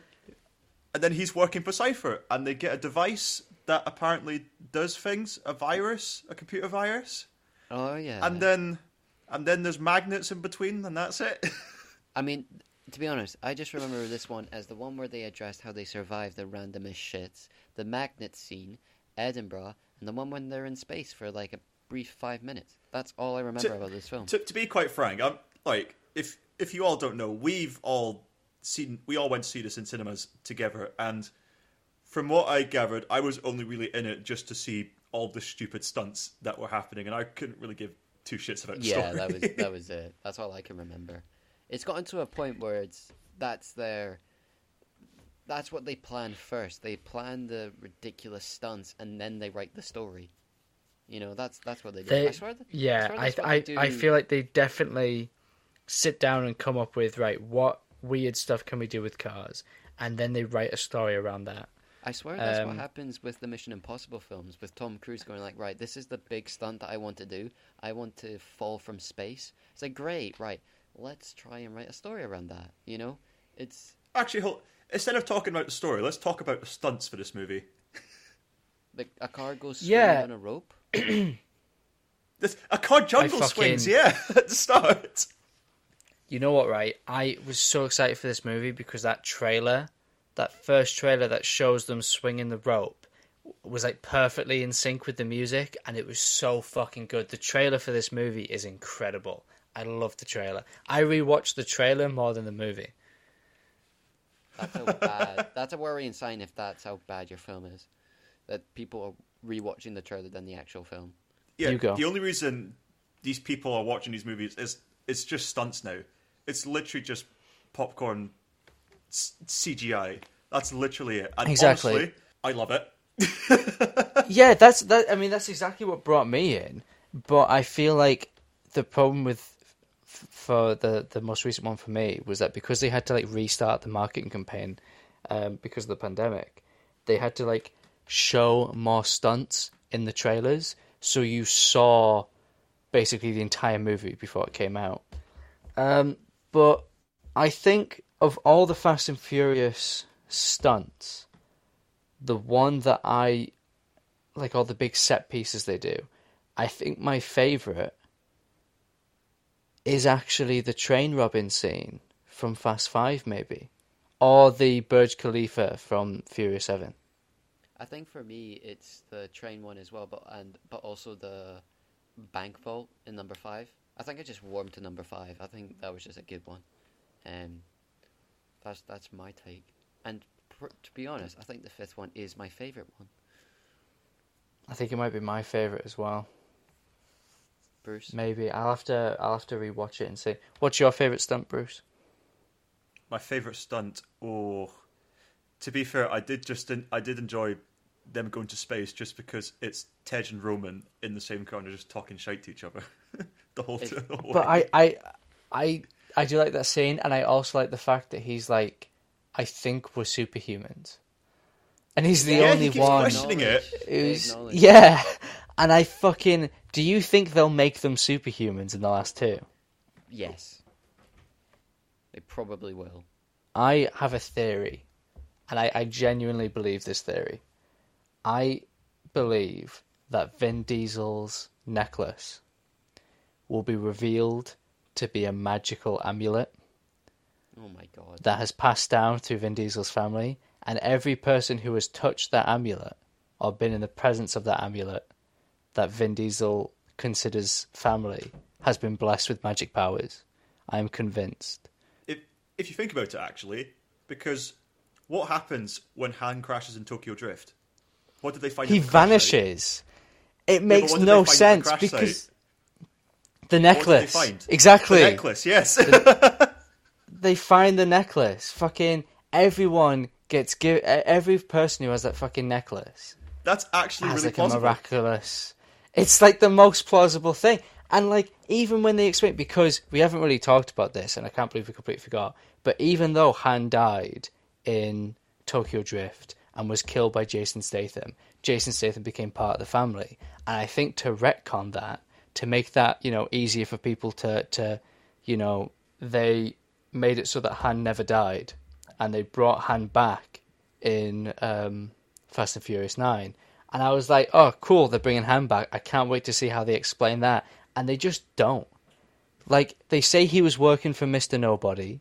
and then he's working for Cypher, and they get a device that apparently does things, a virus, a computer virus, Oh yeah. and then, and then there's magnets in between, and that's it. I mean, to be honest, I just remember this one as the one where they addressed how they survived the randomest shits, the magnet scene, Edinburgh, and the one when they're in space for like a brief five minutes. That's all I remember To- about this film. to, to be quite frank, I'm like if if you all don't know, we've all seen we all went to see this in cinemas together, and from what I gathered, I was only really in it just to see all the stupid stunts that were happening, and I couldn't really give two shits about the yeah, story. that was that was it. That's all I can remember. It's gotten to a point where it's that's their that's what they plan first. They plan the ridiculous stunts and then they write the story. You know, that's that's what they do. they. I swear that, yeah, swear I I, they I feel like they definitely sit down and come up with right what weird stuff can we do with cars, and then they write a story around that. I swear that's what Um, happens with the Mission Impossible films, with Tom Cruise going like, right, this is the big stunt that I want to do. I want to fall from space. It's like, great, right, let's try and write a story around that. You know, it's Actually, hold, instead of talking about the story, let's talk about the stunts for this movie. Like a car goes Yeah. on a rope. This, a car jungle fucking- swings, yeah, at the start. You know what, right? I was so excited for this movie because that trailer, that first trailer that shows them swinging the rope, was like perfectly in sync with the music, and it was so fucking good. The trailer for this movie is incredible. I love the trailer. I rewatched the trailer more than the movie. That's how bad. That's a worrying sign if that's how bad your film is. That people are rewatching the trailer than the actual film. Yeah, You go. the only reason these people are watching these movies is it's just stunts now. It's literally just popcorn s- CGI. That's literally it. And Exactly. honestly, I love it. yeah, that's that. I mean, that's exactly what brought me in. But I feel like the problem with for the the most recent one for me was that because they had to like restart the marketing campaign um, because of the pandemic, they had to like show more stunts in the trailers, so you saw basically the entire movie before it came out. Um, but I think of all the Fast and Furious stunts, the one that I like all the big set pieces they do, I think my favorite is actually the train robbing scene from Fast Five, maybe, or the Burj Khalifa from Furious Seven. I think for me it's the train one as well, but and but also the bank vault in number five. I think I just warmed to number five. I think that was just a good one. Um, that's that's my take. And pr- to be honest, I think the fifth one is my favorite one. I think it might be my favorite as well. Bruce. Maybe I'll have to I'll have to rewatch it and see. What's your favorite stunt, Bruce? My favorite stunt. Oh, to be fair, I did just I did enjoy them going to space just because it's Tej and Roman in the same corner just talking shite to each other the whole, If- the whole But way. I, I, I, I do like that scene, and I also like the fact that he's like, I think we're superhumans, and he's the Yeah, he only keeps one questioning it. Who's yeah. And I fucking do you think they'll make them superhumans in the last two? Yes. They probably will. I have a theory, and I, I genuinely believe this theory. I believe that Vin Diesel's necklace will be revealed to be a magical amulet Oh my god. that has passed down through Vin Diesel's family, and every person who has touched that amulet or been in the presence of that amulet that Vin Diesel considers family has been blessed with magic powers. I am convinced. if if you think about it, actually, because what happens when Han crashes in Tokyo Drift? What did they find? He at site? vanishes. It makes what did no they find at the sense because site? The necklace. did they find? Exactly. The necklace, yes. They find the necklace. Fucking everyone gets give. Every person who has that fucking necklace That's actually really like plausible. a miraculous. It's like the most plausible thing, and like even when they explain, because we haven't really talked about this, and I can't believe we completely forgot. But even though Han died in Tokyo Drift and was killed by Jason Statham, Jason Statham became part of the family, and I think to retcon that, to make that you know easier for people to to, you know, they made it so that Han never died, and they brought Han back in um, Fast and Furious Nine, and I was like, oh, cool, they're bringing Han back. I can't wait to see how they explain that, and they just don't. Like they say he was working for Mister Nobody,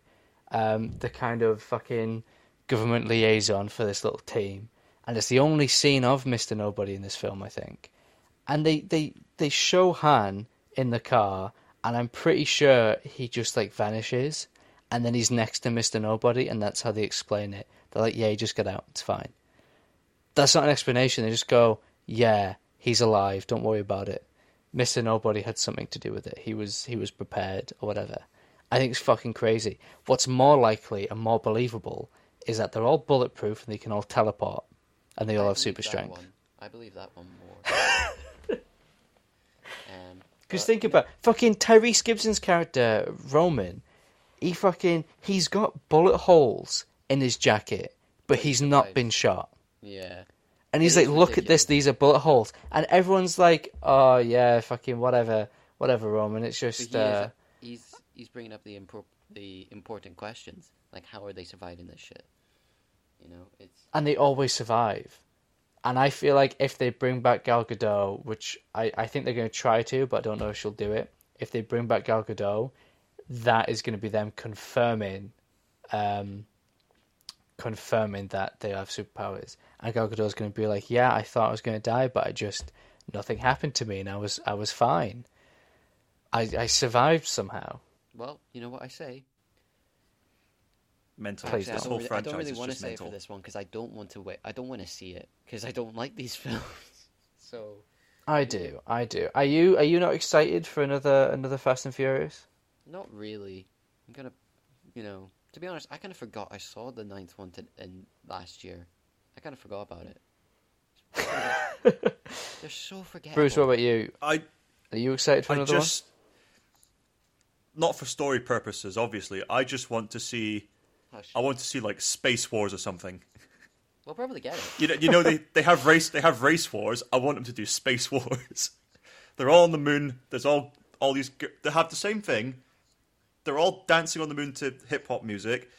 um, the kind of fucking government liaison for this little team, and it's the only scene of Mister Nobody in this film, I think. And they they they show Han in the car, and I'm pretty sure he just like vanishes, and then he's next to Mister Nobody, and that's how they explain it. They're like, yeah, he just got out, it's fine. That's not an explanation. They just go, yeah, he's alive. Don't worry about it. Mister Nobody had something to do with it. He was he was prepared or whatever. I think it's fucking crazy. What's more likely and more believable is that they're all bulletproof and they can all teleport and they all I have super strength. one. I believe that one more. Because think about fucking Tyrese Gibson's character Roman. He fucking he's got bullet holes in his jacket, but he's not been shot. yeah. And he's like, "Look at this; these are bullet holes." And everyone's like, "Oh yeah, fucking whatever, whatever, Roman. It's just he uh, is, he's he's bringing up the impor- the important questions, like how are they surviving this shit? You know, it's and they always survive. And I feel like if they bring back Gal Gadot, which I, I think they're going to try to, but I don't know if she'll do it. If they bring back Gal Gadot, that is going to be them confirming, um, confirming that they have superpowers. And Gal Gadot is going to be like, "Yeah, I thought I was going to die, but I just nothing happened to me, and I was I was fine. I I survived somehow." Well, you know what I say. Mental. Please Actually, I this don't whole really, I don't really want to just say it for this one because I don't want to wait. I don't want to see it because I don't like these films. so I do, I do. Are you are you not excited for another another Fast and Furious? not really. I'm gonna, you know, to be honest, I kind of forgot I saw the ninth one to, in last year. I kind of forgot about it. They're so forgettable. Bruce, what about you? I Are you excited for I another just not for story purposes. Obviously, I just want to see. Hush. I want to see like space wars or something. We'll probably get it. You know, you know they, they have race they have race wars. I want them to do space wars. They're all on the moon. There's all all these. They have the same thing. They're all dancing on the moon to hip hop music.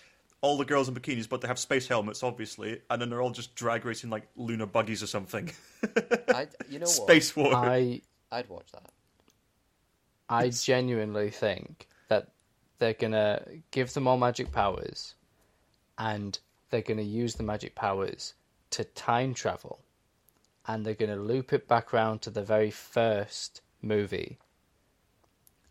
All the girls in bikinis, but they have space helmets, obviously, and then they're all just drag racing like lunar buggies or something. I, you know what? space war. I I'd watch that. I genuinely think that they're gonna give them all magic powers, and they're gonna use the magic powers to time travel, and they're gonna loop it back round to the very first movie,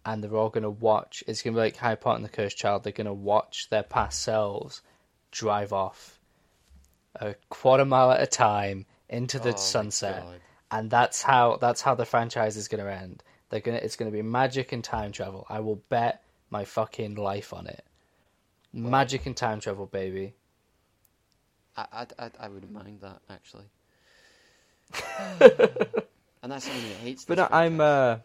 and they're all gonna watch. It's gonna be like Harry Potter and the Cursed Child. They're gonna watch their past selves drive off a quarter mile at a time into the Oh sunset and that's how that's how the franchise is going to end. They're gonna it's going to be magic and time travel. I will bet my fucking life on it. Magic and time travel, baby. I, I, I, wouldn't mind that actually. and that's someone who hates. But I- I'm uh,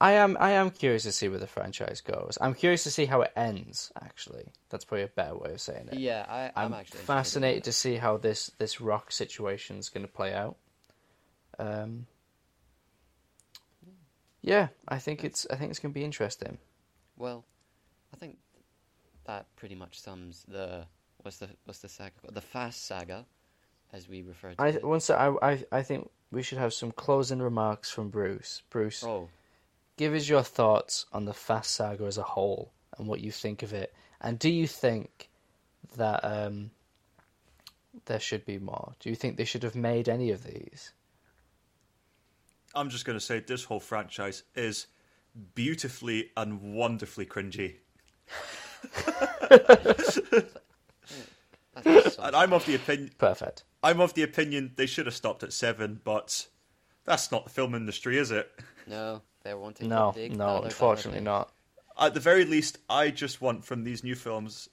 I am I am curious to see where the franchise goes. I'm curious to see how it ends. Actually, that's probably a better way of saying it. yeah, I, I'm, I'm actually fascinated to see how this this rock situation is going to play out. Um, yeah, I think it's I think it's going to be interesting. Well, I think that pretty much sums the what's the what's the saga called? The Fast Saga, as we refer to I it. once I, I I think we should have some closing remarks from Bruce. Bruce, Oh, give us your thoughts on the Fast Saga as a whole and what you think of it. And do you think that um, there should be more? Do you think they should have made any of these? I'm just going to say this whole franchise is beautifully and wonderfully cringy. that's And I'm of the opinion Perfect. I'm of the opinion they should have stopped at seven, but that's not the film industry, is it? no, they're wanting No, to dig no, dollar, dollar unfortunately not. At the very least, I just want from these new films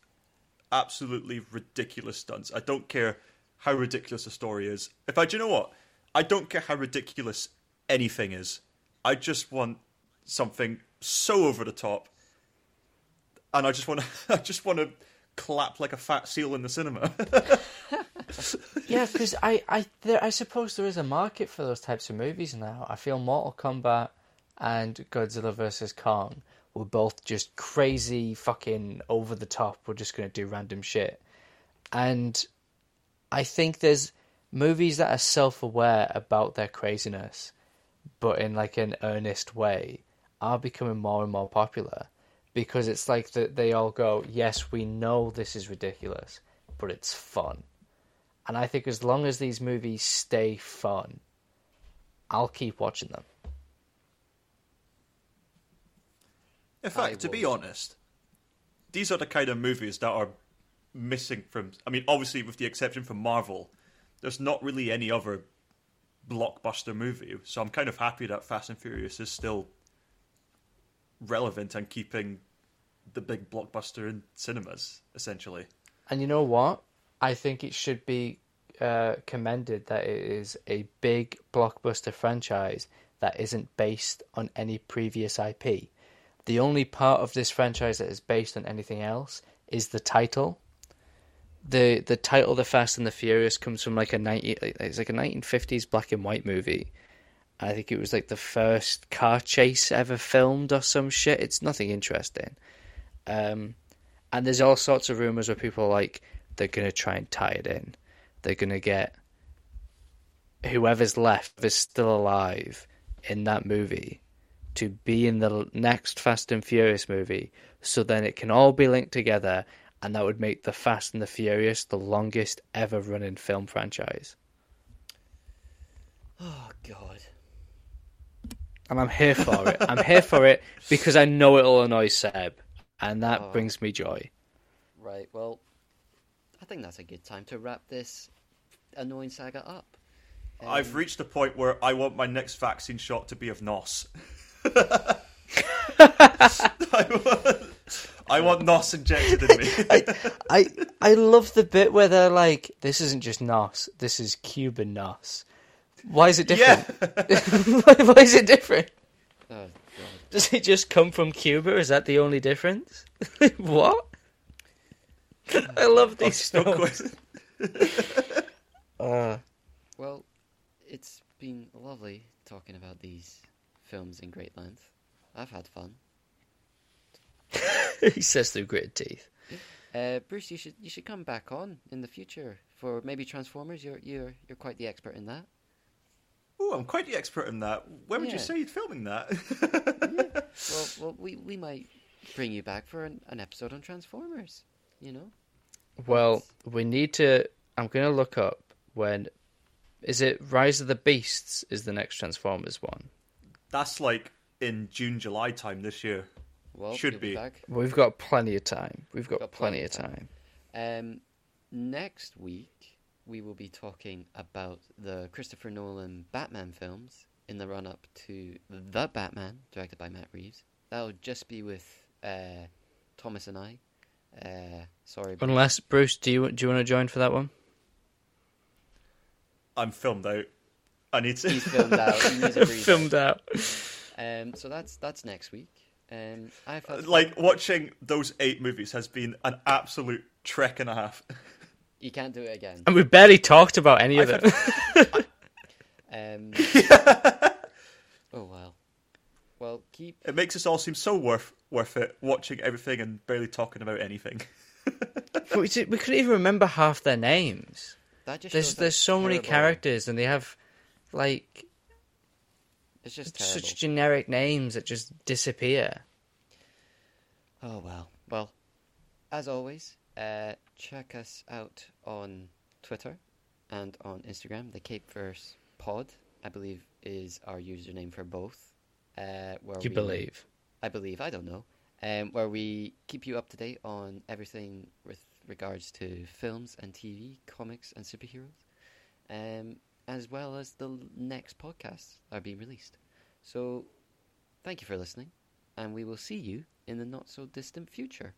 absolutely ridiculous stunts. I don't care how ridiculous the story is. If I, do you know what? I don't care how ridiculous anything is. I just want something so over the top, and I just want to, I just want to clap like a fat seal in the cinema. Yeah, because I I there, I suppose there is a market for those types of movies now. I feel Mortal Kombat and Godzilla vs Kong were both just crazy, fucking over the top. We're just going to do random shit, and I think there's movies that are self aware about their craziness, but in like an earnest way, are becoming more and more popular because it's like that they all go, yes, we know this is ridiculous, but it's fun. And I think as long as these movies stay fun, I'll keep watching them. In fact, I to be honest, these are the kind of movies that are missing from. I mean, obviously, with the exception from Marvel, there's not really any other blockbuster movie. So I'm kind of happy that Fast and Furious is still relevant and keeping the big blockbuster in cinemas, essentially. And you know what? I think it should be uh, commended that it is a big blockbuster franchise that isn't based on any previous IP. The only part of this franchise that is based on anything else is the title. the The title, "The Fast and the Furious," comes from like a ninety, it's like a nineteen fifties black and white movie. I think it was like the first car chase ever filmed or some shit. It's nothing interesting. Um, and there's all sorts of rumors where people are like they're gonna try and tie it in. They're gonna get whoever's left is still alive in that movie to be in the next Fast and Furious movie, so then it can all be linked together, and that would make the Fast and the Furious the longest ever running film franchise. Oh God. And I'm here for it. I'm here for it because I know it'll annoy Seb, and that Oh. brings me joy. Right. Well, I think that's a good time to wrap this annoying saga up. I've Um, reached a point where I want my next vaccine shot to be of NOS. I want, I want NOS injected in me. I I love the bit where they're like, "This isn't just NOS. This is Cuban NOS." Why is it different? yeah, Why is it different? Oh God. Does it just come from Cuba? Is that the only difference? what? I love these Still films. Uh, Well, it's been lovely talking about these films in great length. I've had fun. he says through gritted teeth. Uh, Bruce, you should you should come back on in the future for maybe Transformers. You're you're you're quite the expert in that. Ooh, I'm quite the expert in that. When would Yeah. you say you're filming that? Well, well, we we might bring you back for an, an episode on Transformers. You know. Well, we need to. I'm going to look up when. Is it Rise of the Beasts? Is the next Transformers one? That's like in June, July time this year. Well, Should be. be. back. We've got plenty of time. We've got, Got plenty, plenty of of time. Um, next week we will be talking about the Christopher Nolan Batman films in the run up to the Batman, directed by Matt Reeves. That'll just be with uh, Thomas and I. Uh, sorry, Bruce. Unless Bruce, do you do you want to join for that one? I'm filmed out. I need to. he's filmed out. He needs a breather. Filmed out. Um, so that's that's next week. Um, I've had fun. like watching those eight movies has been an absolute trek and a half. you can't do it again. And we barely talked about any of I've it. Um, oh well. Well, keep It makes us all seem so worth worth it watching everything and barely talking about anything. we, did- we couldn't even remember half their names. that just There's there's so many characters, and they have like It's just terrible. such generic names that just disappear. Oh well. Well, as always, uh, check us out on Twitter and on Instagram. The Cape Verse Pod, I believe, is our username for both. Uh, where You we, believe? I believe. I don't know. Um, where we keep you up to date on everything with regards to films and TV, comics and superheroes, um, as well as the next podcasts that are being released. So, thank you for listening, and we will see you in the not so distant future.